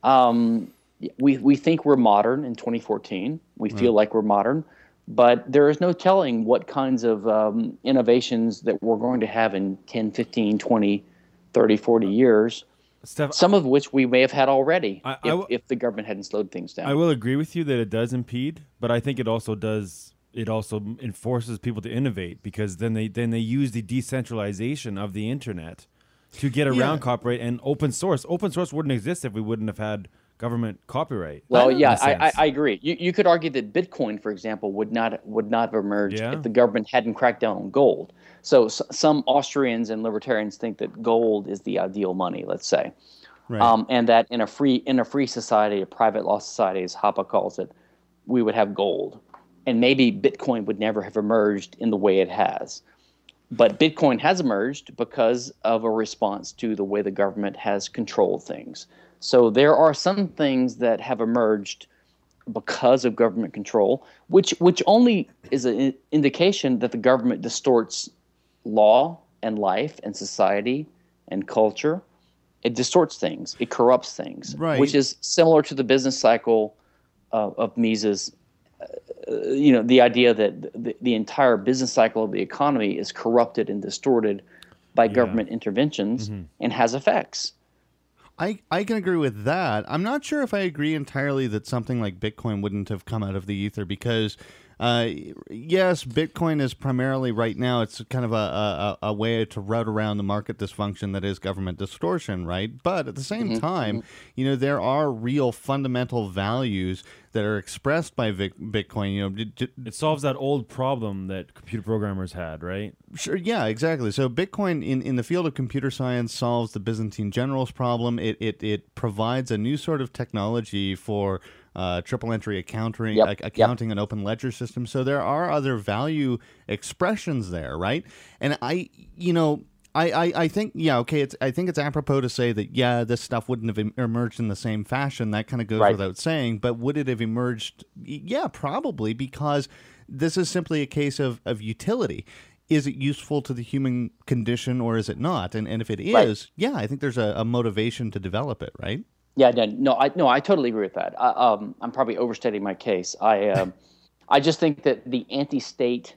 [SPEAKER 9] Um, we, we think we're modern in 2014. We feel like we're modern, but there is no telling what kinds of um, innovations that we're going to have in 10, 15, 20, 30, 40 years
[SPEAKER 8] Steph,
[SPEAKER 9] some of which we may have had already
[SPEAKER 8] I- I
[SPEAKER 9] if, if the government hadn't slowed things down.
[SPEAKER 8] I will agree with you that it does impede, but I think it also does. It also enforces people to innovate because then they then they use the decentralization of the internet to get around
[SPEAKER 3] Yeah.
[SPEAKER 8] copyright and open source. Open source wouldn't exist if we wouldn't have had government copyright.
[SPEAKER 9] well, yeah,
[SPEAKER 8] a
[SPEAKER 9] I, I,
[SPEAKER 8] sense.
[SPEAKER 9] I agree. You, you could argue that Bitcoin, for example, would not would not have emerged
[SPEAKER 8] Yeah.
[SPEAKER 9] if the government hadn't cracked down on gold. So, s some Austrians and libertarians think that gold is the ideal money. Let's say,
[SPEAKER 3] Right.
[SPEAKER 9] um, and that in a free in a free society, a private law society, as Hoppe calls it, we would have gold, and maybe Bitcoin would never have emerged in the way it has. But Bitcoin has emerged because of a response to the way the government has controlled things. So there are some things that have emerged because of government control, which which only is an indication that the government distorts law and life and society and culture. It distorts things. It corrupts things,
[SPEAKER 3] Right.
[SPEAKER 9] which is similar to the business cycle uh, of Mises. Uh, you know, the idea that the, the entire business cycle of the economy is corrupted and distorted by government interventions and has effects.
[SPEAKER 3] I, I can agree with that. I'm not sure if I agree entirely that something like Bitcoin wouldn't have come out of the ether because, uh, yes, Bitcoin is primarily right now, it's kind of a, a, a way to route around the market dysfunction that is government distortion, right? But at the same time, you know, there are real fundamental values that are expressed by Vic- Bitcoin. You know, d- d-
[SPEAKER 8] It solves that old problem that computer programmers had, right?
[SPEAKER 3] Sure. Yeah. Exactly. So Bitcoin in, in the field of computer science solves the Byzantine generals problem. It it, it provides a new sort of technology for uh, triple entry accounting,
[SPEAKER 9] Yep, yep.
[SPEAKER 3] accounting and open ledger system. So there are other value expressions there, right? And I, you know. I, I, I think yeah okay it's I think it's apropos to say that yeah this stuff wouldn't have emerged in the same fashion that kind of goes
[SPEAKER 9] Right.
[SPEAKER 3] without saying but would it have emerged yeah probably because this is simply a case of, of utility is it useful to the human condition or is it not and and if it is
[SPEAKER 9] Right.
[SPEAKER 3] yeah I think there's a, a motivation to develop it right
[SPEAKER 9] Yeah, no, no, I no, I totally agree with that. I, um, I'm probably overstating my case. I, um, I just think that the anti-state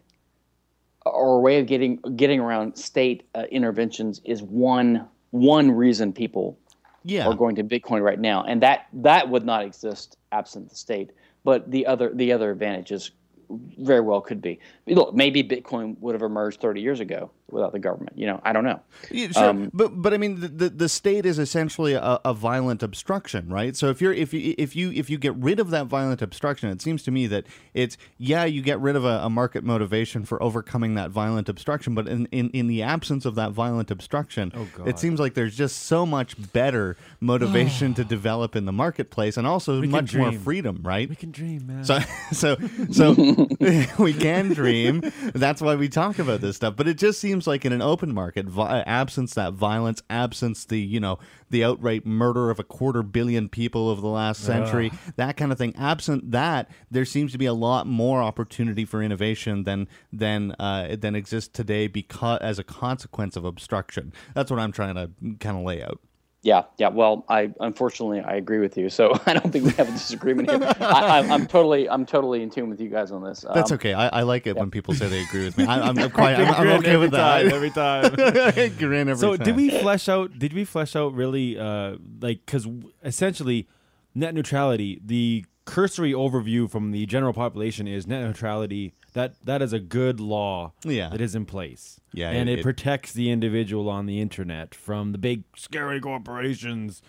[SPEAKER 9] or way of getting getting around state uh, interventions is one one reason people
[SPEAKER 3] yeah
[SPEAKER 9] are going to Bitcoin right now, and that that would not exist absent the state. But the other the other advantages very well could be. Look, maybe Bitcoin would have emerged 30 years ago without the government. You know, I don't know.
[SPEAKER 3] Yeah, sure.
[SPEAKER 9] Um,
[SPEAKER 3] but but I mean the, the, the state is essentially a, a violent obstruction, right? So if you're if you if you if you get rid of that violent obstruction, it seems to me that it's yeah you get rid of a, a market motivation for overcoming that violent obstruction, but in, in, in the absence of that violent obstruction,
[SPEAKER 8] Oh,
[SPEAKER 3] it seems like there's just so much better motivation to develop in the marketplace and also
[SPEAKER 8] can
[SPEAKER 3] much more freedom, right?
[SPEAKER 8] We can dream, man.
[SPEAKER 3] So, so, so we can dream. That's why we talk about this stuff. But it just seems like in an open market, vi- absence that violence, absence the you know the outright murder of a quarter billion people over the last century, that kind of thing. Absent that, there seems to be a lot more opportunity for innovation than than uh, than exists today because as a consequence of obstruction. That's what I'm trying to kind of lay out.
[SPEAKER 9] Yeah, yeah. Well, I unfortunately I agree with you, so I don't think we have a disagreement here. I, I'm, I'm totally, I'm totally in tune with you guys on this.
[SPEAKER 3] That's
[SPEAKER 9] Um,
[SPEAKER 3] okay. I, I like it when people say they agree with me. I, I'm, I'm quite. I'm, I'm okay
[SPEAKER 8] every
[SPEAKER 3] with that.
[SPEAKER 8] time, every time.
[SPEAKER 3] Grin every
[SPEAKER 8] so
[SPEAKER 3] time.
[SPEAKER 8] did we flesh out did we flesh out really uh like because essentially net neutrality the cursory overview from the general population is net neutrality that that is a good law
[SPEAKER 3] Yeah.
[SPEAKER 8] that is in place
[SPEAKER 3] Yeah,
[SPEAKER 8] and it-
[SPEAKER 3] it,
[SPEAKER 8] protects the individual on the internet from the big scary corporations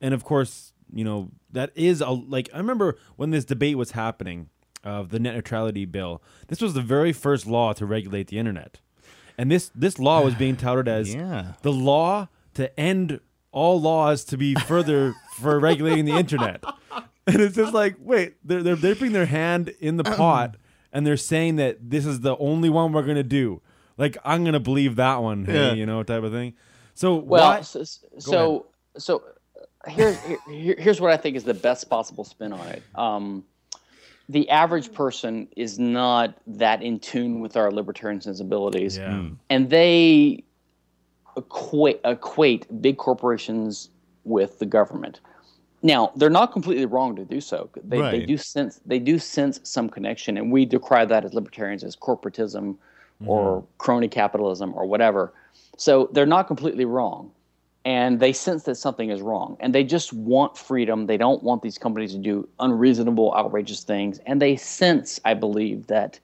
[SPEAKER 8] and of course you know that is a like i remember when this debate was happening of the net neutrality bill this was the very first law to regulate the internet and this this law was being touted as
[SPEAKER 3] Yeah.
[SPEAKER 8] the law to end all laws to be further for regulating the internet. And it's just like, wait, they're, they're, they're putting their hand in the pot and they're saying that this is the only one we're going to do. Like, I'm going to believe that one, hey,
[SPEAKER 3] Yeah.
[SPEAKER 8] you know, type of thing. So,
[SPEAKER 9] Well,
[SPEAKER 8] why?
[SPEAKER 9] so so, so uh, here's here, here's what I think is the best possible spin on it. Um, the average person is not that in tune with our libertarian sensibilities,
[SPEAKER 8] Yeah.
[SPEAKER 9] and they equate equate big corporations with the government. Now, they're not completely wrong to do so. They, they do sense they do sense some connection, and we decry that as libertarians as corporatism mm-hmm. or crony capitalism or whatever. So they're not completely wrong, and they sense that something is wrong, and they just want freedom. They don't want these companies to do unreasonable, outrageous things, and they sense, I believe, that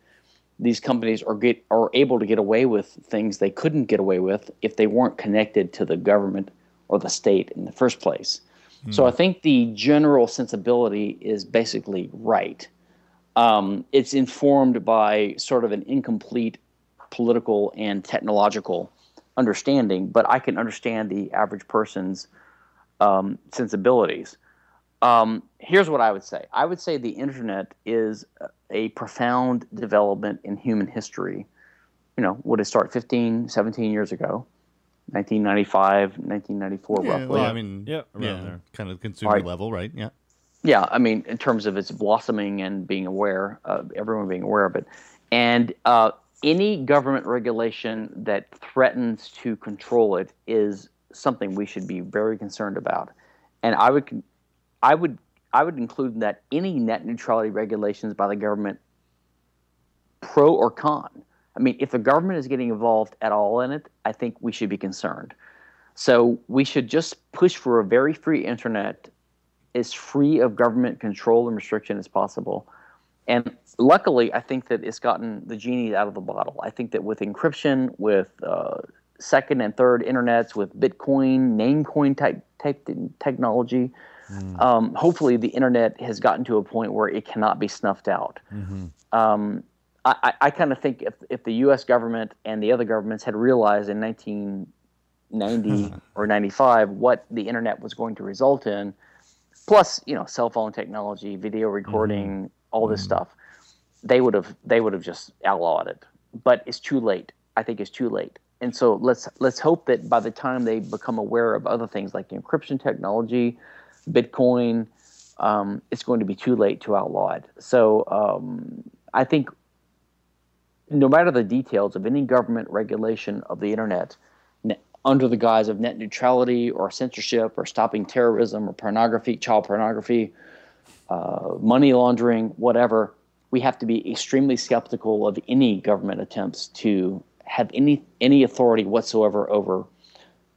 [SPEAKER 9] these companies are get are able to get away with things they couldn't get away with if they weren't connected to the government or the state in the first place. So I think the general sensibility is basically right. Um, it's informed by sort of an incomplete political and technological understanding, but I can understand the average person's um, sensibilities. Um, here's what I would say I would say the internet is a profound development in human history. You know, would it start 15, 17 years ago? 1995, 1994,
[SPEAKER 3] Yeah,
[SPEAKER 9] roughly.
[SPEAKER 3] well, I mean,
[SPEAKER 8] Yeah, around
[SPEAKER 3] yeah,
[SPEAKER 8] there.
[SPEAKER 3] kind of consumer
[SPEAKER 9] Right.
[SPEAKER 3] level, right? Yeah.
[SPEAKER 9] Yeah, I mean, in terms of its blossoming and being aware, uh, everyone being aware of it, and uh, any government regulation that threatens to control it is something we should be very concerned about. And I would, I would, I would include in that any net neutrality regulations by the government, pro or con. I mean, if the government is getting involved at all in it, I think we should be concerned. So we should just push for a very free internet as free of government control and restriction as possible. And luckily, I think that it's gotten the genie out of the bottle. I think that with encryption, with uh, second and third internets, with Bitcoin, Namecoin type, type technology, um, hopefully the internet has gotten to a point where it cannot be snuffed out. Um, I, I, kind of think if, if the U.S. government and the other governments had realized in 1990 or 95 what the internet was going to result in, plus you know cell phone technology, video recording, all this stuff, they would have they would have just outlawed it. But it's too late. I think it's too late. And so let's let's hope that by the time they become aware of other things like encryption technology, Bitcoin, um, it's going to be too late to outlaw it. So um, I think no matter the details of any government regulation of the internet, ne- under the guise of net neutrality or censorship or stopping terrorism or pornography, child pornography, uh, money laundering, whatever, we have to be extremely skeptical of any government attempts to have any any authority whatsoever over,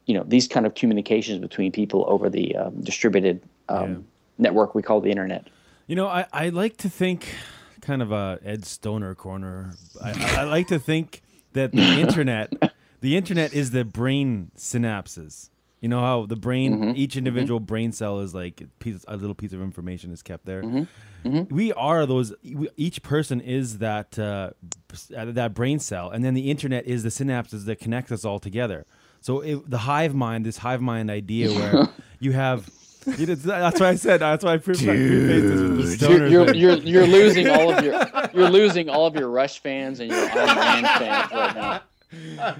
[SPEAKER 9] you know, these kind of communications between people over the um, distributed um, network we call the internet.
[SPEAKER 8] You know, I, I like to think kind of a Ed Stoner corner. I, I, like to think that the internet, the internet is the brain synapses. You know how the brain, mm-hmm. each mm-hmm. individual brain cell is like a, piece, a little piece of information is kept there. Mm-hmm. We are those. We, each person is that uh, that brain cell, and then the internet is the synapses that connect us all together. So it, the hive mind, this hive mind idea, where you have. You know, that's why I said. That's why I pre- prefaced this
[SPEAKER 9] You're, you're, you're, you're losing all of your you're losing all of your Rush fans and your Iron Man fans right now.
[SPEAKER 3] yeah,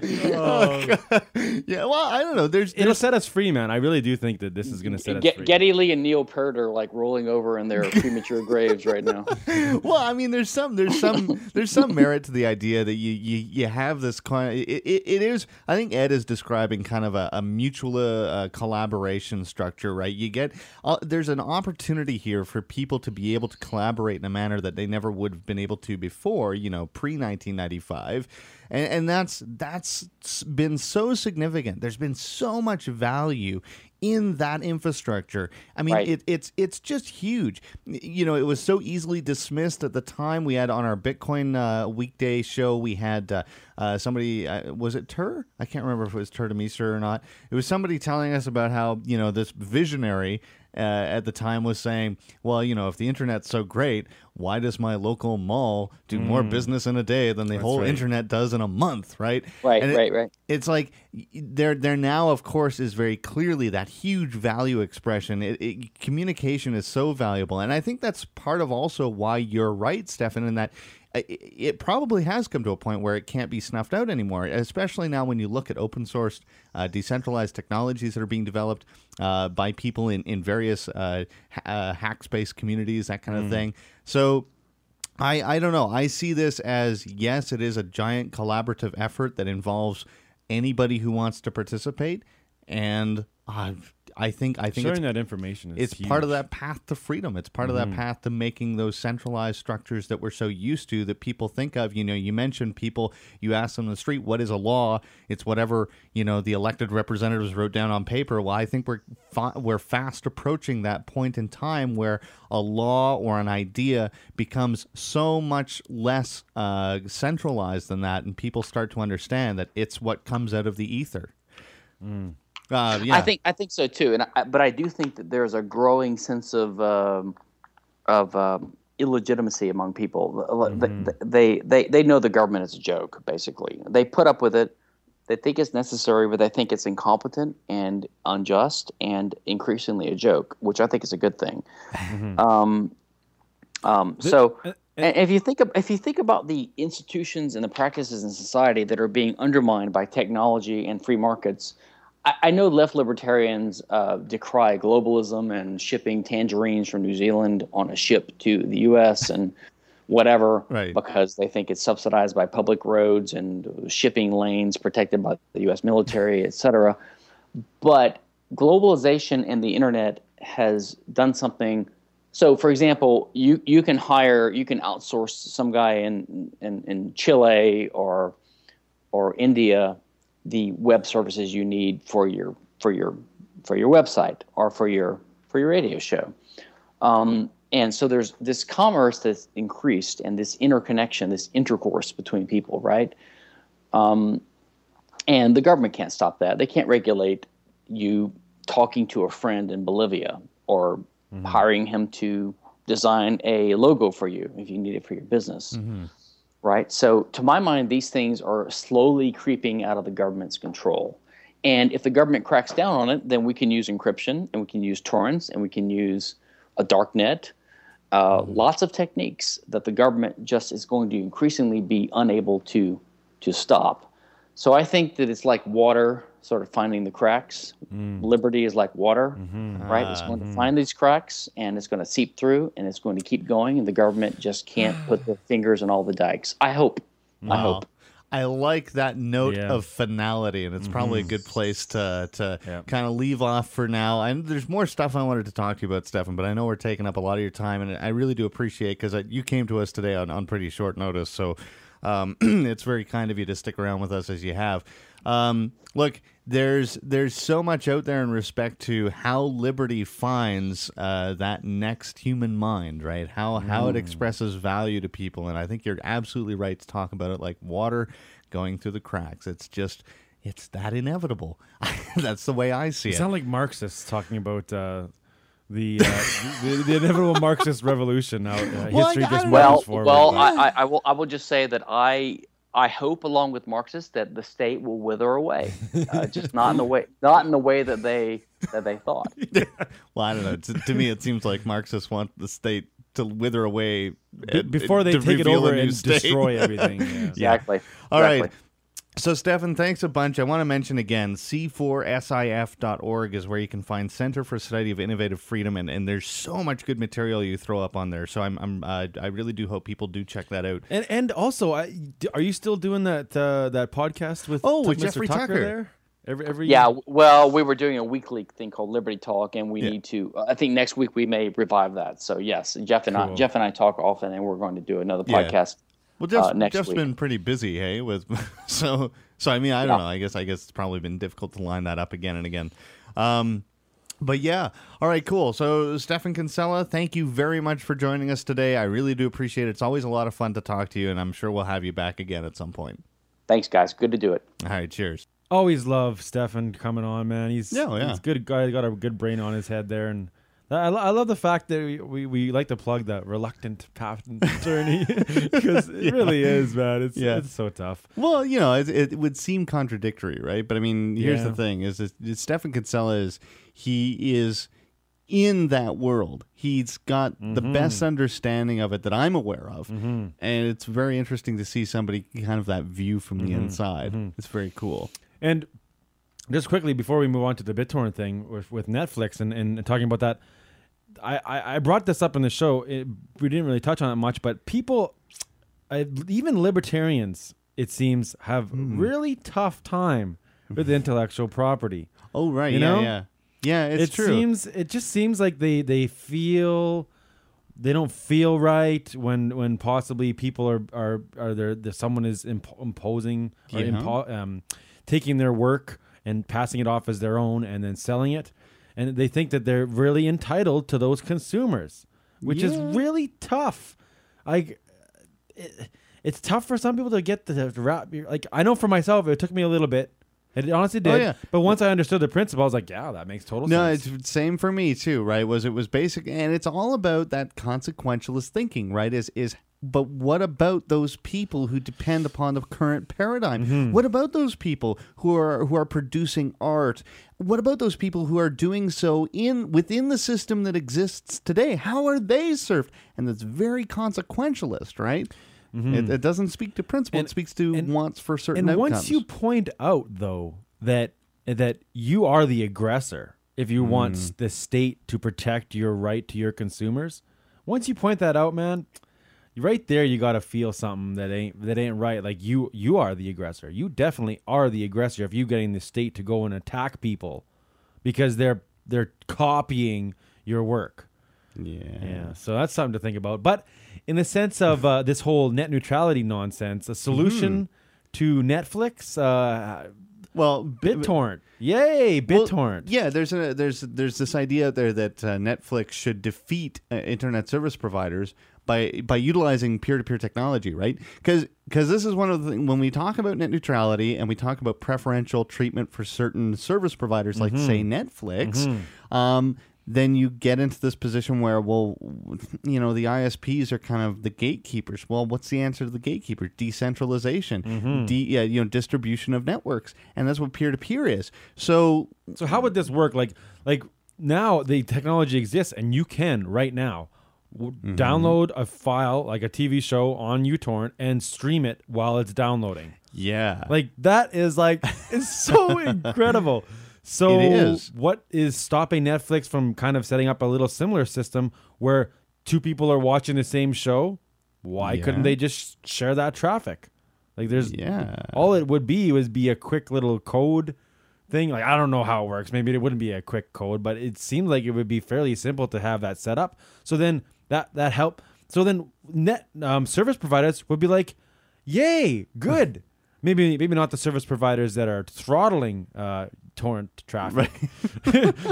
[SPEAKER 3] well, I don't know. There's,
[SPEAKER 8] It'll set us free, man. I really do think that this is going to set us
[SPEAKER 9] Get,
[SPEAKER 8] free.
[SPEAKER 9] Geddy Lee and Neil Peart are like rolling over in their premature graves right now.
[SPEAKER 3] well, I mean, there's some, there's some, there's some merit to the idea that you, you, you have this kind. It, it, it is. I think Ed is describing kind of a, a mutual uh, collaboration structure, right? You get uh, there's an opportunity here for people to be able to collaborate in a manner that they never would have been able to before. You know, pre 1995. And, and that's that's been so significant. There's been so much value in that infrastructure. I mean,
[SPEAKER 9] Right.
[SPEAKER 3] it, it's it's just huge. You know, it was so easily dismissed at the time. We had on our Bitcoin uh, weekday show, we had uh, uh, somebody uh, was it Tur? I can't remember if it was Tuur Demeester or not. It was somebody telling us about how you know this visionary. Uh, at the time was saying, well, you know, if the internet's so great, why does my local mall do more business in a day than the whole
[SPEAKER 8] right.
[SPEAKER 3] internet does in a month, right?
[SPEAKER 9] Right,
[SPEAKER 3] And it-
[SPEAKER 9] right, right.
[SPEAKER 3] it's like y- there there now of course is very clearly that huge value expression it, it, communication is so valuable and i think that's part of also why you're right stephan in that i- i- it probably has come to a point where it can't be snuffed out anymore especially now when you look at open sourced uh, decentralized technologies that are being developed uh, by people in, in various uh, ha- uh, hackspace communities that kind of thing so I, I don't know. I see this as yes, it is a giant collaborative effort that involves anybody who wants to participate, and uh, I think I think
[SPEAKER 8] Sharing
[SPEAKER 3] it's,
[SPEAKER 8] that information is
[SPEAKER 3] it's part of that path to freedom. It's part of that path to making those centralized structures that we're so used to that people think of. You know, you mentioned people. You ask them in the street, "What is a law?" It's whatever you know the elected representatives wrote down on paper. Well, I think we're fa- we're fast approaching that point in time where a law or an idea becomes so much less uh, centralized than that, and people start to understand that it's what comes out of the ether. Uh, yeah.
[SPEAKER 9] I think I think so too, and I, but I do think that there's a growing sense of um, of um, illegitimacy among people. Th- They, they they know the government is a joke. Basically, they put up with it. They think it's necessary, but they think it's incompetent and unjust and increasingly a joke, which I think is a good thing. Um, um, so, and if you think of, if you think about the institutions and the practices in society that are being undermined by technology and free markets, I, know left libertarians uh, decry globalism and shipping tangerines from New Zealand on a ship to the U.S. and whatever,
[SPEAKER 3] Right.
[SPEAKER 9] because they think it's subsidized by public roads and shipping lanes protected by the U.S. military, et cetera. But globalization and the internet has done something. So, for example, you, you can hire, you can outsource some guy in, in, in Chile or or India the web services you need for your for your for your website or for your for your radio show. Um, and so there's this commerce that's increased and this interconnection, this intercourse between people, right? Um, and the government can't stop that. They can't regulate you talking to a friend in Bolivia or hiring him to design a logo for you if you need it for your business. Right? So, to my mind, these things are slowly creeping out of the government's control. And if the government cracks down on it, then we can use encryption and we can use torrents and we can use a dark net. Uh, lots of techniques that the government just is going to increasingly be unable to to stop. So I think that it's like water, sort of finding the cracks. Mm. Liberty is like water, mm-hmm. right? It's ah. going to mm-hmm. find these cracks and it's going to seep through and it's going to keep going, and the government just can't put their fingers on all the dikes. I hope. I hope.
[SPEAKER 3] I like that note
[SPEAKER 8] Yeah.
[SPEAKER 3] of finality, and it's probably a mm-hmm. good place to to
[SPEAKER 8] Yeah.
[SPEAKER 3] kind of leave off for now. And there's more stuff I wanted to talk to you about, Stephan, but I know we're taking up a lot of your time, and I really do appreciate because you came to us today on, on pretty short notice, so um, it's very kind of you to stick around with us as you have. Um, look, there's there's so much out there in respect to how liberty finds uh, that next human mind, right? How how it expresses value to people, and I think you're absolutely right to talk about it like water going through the cracks. It's just it's that inevitable. That's the way I see
[SPEAKER 8] You
[SPEAKER 3] it.
[SPEAKER 8] sound like Marxists talking about uh, the, uh, the the inevitable Marxist revolution. How uh,
[SPEAKER 3] Well,
[SPEAKER 8] history
[SPEAKER 3] I
[SPEAKER 8] just
[SPEAKER 3] don't
[SPEAKER 8] moves
[SPEAKER 9] Well,
[SPEAKER 8] forward.
[SPEAKER 9] well, I, I, I will. I will just say that I, I hope, along with Marxists, that the state will wither away, uh, just not in the way, not in the way that they that they thought.
[SPEAKER 3] well, I don't know. To, to me, it seems like Marxists want the state to wither away
[SPEAKER 8] Be- before they take it over and
[SPEAKER 3] state.
[SPEAKER 8] destroy everything. Yeah.
[SPEAKER 9] Exactly.
[SPEAKER 3] All right.
[SPEAKER 9] Exactly.
[SPEAKER 3] So, Stephan, thanks a bunch. I want to mention again, c4sif.org is where you can find Center for the Study of Innovative Freedom, and, and there's so much good material you throw up on there. So, I'm, I'm uh, I really do hope people do check that out.
[SPEAKER 8] And and also, I, d- are you still doing that uh, that podcast with
[SPEAKER 3] Oh, with
[SPEAKER 8] Mr.
[SPEAKER 3] Jeffrey
[SPEAKER 8] Tucker,
[SPEAKER 3] Tucker.
[SPEAKER 8] there? Every every
[SPEAKER 9] Yeah. Well, we were doing a weekly thing called Liberty Talk, and we
[SPEAKER 3] Yeah.
[SPEAKER 9] need to. I think next week we may revive that. So yes, Jeff and I, Jeff and I talk often, and we're going to do another
[SPEAKER 3] Yeah.
[SPEAKER 9] Podcast.
[SPEAKER 3] Well, Jeff's,
[SPEAKER 9] Uh, next
[SPEAKER 3] Jeff's
[SPEAKER 9] week.
[SPEAKER 3] been pretty busy, hey. With so so. I mean, I don't
[SPEAKER 9] Yeah.
[SPEAKER 3] know. I guess I guess it's probably been difficult to line that up again and again. Um, but yeah, all right, cool. So, Stephan Kinsella, thank you very much for joining us today. I really do appreciate it. It's always a lot of fun to talk to you, and I'm sure we'll have you back again at some point.
[SPEAKER 9] Thanks, guys. Good to do it.
[SPEAKER 3] All right, cheers.
[SPEAKER 8] always love Stephan coming on, man. He's
[SPEAKER 3] Yeah, yeah.
[SPEAKER 8] he's a good guy. Got a good brain on his head there, and I, lo- I love the fact that we, we, we like to plug that reluctant patent attorney because it really is, man. It's
[SPEAKER 3] Yeah.
[SPEAKER 8] it's so tough.
[SPEAKER 3] Well, you know, it, it would seem contradictory, right? But I mean, here's
[SPEAKER 8] Yeah.
[SPEAKER 3] the thing: is that Stephan Kinsella is he is in that world. He's got the
[SPEAKER 8] Mm-hmm.
[SPEAKER 3] best understanding of it that I'm aware of, and it's very interesting to see somebody kind of that view from
[SPEAKER 8] Mm-hmm.
[SPEAKER 3] the inside. It's very cool.
[SPEAKER 8] And just quickly before we move on to the BitTorrent thing with, with Netflix and, and talking about that, I, I, brought this up in the show. It, we didn't really touch on it much, but people, I, even libertarians, it seems, have
[SPEAKER 3] Hmm.
[SPEAKER 8] really tough time with intellectual property.
[SPEAKER 3] Oh, right,
[SPEAKER 8] You
[SPEAKER 3] yeah,
[SPEAKER 8] know?
[SPEAKER 3] yeah, yeah. It's
[SPEAKER 8] it
[SPEAKER 3] true.
[SPEAKER 8] seems it just seems like they they feel they don't feel right when when possibly people are are are there someone is imp- imposing or
[SPEAKER 3] Yeah.
[SPEAKER 8] impo- um, taking their work and passing it off as their own and then selling it and they think that they're really entitled to those consumers which is really tough like it, it's tough for some people to get the, wrap like i know for myself it took me a little bit it honestly oh, did
[SPEAKER 3] Oh, yeah.
[SPEAKER 8] but once i understood the principle i was like yeah that makes total
[SPEAKER 3] No,
[SPEAKER 8] sense
[SPEAKER 3] it's same for me too, right? Was it was basic and it's all about that consequentialist thinking, right? Is is but what about those people who depend upon the current paradigm?
[SPEAKER 8] Mm-hmm.
[SPEAKER 3] What about those people who are who are producing art? What about those people who are doing so in within the system that exists today? How are they served? And that's very consequentialist, right? It, it doesn't speak to principle;
[SPEAKER 8] Mm-hmm. And-
[SPEAKER 3] it speaks to
[SPEAKER 8] and-
[SPEAKER 3] wants for certain
[SPEAKER 8] and
[SPEAKER 3] outcomes.
[SPEAKER 8] once you point out though that that you are the aggressor if you
[SPEAKER 3] Mm.
[SPEAKER 8] want the state to protect your right to your consumers once you point that out man right there you got to feel something that ain't that ain't right like you you are the aggressor you definitely are the aggressor if you getting the state to go and attack people because they're they're copying your work
[SPEAKER 3] yeah.
[SPEAKER 8] yeah, so that's something to think about. But in the sense of uh, this whole net neutrality nonsense, a solution
[SPEAKER 3] Mm-hmm.
[SPEAKER 8] to Netflix, uh,
[SPEAKER 3] Well,
[SPEAKER 8] BitTorrent, yay,
[SPEAKER 3] Well,
[SPEAKER 8] BitTorrent.
[SPEAKER 3] yeah, there's a there's there's this idea out there that uh, Netflix should defeat uh, internet service providers by by utilizing peer to peer technology, right? Because because this is one of the things when we talk about net neutrality and we talk about preferential treatment for certain service providers, like mm-hmm. say Netflix. Mm-hmm. Um, then you get into this position where, well, you know, the ISPs are kind of the gatekeepers. Well, what's the answer to the gatekeeper? Decentralization, mm-hmm. de- yeah, you know, distribution of networks, and that's what peer to peer is. So
[SPEAKER 8] So how would this work? Like, like now the technology exists, and you can right now
[SPEAKER 3] Mm-hmm.
[SPEAKER 8] download a file like a TV show on uTorrent and stream it while it's downloading.
[SPEAKER 3] yeah,
[SPEAKER 8] Like that is like it's so incredible. So
[SPEAKER 3] is.
[SPEAKER 8] what is stopping Netflix from kind of setting up a little similar system where two people are watching the same show? Why
[SPEAKER 3] Yeah.
[SPEAKER 8] couldn't they just share that traffic? Like there's
[SPEAKER 3] Yeah.
[SPEAKER 8] all it would be was be a quick little code thing. Like I don't know how it works. Maybe it wouldn't be a quick code, but it seems like it would be fairly simple to have that set up. So then that that help. So then net um, service providers would be like, "Yay, good." maybe maybe not the service providers that are throttling uh, torrent traffic.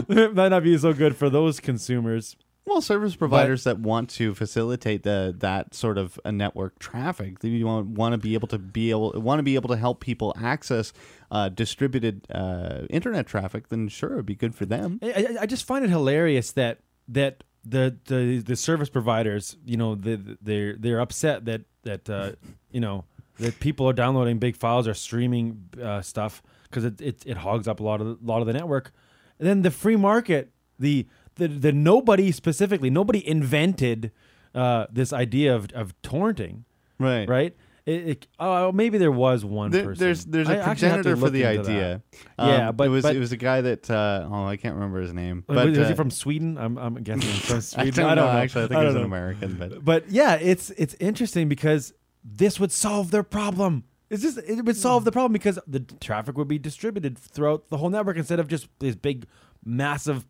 [SPEAKER 8] Might not be so good for those consumers.
[SPEAKER 3] Well, service providers that want to facilitate the that sort of a network traffic, you want, want to be able to be able want to be able to help people access uh, distributed uh, internet traffic, then sure, it'd be good for them.
[SPEAKER 8] I, I- I just find it hilarious that that the the, the service providers, you know, the, they're they're upset that that uh, you know that people are downloading big files or streaming uh, stuff because it, it it hogs up a lot of the, lot of the network. And then the free market, the the the nobody specifically, nobody invented uh, this idea of of torrenting,
[SPEAKER 3] Right,
[SPEAKER 8] right? It, it, oh, maybe there was one
[SPEAKER 3] There,
[SPEAKER 8] person.
[SPEAKER 3] there's there's a
[SPEAKER 8] I
[SPEAKER 3] progenitor for the idea.
[SPEAKER 8] Yeah,
[SPEAKER 3] Um,
[SPEAKER 8] but-
[SPEAKER 3] it was
[SPEAKER 8] but-
[SPEAKER 3] it was a guy that uh, oh I can't remember his name, but
[SPEAKER 8] was
[SPEAKER 3] uh,
[SPEAKER 8] he from Sweden? I'm, I'm guessing from
[SPEAKER 3] I
[SPEAKER 8] Sweden.
[SPEAKER 3] don't, know,
[SPEAKER 8] know.
[SPEAKER 3] Actually, I think
[SPEAKER 8] don't
[SPEAKER 3] he's an. American, but
[SPEAKER 8] But yeah, it's it's interesting because this would solve their problem. It's just it would solve the problem because the traffic would be distributed throughout the whole network instead of just these big, massive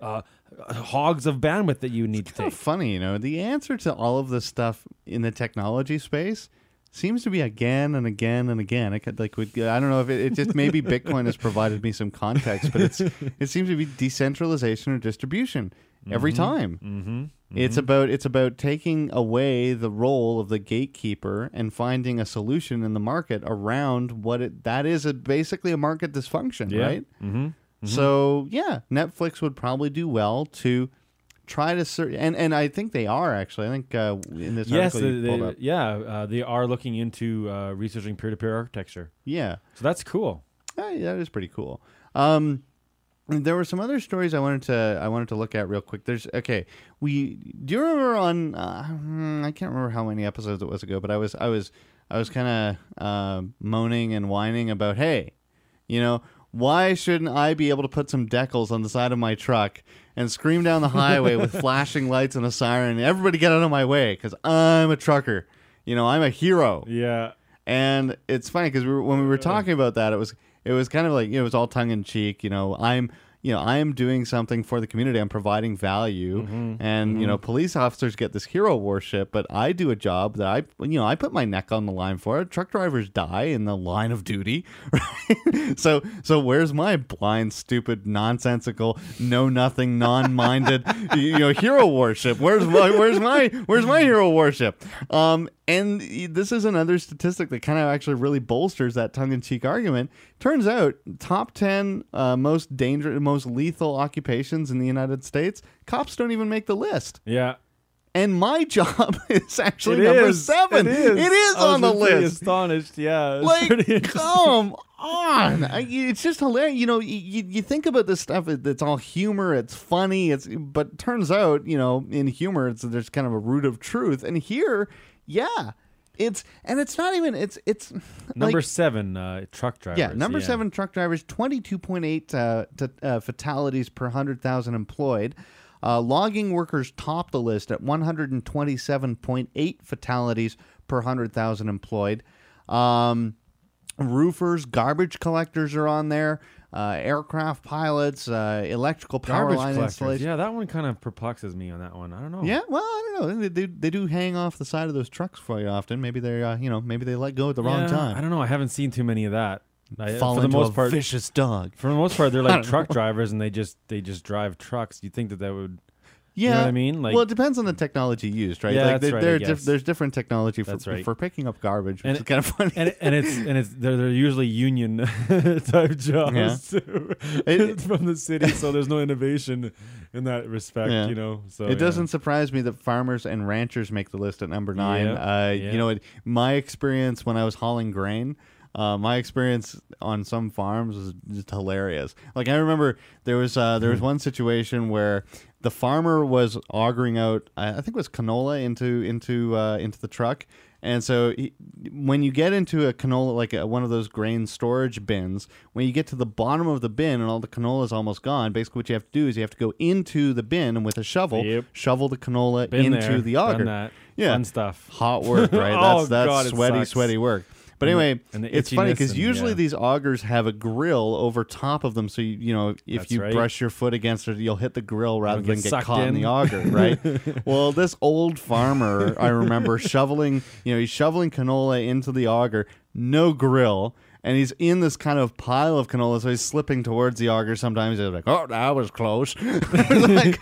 [SPEAKER 8] uh, hogs of bandwidth that you need to
[SPEAKER 3] kind
[SPEAKER 8] take.
[SPEAKER 3] funny, you know. The answer to all of this stuff in the technology space seems to be again and again and again. I could like, would- I don't know if it, it just maybe Bitcoin has provided me some context, but it's it seems to be decentralization or distribution every time.
[SPEAKER 8] Mm-hmm.
[SPEAKER 3] It's about it's about taking away the role of the gatekeeper and finding a solution in the market around what it that is a, basically a market dysfunction, right?
[SPEAKER 8] Mm-hmm.
[SPEAKER 3] So yeah, Netflix would probably do well to try to ser- and and I think they are actually. I think uh, in this
[SPEAKER 8] Yes,
[SPEAKER 3] article
[SPEAKER 8] they,
[SPEAKER 3] pulled
[SPEAKER 8] they-
[SPEAKER 3] up,
[SPEAKER 8] yeah, uh, they are looking into uh, researching peer-to-peer architecture.
[SPEAKER 3] yeah,
[SPEAKER 8] So that's cool.
[SPEAKER 3] Uh, that is pretty cool. Um, there were some other stories I wanted to I wanted to look at real quick. There's okay. We do you remember on uh, I can't remember how many episodes it was ago, but I was I was I was kind of uh, moaning and whining about hey, you know. Why shouldn't I be able to put some decals on the side of my truck and scream down the highway with flashing lights and a siren? Everybody get out of my way because I'm a trucker. You know, I'm a hero.
[SPEAKER 8] Yeah.
[SPEAKER 3] And it's funny because we when we were talking about that, it was it was kind of like you know it was all tongue in cheek. You know, I'm you know I am doing something for the community. I'm providing value, and you know police officers get this hero worship, but I do a job that I you know I put my neck on the line for. it. Truck drivers die in the line of duty, right? so so where's my blind, stupid, nonsensical, know nothing, non-minded you know hero worship? Where's my where's my where's my hero worship? Um, and this is another statistic that kind of actually really bolsters that tongue-in-cheek argument. Turns out, top ten uh, most dangerous, most lethal occupations in the United States, cops don't even make the list.
[SPEAKER 8] Yeah.
[SPEAKER 3] And my job is actually
[SPEAKER 8] It
[SPEAKER 3] number
[SPEAKER 8] is.
[SPEAKER 3] seven.
[SPEAKER 8] It is.
[SPEAKER 3] It is on the list.
[SPEAKER 8] Astonished. Yeah. It's
[SPEAKER 3] Like, come on! I, it's just hilarious. You know, you, you think about this stuff. it- It's all humor. It's funny. It's but turns out, you know, in humor, it's there's kind of a root of truth. And here, yeah, it's and it's not even. It's it's
[SPEAKER 8] Number
[SPEAKER 3] like,
[SPEAKER 8] seven, uh, truck drivers.
[SPEAKER 3] yeah, number seven truck drivers, twenty two point eight uh, uh, fatalities per hundred thousand employed. Uh, logging workers top the list at one hundred and twenty seven point eight fatalities per hundred thousand employed. Um, roofers, garbage collectors are on there. Uh, aircraft pilots, uh, electrical power
[SPEAKER 8] Garbage
[SPEAKER 3] line
[SPEAKER 8] collectors.
[SPEAKER 3] installation.
[SPEAKER 8] Yeah, that one kind of perplexes me on that one. I don't know.
[SPEAKER 3] Yeah, well, I don't know. They, they, they do hang off the side of those trucks quite often. Maybe they're, uh, you know, maybe they let go at the wrong
[SPEAKER 8] Yeah,
[SPEAKER 3] time.
[SPEAKER 8] I don't know. I haven't seen too many of that. I,
[SPEAKER 3] Fall
[SPEAKER 8] for the
[SPEAKER 3] into
[SPEAKER 8] most
[SPEAKER 3] a
[SPEAKER 8] part,
[SPEAKER 3] vicious dog.
[SPEAKER 8] for the most part, they're like truck drivers, and they just they just drive trucks. You think that that would
[SPEAKER 3] Yeah,
[SPEAKER 8] know what I mean? Like,
[SPEAKER 3] well, it depends on the technology used, right?
[SPEAKER 8] Yeah,
[SPEAKER 3] like
[SPEAKER 8] that's
[SPEAKER 3] there,
[SPEAKER 8] right,
[SPEAKER 3] there
[SPEAKER 8] I
[SPEAKER 3] diff-
[SPEAKER 8] guess.
[SPEAKER 3] there's different technology for,
[SPEAKER 8] right.
[SPEAKER 3] for picking up garbage, which
[SPEAKER 8] And-
[SPEAKER 3] is kind of funny.
[SPEAKER 8] and and it's and it's they're, they're usually union type jobs
[SPEAKER 3] Yeah.
[SPEAKER 8] too,
[SPEAKER 3] It-
[SPEAKER 8] from the city, so there's no innovation in that respect,
[SPEAKER 3] Yeah.
[SPEAKER 8] you know. So
[SPEAKER 3] it doesn't surprise me that farmers and ranchers make the list at number nine. Uh. You know, it, my experience when I was hauling grain, uh, my experience on some farms was just hilarious. Like I remember there was uh, there was
[SPEAKER 8] Hmm.
[SPEAKER 3] one situation where the farmer was augering out, I think it was canola into into uh, into the truck. And so, he, when you get into a canola, like a, one of those grain storage bins, when you get to the bottom of the bin and all the canola is almost gone, basically what you have to do is you have to go into the bin and with a shovel,
[SPEAKER 8] Yep.
[SPEAKER 3] shovel the canola
[SPEAKER 8] Been
[SPEAKER 3] into
[SPEAKER 8] there,
[SPEAKER 3] the
[SPEAKER 8] done
[SPEAKER 3] auger.
[SPEAKER 8] that.
[SPEAKER 3] Yeah.
[SPEAKER 8] fun stuff.
[SPEAKER 3] Hot work, right?
[SPEAKER 8] Oh,
[SPEAKER 3] That's that's
[SPEAKER 8] God,
[SPEAKER 3] sweaty, sweaty work. But
[SPEAKER 8] And the-
[SPEAKER 3] anyway,
[SPEAKER 8] and the
[SPEAKER 3] it's funny because
[SPEAKER 8] and-
[SPEAKER 3] usually
[SPEAKER 8] yeah.
[SPEAKER 3] these augers have a grill over top of them, so you, you know if
[SPEAKER 8] That's
[SPEAKER 3] you
[SPEAKER 8] right.
[SPEAKER 3] brush your foot against it, you'll hit the grill rather than
[SPEAKER 8] get
[SPEAKER 3] get caught in.
[SPEAKER 8] in.
[SPEAKER 3] the auger, right? well, this old farmer, I remember shoveling, you know, he's shoveling canola into the auger, no grill. And he's in this kind of pile of canola, so he's slipping towards the auger. Sometimes he's like, "Oh, that was close." like,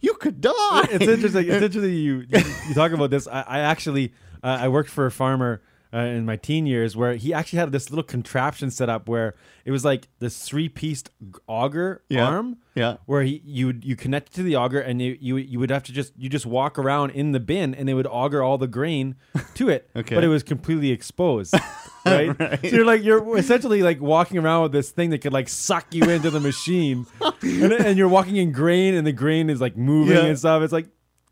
[SPEAKER 3] you could die.
[SPEAKER 8] it's interesting. It's interesting you you, you talk about this. I, I actually uh, I worked for a farmer uh, in my teen years where he actually had this little contraption set up where it was like this three pieced auger
[SPEAKER 3] Yeah.
[SPEAKER 8] arm.
[SPEAKER 3] Yeah.
[SPEAKER 8] Where he you you connect it to the auger and you, you you would have to just you just walk around in the bin and they would auger all the grain to it.
[SPEAKER 3] Okay.
[SPEAKER 8] But it was completely exposed. Right? So you're like you're essentially like walking around with this thing that could like suck you into the machine, and, and you're walking in grain, and the grain is like moving
[SPEAKER 3] Yeah.
[SPEAKER 8] and stuff. It's like,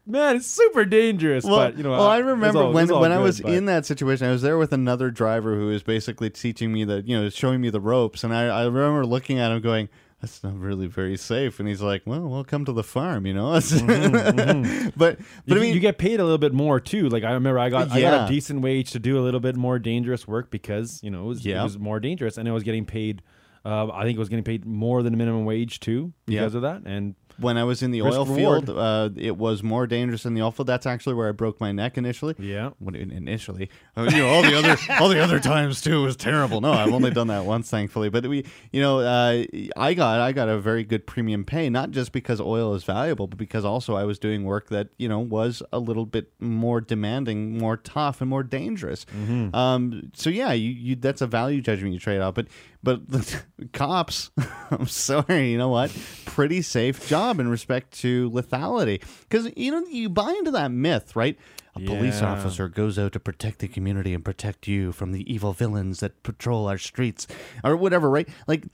[SPEAKER 8] man, it's super dangerous.
[SPEAKER 3] Well,
[SPEAKER 8] but you know,
[SPEAKER 3] well, I remember
[SPEAKER 8] all-
[SPEAKER 3] when when I was
[SPEAKER 8] but-
[SPEAKER 3] in that situation, I was there with another driver who was basically teaching me the, you know, showing me the ropes, and I, I remember looking at him going. That's not really very safe, and he's like, "Well, welcome to the farm," you know. but but
[SPEAKER 8] You,
[SPEAKER 3] I mean,
[SPEAKER 8] you get paid a little bit more too. Like I remember, I got I
[SPEAKER 3] Yeah.
[SPEAKER 8] got a decent wage to do a little bit more dangerous work because you know it was,
[SPEAKER 3] Yeah.
[SPEAKER 8] it was more dangerous, and I was getting paid. Uh, I think it was getting paid more than minimum wage too
[SPEAKER 3] Yeah.
[SPEAKER 8] because of that. And
[SPEAKER 3] when I was in the
[SPEAKER 8] Risk
[SPEAKER 3] oil
[SPEAKER 8] reward.
[SPEAKER 3] field, uh, it was more dangerous in the oil field. That's actually where I broke my neck initially.
[SPEAKER 8] yeah,
[SPEAKER 3] When, initially, Uh, you know, all the other all the other times too was terrible. No, I've only done that once, thankfully. But we, you know, uh, I got I got a very good premium pay, not just because oil is valuable, but because also I was doing work that you know was a little bit more demanding, more tough, and more dangerous. Um, so yeah, you, you that's a value judgment you trade off. But but the cops, I'm sorry, you know what? Pretty safe job in respect to lethality, because you know you buy into that myth, right? A police officer goes out to protect the community and protect you from the evil villains that patrol our streets, or whatever, right? Like.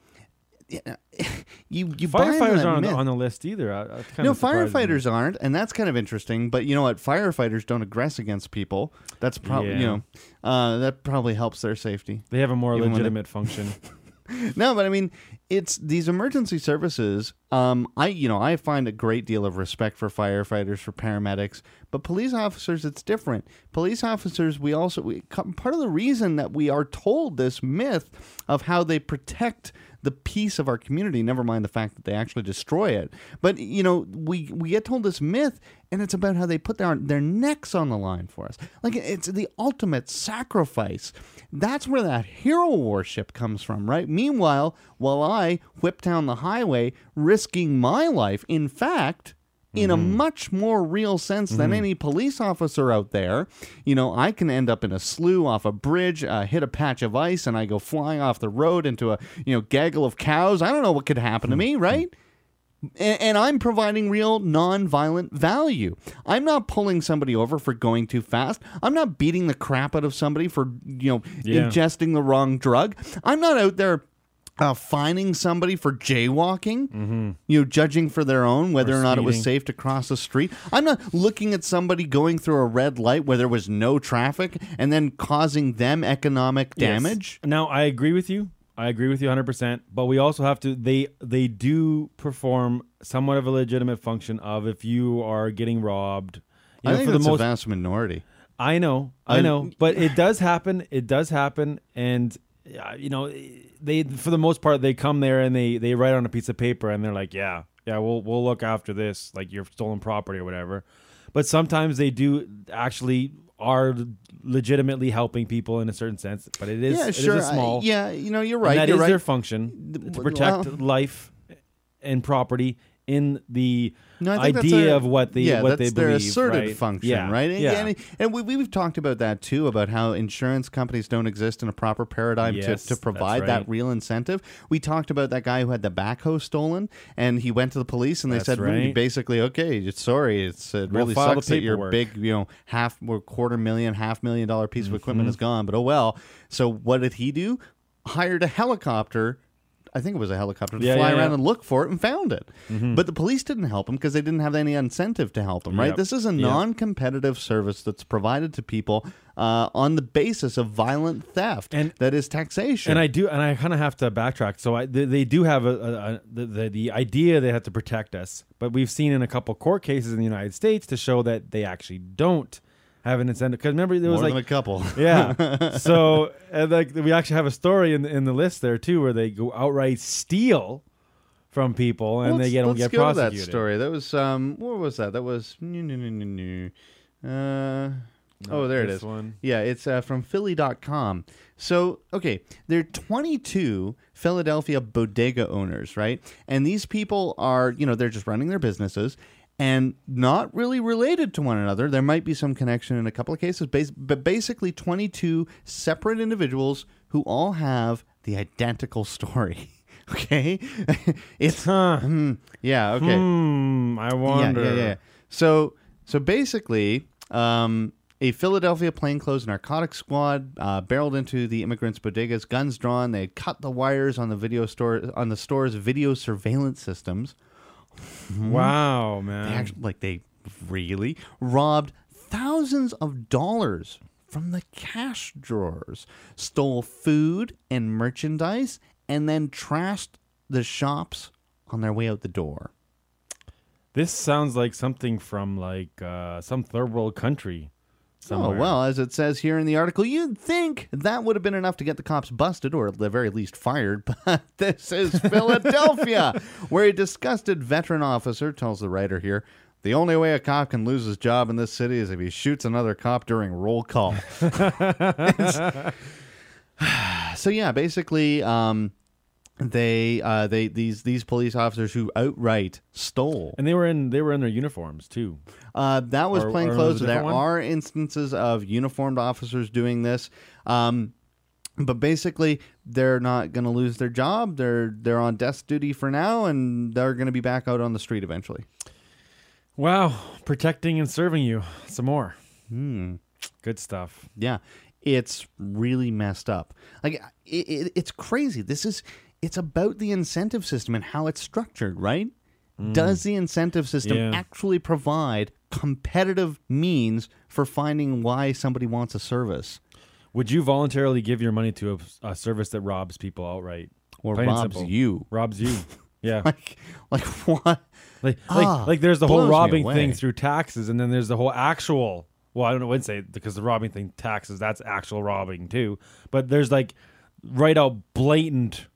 [SPEAKER 3] You you buy into
[SPEAKER 8] firefighters aren't
[SPEAKER 3] myth.
[SPEAKER 8] on the list either. I,
[SPEAKER 3] No,
[SPEAKER 8] of surprised me.
[SPEAKER 3] firefighters aren't, and that's kind of interesting. But you know what? Firefighters don't aggress against people. That's probably you know uh, that probably helps their safety.
[SPEAKER 8] They have a more
[SPEAKER 3] when they-
[SPEAKER 8] legitimate function.
[SPEAKER 3] No, but I mean, it's these emergency services. Um, I you know I find a great deal of respect for firefighters, for paramedics, but police officers, it's different. Police officers, we also we, part of the reason that we are told this myth of how they protect the peace of our community. Never mind the fact that they actually destroy it. But you know, we we get told this myth, and it's about how they put their their necks on the line for us. Like it's the ultimate sacrifice. That's where that hero worship comes from, right? Meanwhile, while I whip down the highway, risking my life, in fact. In a mm-hmm. much more real sense than mm-hmm. any police officer out there, you know, I can end up in a slough off a bridge, uh, hit a patch of ice, and I go flying off the road into a you know gaggle of cows. I don't know what could happen to hmm. me, hmm. right? and, and I'm providing real non-violent value. I'm not pulling somebody over for going too fast. I'm not beating the crap out of somebody for you know
[SPEAKER 8] Yeah.
[SPEAKER 3] ingesting the wrong drug. I'm not out there uh, fining somebody for jaywalking. You know, judging for their own whether
[SPEAKER 8] Or
[SPEAKER 3] or not it was safe to cross the street. I'm not looking at somebody going through a red light where there was no traffic and then causing them economic
[SPEAKER 8] Yes.
[SPEAKER 3] damage.
[SPEAKER 8] Now I agree with you. I agree with you 100%, but we also have to they they do perform somewhat of a legitimate function of if you are getting robbed. You
[SPEAKER 3] I
[SPEAKER 8] know,
[SPEAKER 3] think
[SPEAKER 8] for the most
[SPEAKER 3] a vast minority.
[SPEAKER 8] I know, I know, but it does happen. It does happen, and you know, they for the most part they come there and they they write on a piece of paper and they're like, yeah, yeah, we'll we'll look after this, like your stolen property or whatever. But sometimes they do actually are legitimately helping people in a certain sense. But it is
[SPEAKER 3] yeah,
[SPEAKER 8] it is
[SPEAKER 3] sure.
[SPEAKER 8] a small.
[SPEAKER 3] I- yeah, you know, you're
[SPEAKER 8] and
[SPEAKER 3] right.
[SPEAKER 8] that
[SPEAKER 3] you're
[SPEAKER 8] is
[SPEAKER 3] right.
[SPEAKER 8] their function to
[SPEAKER 3] well-
[SPEAKER 8] protect life and property in the
[SPEAKER 3] No, I think that's
[SPEAKER 8] idea
[SPEAKER 3] a-
[SPEAKER 8] of what they
[SPEAKER 3] yeah,
[SPEAKER 8] what
[SPEAKER 3] that's
[SPEAKER 8] they
[SPEAKER 3] their
[SPEAKER 8] believe.
[SPEAKER 3] assertive
[SPEAKER 8] right?
[SPEAKER 3] function,
[SPEAKER 8] yeah.
[SPEAKER 3] right? And,
[SPEAKER 8] Yeah.
[SPEAKER 3] and, and we, we've talked about that too, about how insurance companies don't exist in a proper paradigm
[SPEAKER 8] Yes,
[SPEAKER 3] to, to provide
[SPEAKER 8] right.
[SPEAKER 3] that real incentive. We talked about that guy who had the backhoe stolen, and he went to the police, and they
[SPEAKER 8] That's
[SPEAKER 3] said,
[SPEAKER 8] right.
[SPEAKER 3] basically, okay, sorry, it's it
[SPEAKER 8] We'll
[SPEAKER 3] really sucks that your big, you know, half or quarter million, half million dollar piece of
[SPEAKER 8] Mm-hmm.
[SPEAKER 3] equipment is gone." But oh well. So what did he do? Hired a helicopter. I think it was a helicopter to
[SPEAKER 8] Yeah,
[SPEAKER 3] fly
[SPEAKER 8] yeah,
[SPEAKER 3] around
[SPEAKER 8] yeah.
[SPEAKER 3] and look for it and found it. But the police didn't help him because they didn't have any incentive to help him, right?
[SPEAKER 8] Yep.
[SPEAKER 3] This is a
[SPEAKER 8] Yep.
[SPEAKER 3] non-competitive service that's provided to people uh, on the basis of violent theft,
[SPEAKER 8] And-
[SPEAKER 3] that is taxation.
[SPEAKER 8] And I do, and I kind of have to backtrack. So I, they, they do have a, a, a the, the the idea they have to protect us, but we've seen in a couple court cases in the United States to show that they actually don't have an incentive. Because remember, there was
[SPEAKER 3] More
[SPEAKER 8] like
[SPEAKER 3] a couple.
[SPEAKER 8] yeah. So and like we actually have a story in in the list there too, where they go outright steal from people and
[SPEAKER 3] let's,
[SPEAKER 8] they get
[SPEAKER 3] let's
[SPEAKER 8] get
[SPEAKER 3] go
[SPEAKER 8] prosecuted.
[SPEAKER 3] that story. That was um, what was that? That was no, no, no, no, no. Uh, oh, there it is.
[SPEAKER 8] one.
[SPEAKER 3] Yeah, it's uh, from Philly.com. So, okay, there are 22 Philadelphia bodega owners, right? And these people are, you know, they're just running their businesses and not really related to one another. There might be some connection in a couple of cases, but basically 22 separate individuals who all have the identical story. Okay? it's
[SPEAKER 8] Huh.
[SPEAKER 3] Hmm, yeah, okay.
[SPEAKER 8] Hmm. I
[SPEAKER 3] Yeah,
[SPEAKER 8] wonder.
[SPEAKER 3] yeah, yeah. So, so basically, um, a Philadelphia plainclothes narcotics squad uh, barreled into the immigrants' bodegas, guns drawn. They had cut the wires on the video store on the store's video surveillance systems.
[SPEAKER 8] Wow,
[SPEAKER 3] They
[SPEAKER 8] man.
[SPEAKER 3] actually, like, they really robbed thousands of dollars from the cash drawers, stole food and merchandise, and then trashed the shops on their way out the door.
[SPEAKER 8] This sounds like something from like uh, some third world country. Somewhere.
[SPEAKER 3] Oh, well, as it says here in the article, you'd think that would have been enough to get the cops busted or at the very least fired, but this is Philadelphia, where a disgusted veteran officer tells the writer here the only way a cop can lose his job in this city is if he shoots another cop during roll call. So, yeah, basically. Um, they uh they these these police officers who outright stole
[SPEAKER 8] And they were in they were in their uniforms too.
[SPEAKER 3] uh, that was
[SPEAKER 8] Or-
[SPEAKER 3] plain
[SPEAKER 8] or
[SPEAKER 3] clothes.
[SPEAKER 8] was
[SPEAKER 3] There
[SPEAKER 8] one?
[SPEAKER 3] are instances of uniformed officers doing this, um, but basically they're not going to lose their job. They're they're on desk duty for now, and they're going to be back out on the street eventually.
[SPEAKER 8] Wow, protecting and serving you some more.
[SPEAKER 3] Hmm.
[SPEAKER 8] Good stuff.
[SPEAKER 3] Yeah, it's really messed up. Like it, it, it's crazy. This is it's about the incentive system and how it's structured, right? Does the incentive system
[SPEAKER 8] Yeah.
[SPEAKER 3] actually provide competitive means for finding why somebody wants a service?
[SPEAKER 8] Would you voluntarily give your money to a, a service that robs people outright?
[SPEAKER 3] or
[SPEAKER 8] Plain
[SPEAKER 3] robs you.
[SPEAKER 8] Robs you. Yeah.
[SPEAKER 3] Like, like what?
[SPEAKER 8] Like,
[SPEAKER 3] Ah,
[SPEAKER 8] like, like there's the whole robbing thing through taxes, and then there's the whole actual. Well, I don't know. I wouldn't say because the robbing thing, taxes, that's actual robbing too. But there's like right out blatant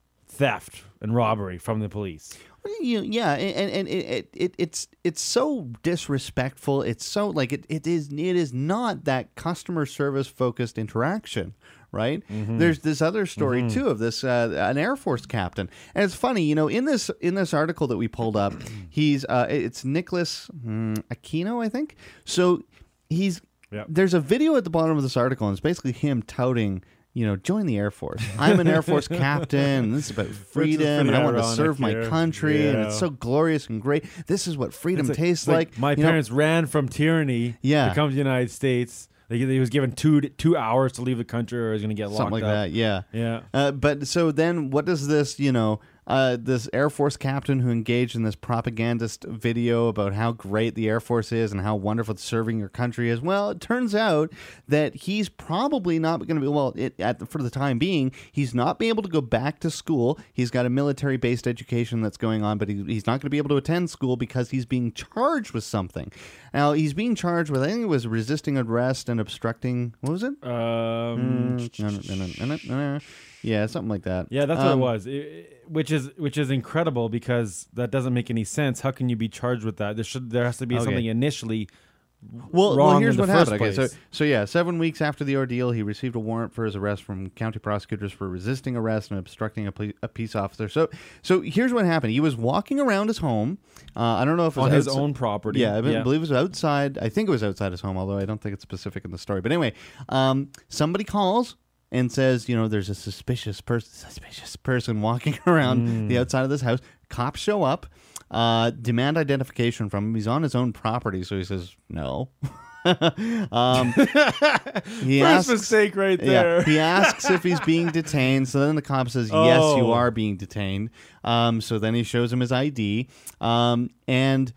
[SPEAKER 8] theft and robbery from the police.
[SPEAKER 3] You, yeah, and, and it, it, it it's it's so disrespectful. It's so like it, it is it is not that customer service focused interaction, right? There's this other story too of this uh, an Air Force captain, and it's funny, you know, in this in this article that we pulled up, he's uh, it's Nicholas mm, Aquino, I think. So he's
[SPEAKER 8] Yep.
[SPEAKER 3] there's a video at the bottom of this article, and it's basically him touting. You know, join the Air Force. I'm an Air Force captain. This is about freedom, and I want to serve my
[SPEAKER 8] here.
[SPEAKER 3] country, and it's so glorious and great. This is what freedom
[SPEAKER 8] like-
[SPEAKER 3] tastes
[SPEAKER 8] like,
[SPEAKER 3] like.
[SPEAKER 8] my
[SPEAKER 3] You know,
[SPEAKER 8] parents ran from tyranny
[SPEAKER 3] Yeah.
[SPEAKER 8] to come to the United States. Like, he was given two two hours to leave the country, or he was going to get locked
[SPEAKER 3] something like
[SPEAKER 8] up.
[SPEAKER 3] that. Yeah.
[SPEAKER 8] Yeah.
[SPEAKER 3] Uh, but so then, what does this, you know, uh, this Air Force captain who engaged in this propagandist video about how great the Air Force is and how wonderful serving your country is? Well, it turns out that he's probably not going to be well. It, at for the time being, he's not be able to go back to school. He's got a military-based education that's going on, but he, he's not going to be able to attend school because he's being charged with something. Now he's being charged with I think it was resisting arrest and obstructing. What was it?
[SPEAKER 8] Um,
[SPEAKER 3] Mm, no, no, no, no, no, no. Yeah, something like that.
[SPEAKER 8] Yeah, that's
[SPEAKER 3] Um,
[SPEAKER 8] what it was. It- it- which is which is incredible because that doesn't make any sense. How can you be charged with that? There should there has to be
[SPEAKER 3] Okay.
[SPEAKER 8] something initially
[SPEAKER 3] Well, well here's what happened. Okay, so, so yeah, seven weeks after the ordeal, he received a warrant for his arrest from county prosecutors for resisting arrest and obstructing a, ple- a peace officer. So, so here's what happened. He was walking around his home. Uh, I don't know if it was
[SPEAKER 8] on his
[SPEAKER 3] outside-
[SPEAKER 8] own property.
[SPEAKER 3] Yeah, I be- believe it was outside. I think it was outside his home, although I don't think it's specific in the story. But anyway, um, somebody calls and says, you know, there's a suspicious person, suspicious person walking around the outside of this house. Cops show up, uh, demand identification from him. He's on his own property, so he says no. um, he
[SPEAKER 8] First
[SPEAKER 3] asks,
[SPEAKER 8] mistake right
[SPEAKER 3] yeah,
[SPEAKER 8] there.
[SPEAKER 3] he asks if he's being detained. So then the cop says, "Yes, you
[SPEAKER 8] Oh.
[SPEAKER 3] are being detained." Um, so then he shows him his ID, um, and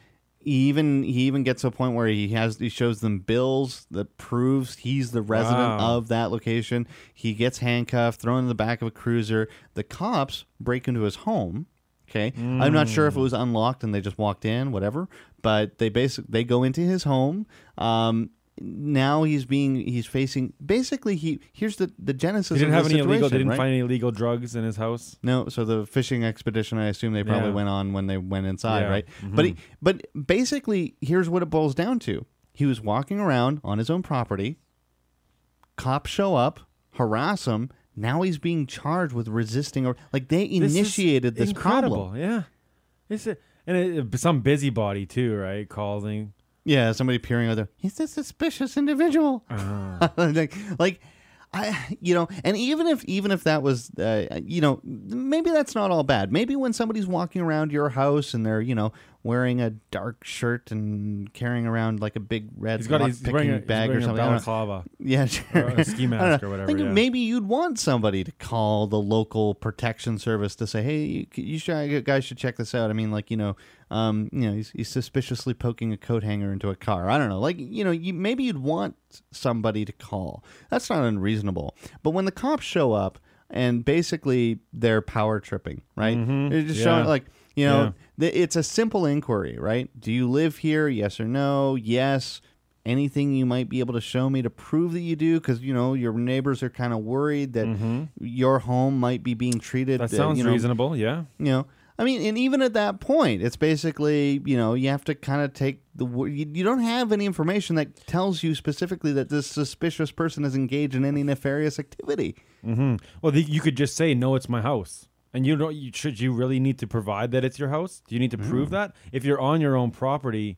[SPEAKER 3] he even he even gets to a point where he has he shows them bills that proves he's the resident
[SPEAKER 8] Wow.
[SPEAKER 3] of that location. He gets handcuffed, thrown in the back of a cruiser. The cops break into his home. Okay, I'm not sure if it was unlocked and they just walked in, whatever. But they basically they go into his home. Um, now he's being he's facing basically he here's the the genesis.
[SPEAKER 8] He didn't
[SPEAKER 3] of
[SPEAKER 8] have any illegal. They didn't
[SPEAKER 3] right?
[SPEAKER 8] find any illegal drugs in his house.
[SPEAKER 3] No, so the fishing expedition, I assume they probably
[SPEAKER 8] Yeah.
[SPEAKER 3] went on when they went inside,
[SPEAKER 8] Yeah.
[SPEAKER 3] right?
[SPEAKER 8] Mhm.
[SPEAKER 3] But he, but basically, here's what it boils down to: he was walking around on his own property. Cops show up, harass him. Now he's being charged with resisting, or like they
[SPEAKER 8] This
[SPEAKER 3] initiated this
[SPEAKER 8] incredible.
[SPEAKER 3] problem.
[SPEAKER 8] Yeah, it's a, and it, some busybody too, right? Calling.
[SPEAKER 3] Yeah, somebody peering there. He's a suspicious individual.
[SPEAKER 8] Uh,
[SPEAKER 3] like, like, I, you know, and even if even if that was, uh, you know, maybe that's not all bad. Maybe when somebody's walking around your house and they're, you know, wearing a dark shirt and carrying around like a big red
[SPEAKER 8] he's got he's wearing a, he's
[SPEAKER 3] bag
[SPEAKER 8] wearing
[SPEAKER 3] or something. I don't know.
[SPEAKER 8] balaclava.
[SPEAKER 3] Yeah, sure.
[SPEAKER 8] Or a ski mask or whatever,
[SPEAKER 3] Think
[SPEAKER 8] yeah.
[SPEAKER 3] Maybe you'd want somebody to call the local protection service to say, "Hey, you, you should, you guys should check this out." I mean, like you know, um, you know, he's, he's suspiciously poking a coat hanger into a car. I don't know, like you know, you, maybe you'd want somebody to call. That's not unreasonable. But when the cops show up and basically they're power tripping, right? They're just
[SPEAKER 8] Yeah.
[SPEAKER 3] showing like you know,
[SPEAKER 8] Yeah.
[SPEAKER 3] th- it's a simple inquiry, right? Do you live here? Yes or no? Yes. Anything you might be able to show me to prove that you do? Because you know your neighbors are kind of worried that your home might be being treated.
[SPEAKER 8] Mm-hmm. That
[SPEAKER 3] uh,
[SPEAKER 8] sounds
[SPEAKER 3] you know,
[SPEAKER 8] reasonable. Yeah.
[SPEAKER 3] You know, I mean, and even at that point, it's basically you know you have to kind of take the you, you don't have any information that tells you specifically that this suspicious person is engaged in any nefarious activity.
[SPEAKER 8] hmm Well, the, you could just say, "No, it's my house," and you don't. You, should you really need to provide that it's your house? Do you need to
[SPEAKER 3] Mm.
[SPEAKER 8] prove that if you're on your own property?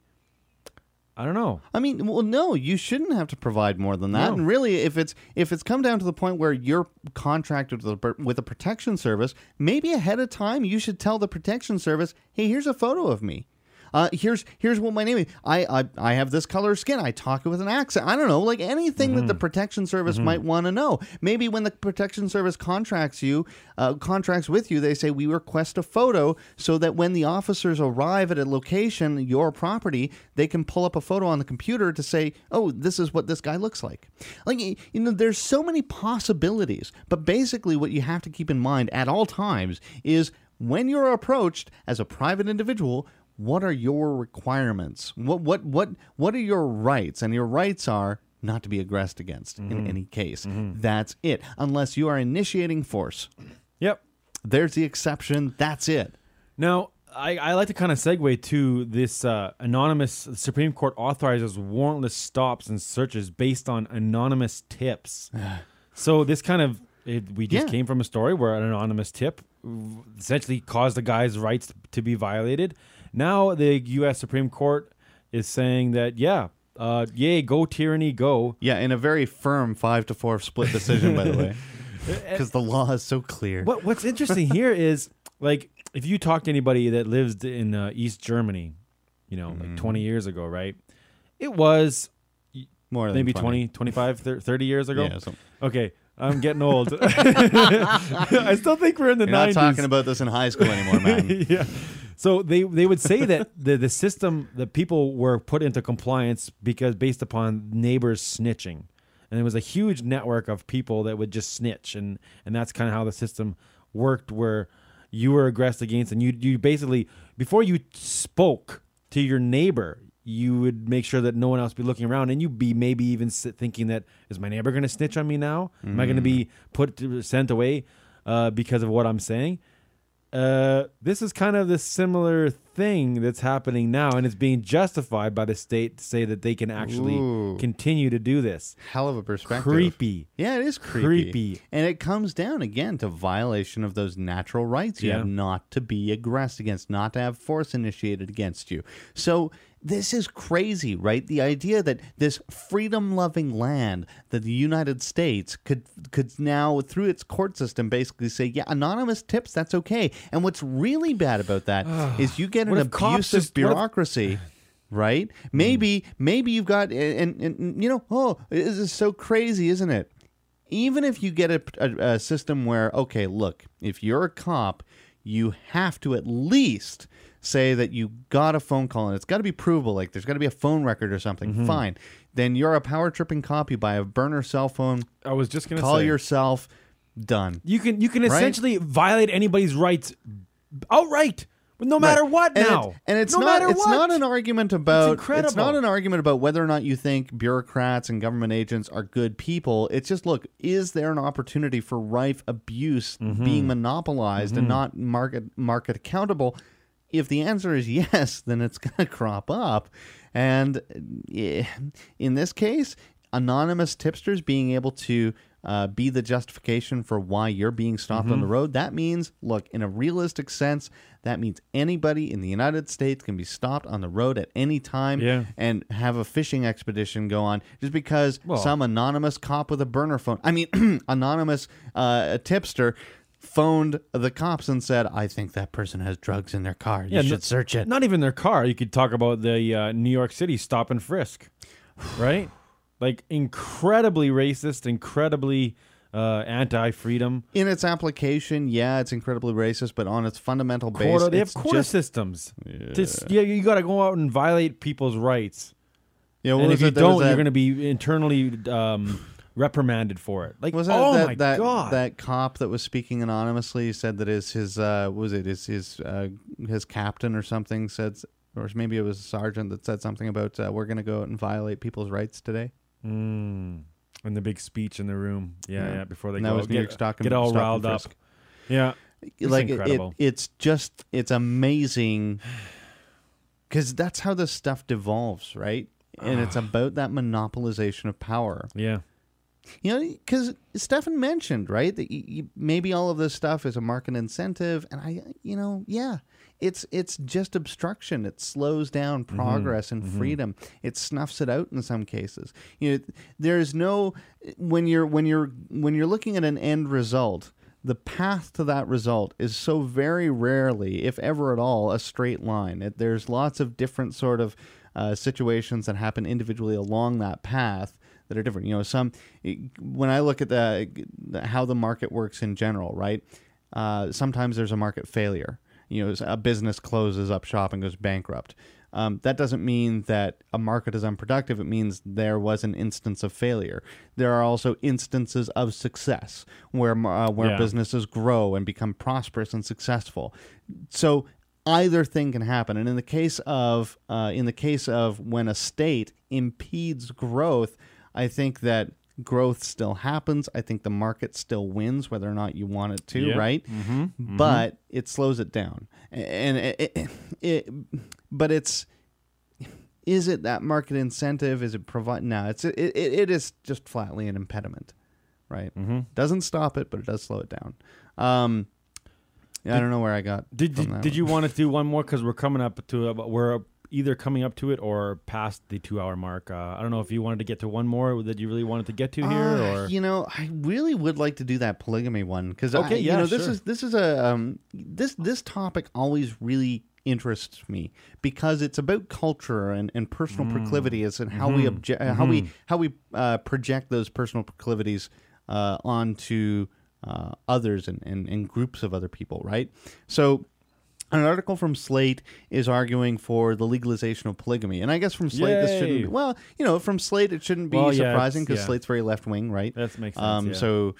[SPEAKER 8] I don't know.
[SPEAKER 3] I mean, well, no, you shouldn't have to provide more than that.
[SPEAKER 8] No.
[SPEAKER 3] And really, if it's if it's come down to the point where you're contracted with a, with a protection service, maybe ahead of time you should tell the protection service, "Hey, here's a photo of me. Uh, here's here's what my name is. I, I I have this color skin. I talk with an accent. I don't know, like anything that the protection service might want to know. Maybe when the protection service contracts you, uh, contracts with you, they say we request a photo so that when the officers arrive at a location, your property, they can pull up a photo on the computer to say, oh, this is what this guy looks like. Like you know, there's so many possibilities. But basically, what you have to keep in mind at all times is when you're approached as a private individual what are your requirements? What what what what are your rights? And your rights are not to be aggressed against in any case. That's it. Unless you are initiating force.
[SPEAKER 8] Yep.
[SPEAKER 3] there's the exception. That's it.
[SPEAKER 8] Now, I, I like to kind of segue to this uh, anonymous Supreme Court authorizes warrantless stops and searches based on anonymous tips. so this kind of it, we just
[SPEAKER 3] Yeah.
[SPEAKER 8] came from a story where an anonymous tip essentially caused the guy's rights to be violated. Now the U.S. Supreme Court is saying that yeah, uh, yay, go tyranny, go.
[SPEAKER 3] yeah in a very firm five to four split decision by the way because the law is so clear
[SPEAKER 8] What What's interesting here is like if you talk to anybody that lives in uh, East Germany, you know, like 20 years ago, right? It was
[SPEAKER 3] more
[SPEAKER 8] maybe
[SPEAKER 3] 20.
[SPEAKER 8] 20, 25, 30 years ago.
[SPEAKER 3] yeah
[SPEAKER 8] Okay, I'm getting old. I still think we're in the
[SPEAKER 3] you're
[SPEAKER 8] 90s.
[SPEAKER 3] not talking about this in high school anymore man
[SPEAKER 8] yeah. So they they would say that the the system that people were put into compliance because based upon neighbors snitching, and it was a huge network of people that would just snitch, and and that's kind of how the system worked, where you were aggressed against, and you you basically before you spoke to your neighbor. You would make sure that no one else be looking around, and you'd be maybe even thinking that is my neighbor going to snitch on me now? Am I going to be put to, sent away uh, because of what I'm saying? Uh, this is kind of the similar thing that's happening now, and it's being justified by the state to say that they can actually
[SPEAKER 3] Ooh.
[SPEAKER 8] continue to do this.
[SPEAKER 3] Hell of a perspective.
[SPEAKER 8] Creepy.
[SPEAKER 3] Yeah, it is creepy.
[SPEAKER 8] Creepy.
[SPEAKER 3] And it comes down again to violation of those natural rights you
[SPEAKER 8] Yeah.
[SPEAKER 3] have not to be aggressed against, not to have force initiated against you. So this is crazy, right? The idea that this freedom-loving land, that the United States could could now through its court system basically say, yeah, anonymous tips, that's okay. And what's really bad about that is you get an
[SPEAKER 8] What if cops
[SPEAKER 3] abusive
[SPEAKER 8] just- if-
[SPEAKER 3] bureaucracy right? Maybe, hmm. maybe you've got, and, and, and you know, oh, this is so crazy, isn't it? Even if you get a, a, a system where, okay, look, if you're a cop, you have to at least say that you got a phone call and it's got to be provable. Like there's got to be a phone record or something. Fine. Then you're a power tripping cop. You buy a burner cell phone,
[SPEAKER 8] I was just gonna
[SPEAKER 3] call
[SPEAKER 8] say
[SPEAKER 3] yourself, done.
[SPEAKER 8] you can you can
[SPEAKER 3] Right?
[SPEAKER 8] essentially violate anybody's rights outright, no matter
[SPEAKER 3] Right.
[SPEAKER 8] what.
[SPEAKER 3] And
[SPEAKER 8] now,
[SPEAKER 3] and it's
[SPEAKER 8] no
[SPEAKER 3] not
[SPEAKER 8] matter
[SPEAKER 3] it's
[SPEAKER 8] what.
[SPEAKER 3] not an argument about it's,
[SPEAKER 8] incredible.
[SPEAKER 3] not an argument about whether or not you think bureaucrats and government agents are good people. It's just look, is there an opportunity for rife abuse
[SPEAKER 8] Mm-hmm.
[SPEAKER 3] being monopolized and not market market accountable? If the answer is yes, then it's going to crop up. And eh, in this case, anonymous tipsters being able to uh, be the justification for why you're being stopped
[SPEAKER 8] Mm-hmm.
[SPEAKER 3] on the road, that means, look, in a realistic sense, that means anybody in the United States can be stopped on the road at any time
[SPEAKER 8] Yeah.
[SPEAKER 3] and have a fishing expedition go on just because
[SPEAKER 8] Well-
[SPEAKER 3] some anonymous cop with a burner phone, I mean, anonymous uh, tipster phoned the cops and said, I think that person has drugs in their car. You
[SPEAKER 8] Yeah,
[SPEAKER 3] should
[SPEAKER 8] no-
[SPEAKER 3] search it.
[SPEAKER 8] Not even their car. You could talk about the uh, New York City stop and frisk, right? like incredibly racist, incredibly uh, anti-freedom.
[SPEAKER 3] in its application, yeah, it's incredibly racist, but on its fundamental base,
[SPEAKER 8] they have
[SPEAKER 3] it's
[SPEAKER 8] quarter
[SPEAKER 3] just,
[SPEAKER 8] systems. Yeah, you got to go out and violate people's rights,
[SPEAKER 3] you know, what
[SPEAKER 8] and
[SPEAKER 3] was
[SPEAKER 8] if you
[SPEAKER 3] it? There was
[SPEAKER 8] don't,
[SPEAKER 3] that-
[SPEAKER 8] you're going to be internally um, reprimanded for it. Like,
[SPEAKER 3] Was that
[SPEAKER 8] oh
[SPEAKER 3] that,
[SPEAKER 8] my
[SPEAKER 3] that,
[SPEAKER 8] god,
[SPEAKER 3] that cop that was speaking anonymously said that his his uh was it his his uh, his captain or something said or maybe it was a sergeant that said something about uh, we're going to go out and violate people's rights today.
[SPEAKER 8] Mm. And the big speech in the room, yeah,
[SPEAKER 3] Yeah.
[SPEAKER 8] yeah, before they
[SPEAKER 3] And
[SPEAKER 8] go
[SPEAKER 3] that was New
[SPEAKER 8] get,
[SPEAKER 3] York Stock and-
[SPEAKER 8] get all riled up. Yeah, It's
[SPEAKER 3] like it, it's just it's amazing because that's how this stuff devolves, right? And it's about that monopolization of power.
[SPEAKER 8] yeah.
[SPEAKER 3] You know, because Stephan mentioned right that y y maybe all of this stuff is a market incentive, and I, you know, yeah, it's it's just obstruction. It slows down progress and freedom. It snuffs it out in some cases. You know, there's no when you're when you're when you're looking at an end result. The path to that result is so very rarely, if ever at all, a straight line. It, there's lots of different sort of uh, situations that happen individually along that path that are different. You know, some when I look at the, the how the market works in general, right? Uh, sometimes there's a market failure. You know, a business closes up shop and goes bankrupt. Um, that doesn't mean that a market is unproductive. It means there was an instance of failure. There are also instances of success where uh, where
[SPEAKER 8] Yeah.
[SPEAKER 3] businesses grow and become prosperous and successful. So either thing can happen. And in the case of uh, in the case of when a state impedes growth, I think that growth still happens. I think the market still wins, whether or not you want it to, right?
[SPEAKER 8] Mm-hmm.
[SPEAKER 3] But it slows it down, and it, it, it, but it's. Is it that market incentive? Is it provide? No, it's it, it, is just flatly an impediment, right?
[SPEAKER 8] Mm-hmm.
[SPEAKER 3] Doesn't stop it, but it does slow it down. Um, yeah, I don't know where I got.
[SPEAKER 8] Did did, did you want to do one more? Because we're coming up to a, we're either coming up to it or past the two hour mark. Uh, I don't know if you wanted to get to one more that you really wanted to get to here,
[SPEAKER 3] Uh,
[SPEAKER 8] or
[SPEAKER 3] you know, I really would like to do that polygamy one because
[SPEAKER 8] Okay,
[SPEAKER 3] you
[SPEAKER 8] yeah,
[SPEAKER 3] know this
[SPEAKER 8] sure.
[SPEAKER 3] is this is a um, this this topic always really interests me because it's about culture and, and personal
[SPEAKER 8] Mm.
[SPEAKER 3] proclivities and how we
[SPEAKER 8] Mm-hmm.
[SPEAKER 3] obje- uh, how we how we uh, project those personal proclivities uh, onto uh, others and, and, and groups of other people, right? So an article from Slate is arguing for the legalization of polygamy, and I guess from Slate this shouldn't. Be, well, you know, from Slate it shouldn't be
[SPEAKER 8] Well, yeah,
[SPEAKER 3] surprising because
[SPEAKER 8] yeah.
[SPEAKER 3] Slate's very left wing, right?
[SPEAKER 8] that makes sense.
[SPEAKER 3] Um,
[SPEAKER 8] yeah.
[SPEAKER 3] So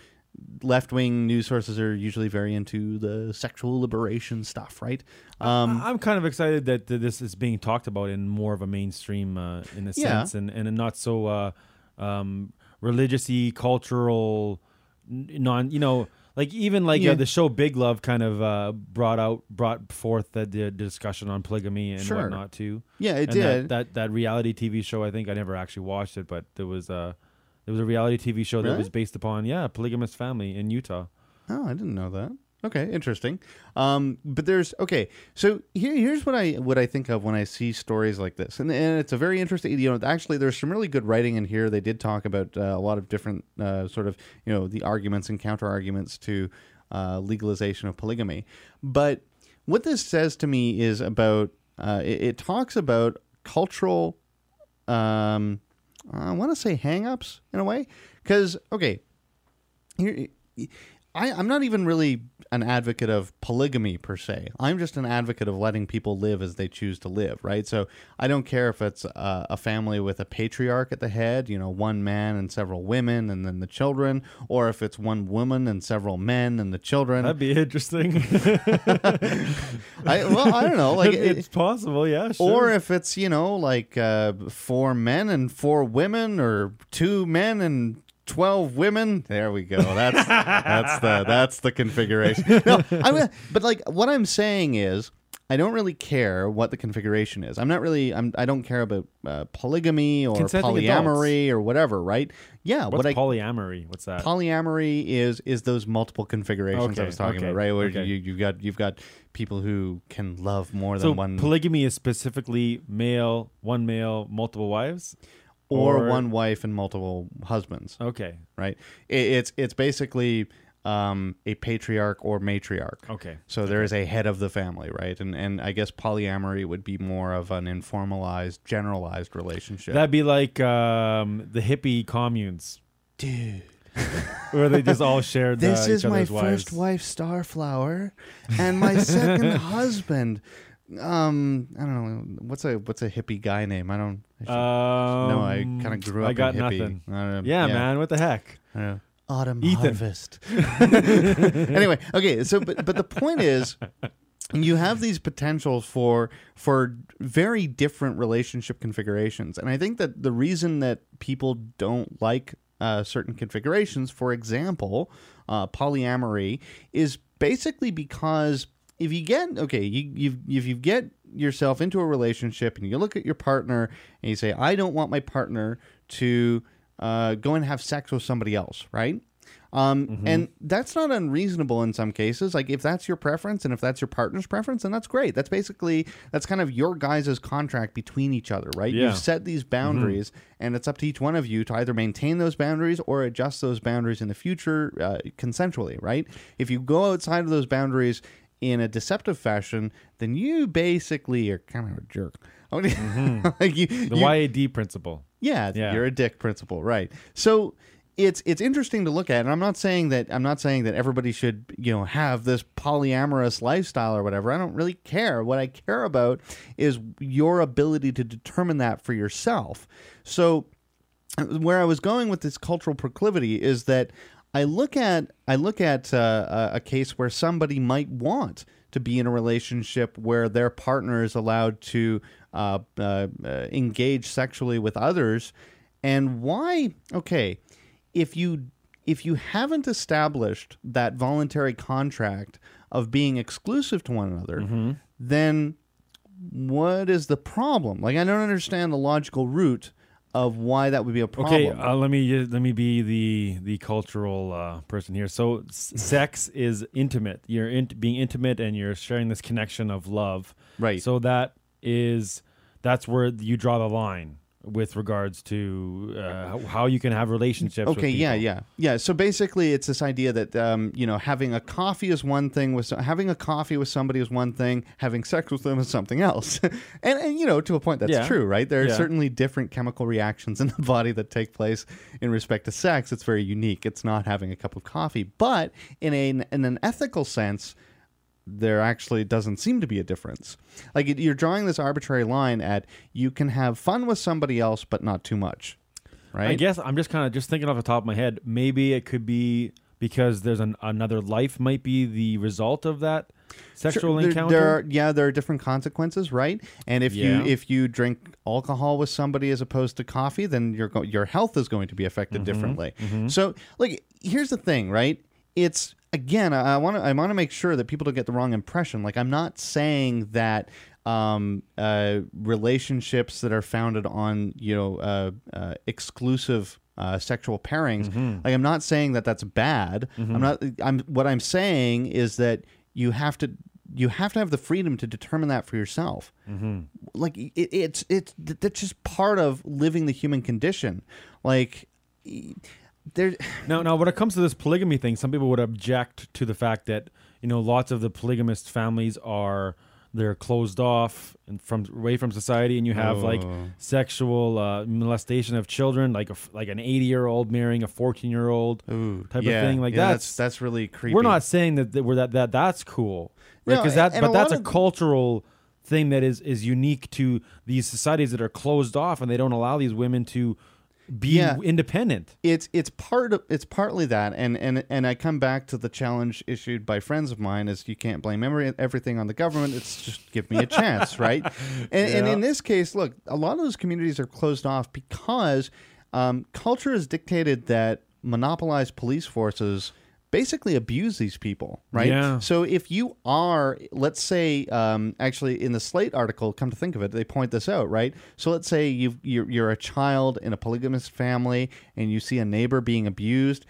[SPEAKER 3] left wing news sources are usually very into the sexual liberation stuff, right? Um,
[SPEAKER 8] I'm kind of excited that this is being talked about in more of a mainstream, uh, in a
[SPEAKER 3] Yeah.
[SPEAKER 8] sense, and and not so uh, um, religiously cultural, non. You know, Like even like
[SPEAKER 3] Yeah.
[SPEAKER 8] uh, the show Big Love kind of uh, brought out brought forth the, the discussion on polygamy and
[SPEAKER 3] Sure.
[SPEAKER 8] whatnot too.
[SPEAKER 3] Yeah, it
[SPEAKER 8] and
[SPEAKER 3] did.
[SPEAKER 8] That, that that reality TV show, I think I never actually watched it, but there was a there was a reality TV show that
[SPEAKER 3] Really?
[SPEAKER 8] was based upon yeah, a polygamous family in Utah.
[SPEAKER 3] Oh, I didn't know that. Okay, interesting. Um, but there's okay. So here, here's what I what I think of when I see stories like this, and, and it's a very interesting. You know, actually, there's some really good writing in here. They did talk about uh, a lot of different uh, sort of you know the arguments and counter arguments to uh, legalization of polygamy. But what this says to me is about uh, it, it talks about cultural. Um, I want to say hangups in a way, because okay, here, I, I'm not even really an advocate of polygamy per se. I'm just an advocate of letting people live as they choose to live, right? So I don't care if it's a, a family with a patriarch at the head, you know, one man and several women and then the children, or if it's one woman and several men and the children.
[SPEAKER 8] That'd be interesting.
[SPEAKER 3] I, well, I don't know, like it-
[SPEAKER 8] it's possible, yeah. Sure.
[SPEAKER 3] or if it's you know like uh, four men and four women or two men and 12 women there we go that's that's the that's the configuration no I'm, but like what i'm saying is i don't really care what the configuration is i'm not really i'm i don't care about uh, polygamy or
[SPEAKER 8] Consenting
[SPEAKER 3] polyamory or whatever right yeah
[SPEAKER 8] What's
[SPEAKER 3] what i
[SPEAKER 8] polyamory? What's that?
[SPEAKER 3] polyamory is is those multiple configurations I was talking
[SPEAKER 8] okay,
[SPEAKER 3] about, right? Where
[SPEAKER 8] okay.
[SPEAKER 3] you you've got you've got people who can love more
[SPEAKER 8] so
[SPEAKER 3] than one
[SPEAKER 8] polygamy is specifically male, one male, multiple wives.
[SPEAKER 3] Or,
[SPEAKER 8] or-
[SPEAKER 3] one wife and multiple husbands,
[SPEAKER 8] Okay,
[SPEAKER 3] right? It, it's it's basically um, a patriarch or matriarch.
[SPEAKER 8] okay.
[SPEAKER 3] So there is a head of the family, right? And and I guess polyamory would be more of an informalized, generalized relationship.
[SPEAKER 8] That'd be like um, the hippie communes,
[SPEAKER 3] Dude,
[SPEAKER 8] where they just all shared.
[SPEAKER 3] this
[SPEAKER 8] uh,
[SPEAKER 3] is my
[SPEAKER 8] wives.
[SPEAKER 3] first wife, Starflower, and my second husband. Um, I don't know what's a what's a hippie guy name. I don't. I should-
[SPEAKER 8] Um,
[SPEAKER 3] no, I kind of grew up.
[SPEAKER 8] I got
[SPEAKER 3] in hippie.
[SPEAKER 8] nothing.
[SPEAKER 3] I don't know.
[SPEAKER 8] Yeah, man. What the heck?
[SPEAKER 3] I don't know. Autumn
[SPEAKER 8] Ethan.
[SPEAKER 3] harvest. anyway, okay. So, but but the point is, you have these potentials for for very different relationship configurations, and I think that the reason that people don't like uh, certain configurations, for example, uh, polyamory, is basically because if you get okay, you you if you get yourself into a relationship and you look at your partner and you say, I don't want my partner to uh, go and have sex with somebody else, right? Um, And that's not unreasonable in some cases. Like if that's your preference and if that's your partner's preference, then that's great. That's basically that's kind of your guys' contract between each other, right?
[SPEAKER 8] Yeah.
[SPEAKER 3] You've set these boundaries, and it's up to each one of you to either maintain those boundaries or adjust those boundaries in the future uh, consensually, right? If you go outside of those boundaries in a deceptive fashion, then you basically are kind of a jerk. like mm-hmm. you,
[SPEAKER 8] The
[SPEAKER 3] you-
[SPEAKER 8] YAD principle.
[SPEAKER 3] yeah,
[SPEAKER 8] Yeah.
[SPEAKER 3] you're a dick principle, right? So it's it's interesting to look at, and I'm not saying that I'm not saying that everybody should you know have this polyamorous lifestyle or whatever. I don't really care. What I care about is your ability to determine that for yourself. So where I was going with this cultural proclivity is that I look at I look at uh, a, a case where somebody might want to be in a relationship where their partner is allowed to uh, uh, uh, engage sexually with others, and why? Okay, if you if you haven't established that voluntary contract of being exclusive to one another, then what is the problem? Like, I don't understand the logical root of why that would be a problem.
[SPEAKER 8] Okay, uh, let me let me be the the cultural uh, person here. So, sex is intimate. You're in, being intimate, and you're sharing this connection of love.
[SPEAKER 3] Right.
[SPEAKER 8] So that is that's where you draw the line with regards to uh, how- you can have relationships.
[SPEAKER 3] Okay, yeah, yeah, yeah. So basically, it's this idea that um, you know having a coffee is one thing, with having a coffee with somebody is one thing, having sex with them is something else. and and you know to a point that's
[SPEAKER 8] Yeah.
[SPEAKER 3] true, right? There are
[SPEAKER 8] Yeah.
[SPEAKER 3] certainly different chemical reactions in the body that take place in respect to sex. It's very unique. It's not having a cup of coffee, but in a in an ethical sense. There actually doesn't seem to be a difference. Like it- you're drawing this arbitrary line at you can have fun with somebody else, but not too much, right?
[SPEAKER 8] I guess I'm just kind of just thinking off the top of my head. Maybe it could be because there's an, another life might be the result of that sexual
[SPEAKER 3] Sure, there-
[SPEAKER 8] encounter.
[SPEAKER 3] There are, yeah, there are different consequences, right? And if
[SPEAKER 8] Yeah.
[SPEAKER 3] you if you drink alcohol with somebody as opposed to coffee, then your go- your health is going to be affected
[SPEAKER 8] Mm-hmm.
[SPEAKER 3] differently. So, like, here's the thing, right? It's again, I want to I want to make sure that people don't get the wrong impression. Like I'm not saying that um, uh, relationships that are founded on you know uh, uh, exclusive uh, sexual pairings. Like I'm not saying that that's bad. I'm not. I'm what I'm saying is that you have to you have to have the freedom to determine that for yourself. Like it, it's it's that's just part of living the human condition. Like there.
[SPEAKER 8] Now, now, when it comes to this polygamy thing, some people would object to the fact that you know lots of the polygamist families are they're closed off and from away from society, and you have like
[SPEAKER 3] Oh.
[SPEAKER 8] sexual uh, molestation of children, like a f like an eighty year old marrying a fourteen year old type
[SPEAKER 3] yeah,
[SPEAKER 8] of thing. Like
[SPEAKER 3] yeah,
[SPEAKER 8] that's,
[SPEAKER 3] that's that's really creepy.
[SPEAKER 8] we're not saying that, that we're that that that's cool, right?
[SPEAKER 3] No,
[SPEAKER 8] Because that,
[SPEAKER 3] and
[SPEAKER 8] but
[SPEAKER 3] a
[SPEAKER 8] that's a cultural thing that is is unique to these societies that are closed off and they don't allow these women to be
[SPEAKER 3] Yeah.
[SPEAKER 8] independent.
[SPEAKER 3] it's it's part of it's partly that and and and I come back to the challenge issued by friends of mine is you can't blame every, everything on the government it's just give me a chance right and, and in this case look a lot of those communities are closed off because um, culture has dictated that monopolized police forces basically abuse these people right
[SPEAKER 8] Yeah.
[SPEAKER 3] so if you are, let's say, um, actually in the Slate article, come to think of it, they point this out, right? So let's say you've, you're you're a child in a polygamous family and you see a neighbor being abused.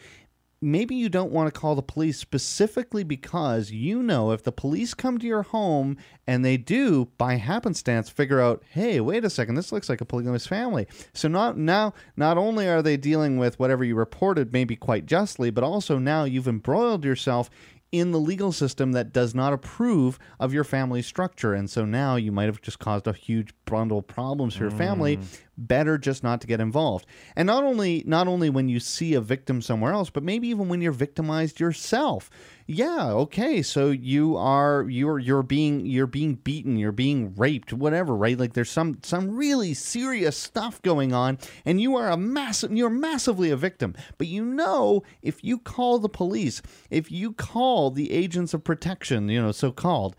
[SPEAKER 3] Maybe you don't want to call the police specifically because you know if the police come to your home and they do, by happenstance, figure out, hey, wait a second, this looks like a polygamous family. So not now, not only are they dealing with whatever you reported, maybe quite justly, but also now you've embroiled yourself in the legal system that does not approve of your family structure. And so now you might have just caused a huge bundle of problems for your family. Mm. Better just not to get involved. And not only not only when you see a victim somewhere else, but maybe even when you're victimized yourself. Yeah, okay. So you are you're you're being you're being beaten, you're being raped, whatever, right? Like there's some some really serious stuff going on and you are a massive you're massively a victim. But you know if you call the police, if you call the agents of protection, you know, so called,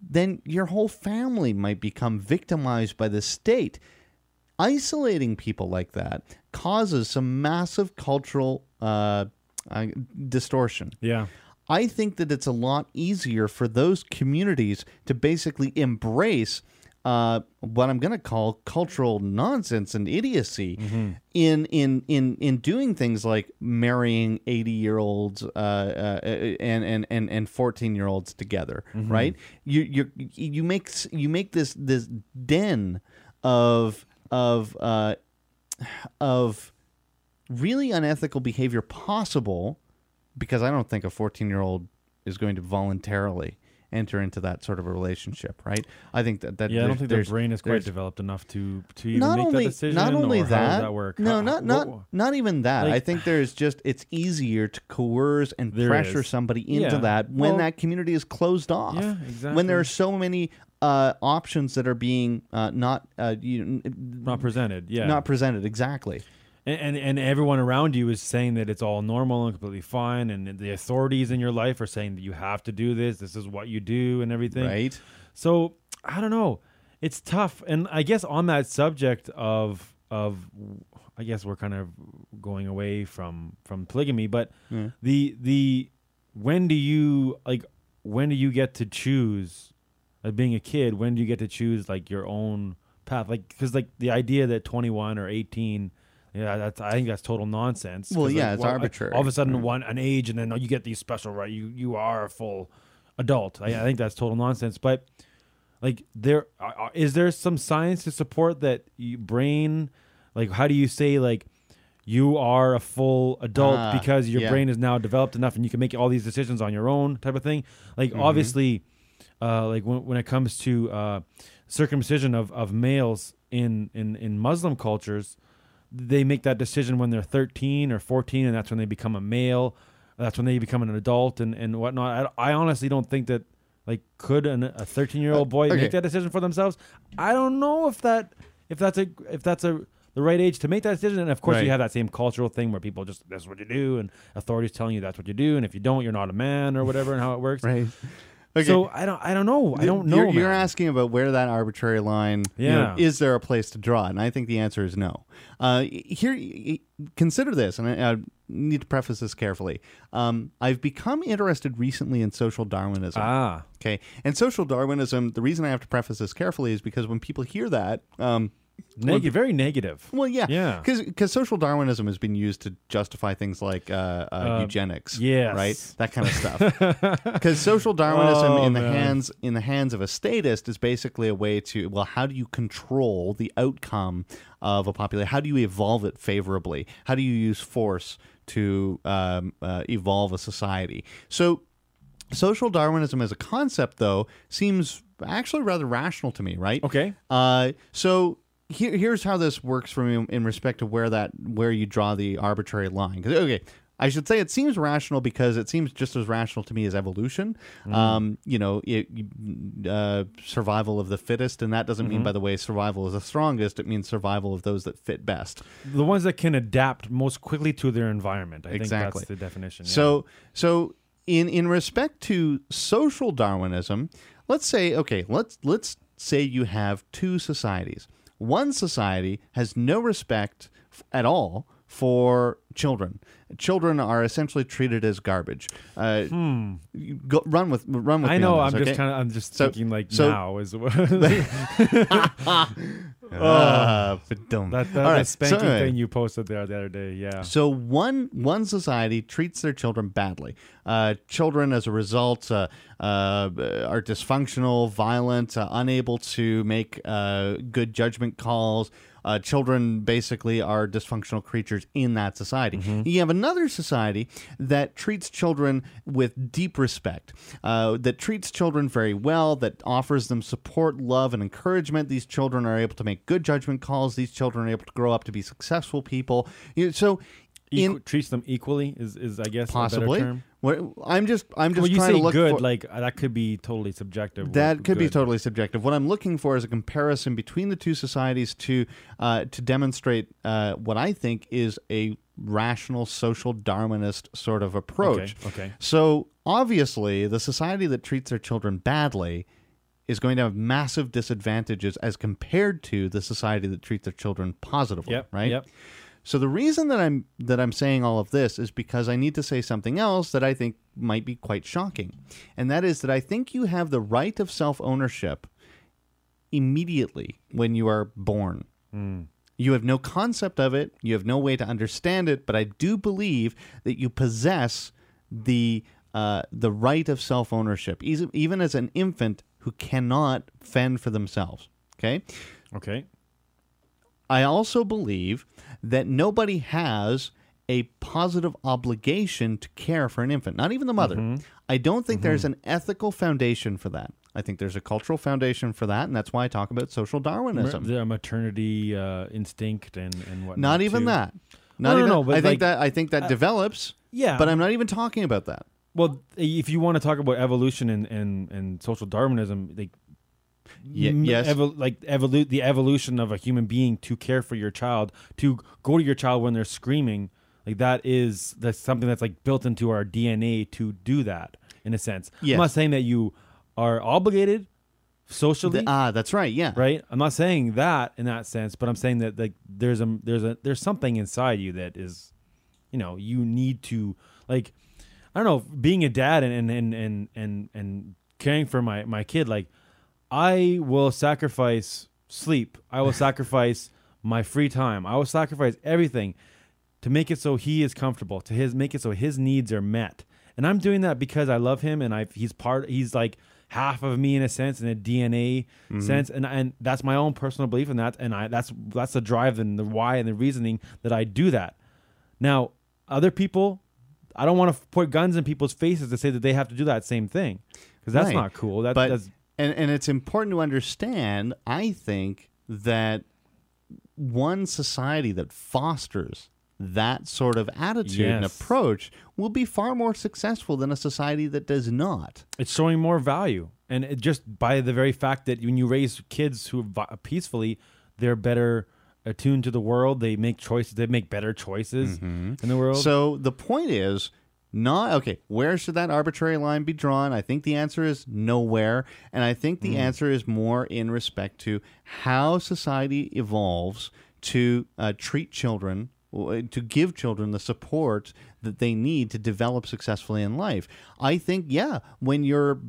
[SPEAKER 3] then your whole family might become victimized by the state. Isolating people like that causes some massive cultural uh, uh, distortion.
[SPEAKER 8] Yeah.
[SPEAKER 3] I think that it's a lot easier for those communities to basically embrace uh, what I'm going to call cultural nonsense and idiocy in in in in doing things like marrying 80 year olds uh, uh, and and and and 14 year olds together, right? You you you make you make this this den of of uh, of really unethical behavior possible because I don't think a 14 year old is going to voluntarily enter into that sort of a relationship, right? I think that that
[SPEAKER 8] Yeah, I don't think their brain is quite developed enough to to even
[SPEAKER 3] not
[SPEAKER 8] make
[SPEAKER 3] only
[SPEAKER 8] that decision.
[SPEAKER 3] not only that,
[SPEAKER 8] that work?
[SPEAKER 3] no
[SPEAKER 8] How-
[SPEAKER 3] not not
[SPEAKER 8] what-
[SPEAKER 3] not even that
[SPEAKER 8] Like-
[SPEAKER 3] i think there's just it's easier to coerce and pressure
[SPEAKER 8] is.
[SPEAKER 3] somebody into
[SPEAKER 8] Yeah.
[SPEAKER 3] that when
[SPEAKER 8] Well-
[SPEAKER 3] that community is closed off
[SPEAKER 8] Yeah,
[SPEAKER 3] when there are so many uh, options that are being uh, not uh, you,
[SPEAKER 8] not presented. Yeah,
[SPEAKER 3] not presented exactly
[SPEAKER 8] and, and and everyone around you is saying that it's all normal and completely fine, and the authorities in your life are saying that you have to do this. This is what you do, and everything.
[SPEAKER 3] right
[SPEAKER 8] So I don't know. It's tough, and I guess on that subject of of, I guess we're kind of going away from from polygamy, but the the when do you like when do you get to choose? Like being a kid, when do you get to choose like your own path? Like because like the idea that twenty one or eighteen. Yeah, that's. I think that's total nonsense.
[SPEAKER 3] Well, yeah,
[SPEAKER 8] like,
[SPEAKER 3] it's
[SPEAKER 8] well,
[SPEAKER 3] arbitrary.
[SPEAKER 8] All of a sudden, one an age, and then oh, you get these special right. You you are a full adult. I, I think that's total nonsense. But like there is there some science to support that you, brain like how do you say like you are a full adult
[SPEAKER 3] Ah,
[SPEAKER 8] because your
[SPEAKER 3] yeah.
[SPEAKER 8] brain is now developed enough and you can make all these decisions on your own type of thing like
[SPEAKER 3] Mm-hmm.
[SPEAKER 8] obviously uh like when, when it comes to uh circumcision of of males in in in muslim cultures they make that decision when they're 13 or 14 and that's when they become a male. That's when they become an adult and and whatnot. I, I honestly don't think that like could an, a 13 year old boy
[SPEAKER 3] okay.
[SPEAKER 8] make that decision for themselves? I don't know if that if that's a if that's a the right age to make that decision. And of course
[SPEAKER 3] Right.
[SPEAKER 8] you have that same cultural thing where people just that's what you do and authorities telling you that's what you do and if you don't you're not a man or whatever and how it works.
[SPEAKER 3] Right
[SPEAKER 8] So I don't I don't know. I don't know.
[SPEAKER 3] You're, you're asking about where that arbitrary line. you know,
[SPEAKER 8] Yeah.
[SPEAKER 3] is there a place to draw? it? And I think the answer is no. Uh, here, consider this, and I, I need to preface this carefully. Um, I've become interested recently in social Darwinism.
[SPEAKER 8] Ah.
[SPEAKER 3] Okay, and social Darwinism. The reason I have to preface this carefully is because when people hear that, um,
[SPEAKER 8] Neg- very negative.
[SPEAKER 3] well, yeah,
[SPEAKER 8] Yeah.
[SPEAKER 3] because social Darwinism has been used to justify things like uh, uh, eugenics,
[SPEAKER 8] yes.
[SPEAKER 3] right, that kind of stuff. Because social Darwinism
[SPEAKER 8] Oh,
[SPEAKER 3] in the
[SPEAKER 8] man.
[SPEAKER 3] hands in the hands of a statist is basically a way to well, how do you control the outcome of a population? How do you evolve it favorably? How do you use force to um, uh, evolve a society? So social Darwinism as a concept, though, seems actually rather rational to me, right?
[SPEAKER 8] Okay.
[SPEAKER 3] Uh, so here, here's how this works for me in respect to where that where you draw the arbitrary line. 'Cause, okay, I should say it seems rational because it seems just as rational to me as evolution. Um, you know, it, uh, survival of the fittest, and that doesn't mean, by the way, survival is the strongest. It means survival of those that fit best.
[SPEAKER 8] The ones that can adapt most quickly to their environment. I
[SPEAKER 3] Exactly.
[SPEAKER 8] think that's the definition. yeah.
[SPEAKER 3] So so in in respect to social Darwinism, let's say okay, let's let's say you have two societies. One society has no respect f- at all for children. Children are essentially treated as garbage. Uh, you go, run with run with.
[SPEAKER 8] Hmm. I know.
[SPEAKER 3] on
[SPEAKER 8] I'm
[SPEAKER 3] this,
[SPEAKER 8] just kind of. I'm just
[SPEAKER 3] So-
[SPEAKER 8] thinking like
[SPEAKER 3] so-
[SPEAKER 8] now is
[SPEAKER 3] Ah, but dumb.
[SPEAKER 8] that that,
[SPEAKER 3] All right,
[SPEAKER 8] that spanking
[SPEAKER 3] so anyway.
[SPEAKER 8] thing you posted there the other day. Yeah.
[SPEAKER 3] So one one society treats their children badly. Uh, children, as a result, uh, uh, are dysfunctional, violent, uh, unable to make uh, good judgment calls. Uh, children basically are dysfunctional creatures in that society. You have another society that treats children with deep respect, uh, that treats children very well, that offers them support, love, and encouragement. These children are able to make good judgment calls. These children are able to grow up to be successful people. You know, so, in
[SPEAKER 8] treats them equally is, is I guess
[SPEAKER 3] possibly,
[SPEAKER 8] term.
[SPEAKER 3] what, I'm just I'm just
[SPEAKER 8] When you say good,
[SPEAKER 3] for,
[SPEAKER 8] like uh, that could be totally subjective.
[SPEAKER 3] that could be totally subjective. What I'm looking for is a comparison between the two societies to uh, to demonstrate uh, what I think is a rational social Darwinist sort of approach.
[SPEAKER 8] Okay, okay.
[SPEAKER 3] So obviously, the society that treats their children badly is going to have massive disadvantages as compared to the society that treats their children positively.
[SPEAKER 8] Yep.
[SPEAKER 3] Right.
[SPEAKER 8] Yep.
[SPEAKER 3] So the reason that I'm that I'm saying all of this is because I need to say something else that I think might be quite shocking. And that is that I think you have the right of self-ownership immediately when you are born. You have no concept of it, you have no way to understand it, but I do believe that you possess the uh, the right of self-ownership even as an infant who cannot fend for themselves. Okay?
[SPEAKER 8] Okay.
[SPEAKER 3] I also believe that nobody has a positive obligation to care for an infant, not even the mother.
[SPEAKER 8] Mm-hmm.
[SPEAKER 3] I don't think there's an ethical foundation for that. I think there's a cultural foundation for that, and that's why I talk about social Darwinism.
[SPEAKER 8] The maternity uh, instinct and and whatnot.
[SPEAKER 3] not even
[SPEAKER 8] too.
[SPEAKER 3] that.
[SPEAKER 8] No,
[SPEAKER 3] Not
[SPEAKER 8] no,
[SPEAKER 3] even.
[SPEAKER 8] no, but
[SPEAKER 3] I think
[SPEAKER 8] like-
[SPEAKER 3] that I think that develops.
[SPEAKER 8] yeah.
[SPEAKER 3] but I'm not even talking about that.
[SPEAKER 8] Well, if you want to talk about evolution and, and, and social Darwinism, like
[SPEAKER 3] Ye- yes.
[SPEAKER 8] evo- like evolu- the evolution of a human being to care for your child, to go to your child when they're screaming, like that is that's something that's like built into our DNA to do that in a sense.
[SPEAKER 3] Yes.
[SPEAKER 8] I'm not saying that you are obligated socially,
[SPEAKER 3] The- ah, that's right. Yeah.
[SPEAKER 8] right? I'm not saying that in that sense, but I'm saying that like there's a there's a there's something inside you that is, you know, you need to like I don't know, being a dad and and and and and, and caring for my my kid like I will sacrifice sleep. I will sacrifice my free time. I will sacrifice everything to make it so he is comfortable, to his make it so his needs are met. And I'm doing that because I love him and I he's part he's like half of me in a sense in a DNA mm-hmm. sense and and that's my own personal belief in that and I that's that's the drive and the why and the reasoning that I do that. Now, other people I don't want to put guns in people's faces to say that they have to do that same thing because that's
[SPEAKER 3] Right.
[SPEAKER 8] not cool. That,
[SPEAKER 3] but
[SPEAKER 8] that's
[SPEAKER 3] and and it's important to understand. I think that one society that fosters that sort of attitude and approach will be far more successful than a society that does not.
[SPEAKER 8] it's showing more value and it just by the very fact that when you raise kids who peacefully they're better attuned to the world they make choices they make better choices mm-hmm. in the world
[SPEAKER 3] So the point is, Not okay. Where should that arbitrary line be drawn? I think the answer is nowhere, and I think the answer is more in respect to how society evolves to uh, treat children, to give children the support that they need to develop successfully in life. I think, yeah, when you're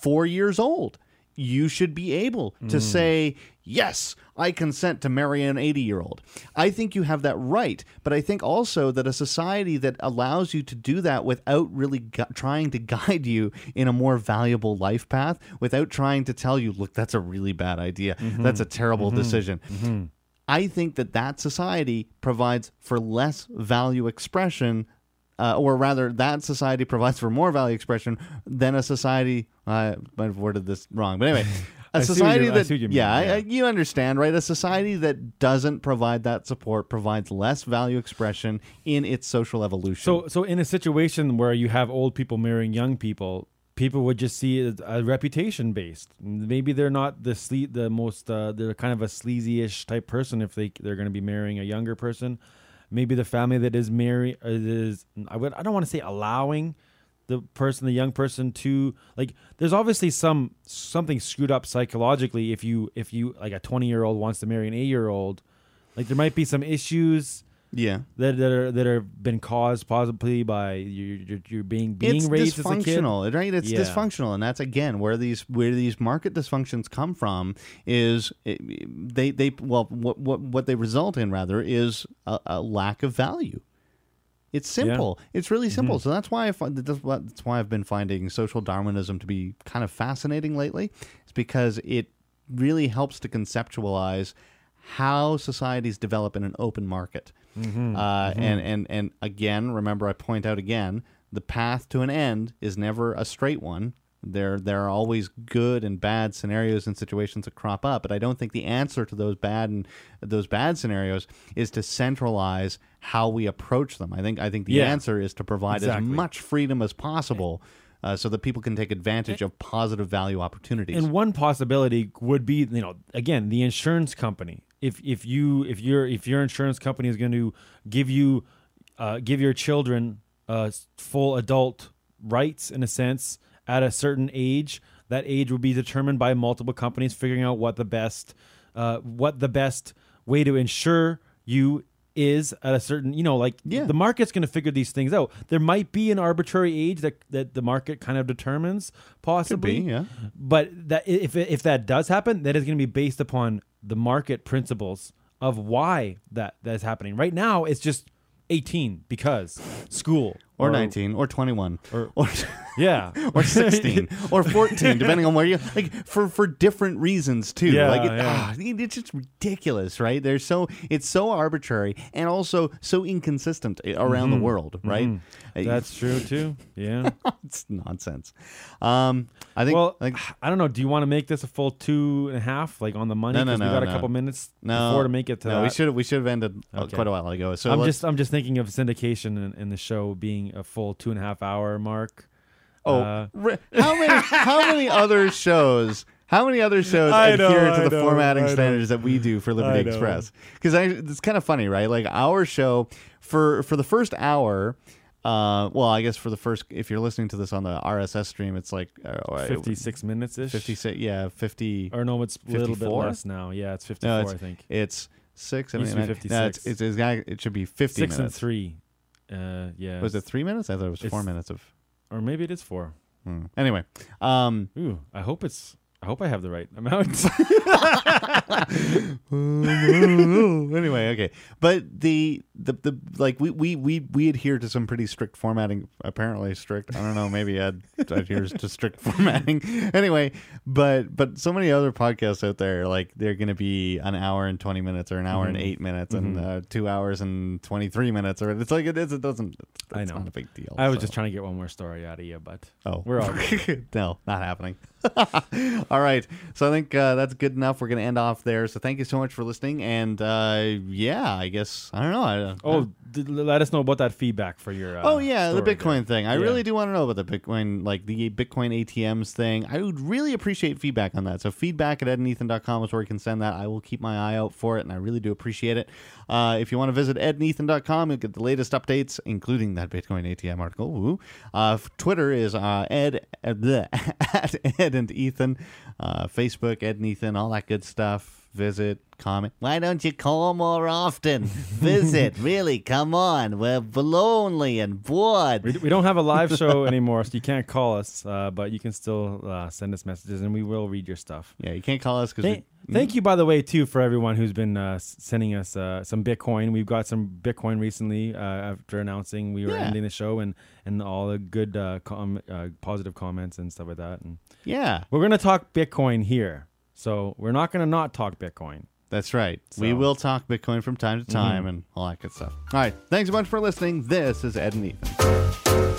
[SPEAKER 3] four years old, you should be able to mm. say, Yes, I consent to marry an 80 year old. I think you have that right. But I think also that a society that allows you to do that without really gu- trying to guide you in a more valuable life path, without trying to tell you, look, that's a really bad idea, mm-hmm. that's a terrible mm-hmm. decision. Mm-hmm. I think that that society provides for less value expression, uh, or rather, that society provides for more value expression than a society. I might have worded this wrong, but anyway, a society that
[SPEAKER 8] you mean,
[SPEAKER 3] yeah,
[SPEAKER 8] yeah.
[SPEAKER 3] I- you understand, right? A society that doesn't provide that support provides less value expression in its social evolution.
[SPEAKER 8] So, so in a situation where you have old people marrying young people, people would just see it as a reputation based. Maybe they're not the sle- the most uh, they're kind of a sleazy-ish type person if they they're going to be marrying a younger person. Maybe the family that is marry uh, is I would I don't want to say allowing the person the young person to like there's obviously some something screwed up psychologically if you if you like a 20 year old wants to marry an 8 year old. Like there might be some issues
[SPEAKER 3] yeah,
[SPEAKER 8] that that are that have been caused possibly by you you're, you're being being
[SPEAKER 3] it's
[SPEAKER 8] raised as a kid.
[SPEAKER 3] dysfunctional, right? It's
[SPEAKER 8] Yeah.
[SPEAKER 3] dysfunctional, and that's again where these where these market dysfunctions come from. Is it, they they well what what what they result in rather is a, a lack of value. It's simple. It's really simple.
[SPEAKER 8] Mm-hmm.
[SPEAKER 3] So that's why I find that's why I've been finding social Darwinism to be kind of fascinating lately. It's because it really helps to conceptualize how societies develop in an open market.
[SPEAKER 8] Mm-hmm.
[SPEAKER 3] Uh, And and and again, remember I point out again, the path to an end is never a straight one. There there are always good and bad scenarios and situations that crop up, but I don't think the answer to those bad and those bad scenarios is to centralize how we approach them. I think I think the
[SPEAKER 8] Yeah.
[SPEAKER 3] answer is to provide
[SPEAKER 8] Exactly.
[SPEAKER 3] as much freedom as possible. Uh, so that people can take advantage of positive value opportunities.
[SPEAKER 8] And one possibility would be, you know, again, the insurance company. If if you if your if your insurance company is going to give you uh, give your children uh, full adult rights in a sense at a certain age, that age would be determined by multiple companies figuring out what the best uh, what the best way to insure you is at a certain you know like
[SPEAKER 3] Yeah.
[SPEAKER 8] the market's going to figure these things out there might be an arbitrary age that that the market kind of determines possibly
[SPEAKER 3] yeah.
[SPEAKER 8] but that if if that does happen, that is going to be based upon the market principles of why that that's happening. Right now, it's just 18 because school
[SPEAKER 3] or 19 or 21
[SPEAKER 8] or-
[SPEAKER 3] or
[SPEAKER 8] yeah
[SPEAKER 3] or 16 or 14 depending on where you like for for different reasons too
[SPEAKER 8] Yeah,
[SPEAKER 3] like it,
[SPEAKER 8] yeah.
[SPEAKER 3] ah, it's just ridiculous right there's so it's so arbitrary and also so inconsistent around the world right
[SPEAKER 8] Mm-hmm. That's true too. Yeah.
[SPEAKER 3] it's nonsense um i think
[SPEAKER 8] well,
[SPEAKER 3] like
[SPEAKER 8] I don't know. Do you want to make this a full two and a half, like on the money?
[SPEAKER 3] No, no, no,
[SPEAKER 8] we got
[SPEAKER 3] no.
[SPEAKER 8] a couple minutes
[SPEAKER 3] no
[SPEAKER 8] before to make it to
[SPEAKER 3] no
[SPEAKER 8] that.
[SPEAKER 3] we should we should have ended uh,
[SPEAKER 8] Okay.
[SPEAKER 3] quite a while ago so
[SPEAKER 8] I'm just I'm just thinking of syndication in the show being a full two and a half hour mark.
[SPEAKER 3] oh
[SPEAKER 8] uh,
[SPEAKER 3] how many how many other shows how many other shows
[SPEAKER 8] I know,
[SPEAKER 3] adhere to
[SPEAKER 8] I
[SPEAKER 3] the
[SPEAKER 8] know,
[SPEAKER 3] formatting
[SPEAKER 8] I know.
[SPEAKER 3] standards that we do for Liberty. Express? Because it's kind of funny, right? Like our show for for the first hour. Uh, well, I guess for the first, if you're listening to this on the RSS stream, it's like uh,
[SPEAKER 8] 56 minutes ish.
[SPEAKER 3] 56, yeah, 50.
[SPEAKER 8] Or no, it's a little bit less now. Yeah, it's 54,
[SPEAKER 3] no, it's,
[SPEAKER 8] I think.
[SPEAKER 3] it's six. I
[SPEAKER 8] Used
[SPEAKER 3] mean,
[SPEAKER 8] to be
[SPEAKER 3] no, it's,
[SPEAKER 8] 56.
[SPEAKER 3] it's, it's, it should be 50
[SPEAKER 8] Six and
[SPEAKER 3] minutes.
[SPEAKER 8] three. Uh, yeah.
[SPEAKER 3] Was it three minutes? I thought it was four
[SPEAKER 8] It's-
[SPEAKER 3] minutes of.
[SPEAKER 8] Or maybe it is four.
[SPEAKER 3] hmm. Anyway, um,
[SPEAKER 8] Ooh, I hope it's. I hope I have the right amount.
[SPEAKER 3] anyway, okay. But the, the the like we we we we adhere to some pretty strict formatting. Apparently strict. I don't know. Maybe Ed adheres to strict formatting. Anyway, but but so many other podcasts out there, like they're going to be an hour and twenty minutes, or an hour and
[SPEAKER 8] Mhm.
[SPEAKER 3] eight minutes, and uh, two hours and twenty three minutes, or it's like it is. It doesn't. It's
[SPEAKER 8] I know.
[SPEAKER 3] Not a big deal.
[SPEAKER 8] I was
[SPEAKER 3] so.
[SPEAKER 8] just trying to get one more story out of you, but
[SPEAKER 3] Oh,
[SPEAKER 8] we're all
[SPEAKER 3] no, not happening. All right. So I think uh, that's good enough. We're going to end off there. So thank you so much for listening. And uh, yeah, I guess, I don't know. I,
[SPEAKER 8] Oh, d- let us know about that feedback for your. Uh,
[SPEAKER 3] Oh yeah, the Bitcoin
[SPEAKER 8] there.
[SPEAKER 3] thing. I
[SPEAKER 8] Yeah.
[SPEAKER 3] really do want to know about the Bitcoin, like the Bitcoin ATMs thing. I would really appreciate feedback on that. So feedback at edandethan.com is where you can send that. I will keep my eye out for it, and I really do appreciate it. Uh, if you want to visit edandethan.com, you'll get the latest updates, including that Bitcoin ATM article. Woo. Uh, Twitter is uh, ed uh, bleh, at ed and Ethan. Uh, Facebook Ed and Ethan, all that good stuff. Visit, comment. Why don't you call more often? Visit, really, come on. We're lonely and bored.
[SPEAKER 8] We, we don't have a live show anymore, so you can't call us, uh, but you can still uh, send us messages, and we will read your stuff.
[SPEAKER 3] Yeah, you can't call us because
[SPEAKER 8] Thank, thank you, by the way, too, for everyone who's been uh, sending us uh, some Bitcoin. We've got some Bitcoin recently uh, after announcing we were
[SPEAKER 3] Yeah.
[SPEAKER 8] ending the show, and and all the good uh, com- uh, positive comments and stuff like that. And
[SPEAKER 3] yeah,
[SPEAKER 8] we're gonna talk Bitcoin here, so we're not gonna not talk Bitcoin.
[SPEAKER 3] that's right. We
[SPEAKER 8] So- Mm-hmm.
[SPEAKER 3] will talk Bitcoin from time to time and all that good stuff. All right. Thanks a bunch for listening. This is Ed and Ethan.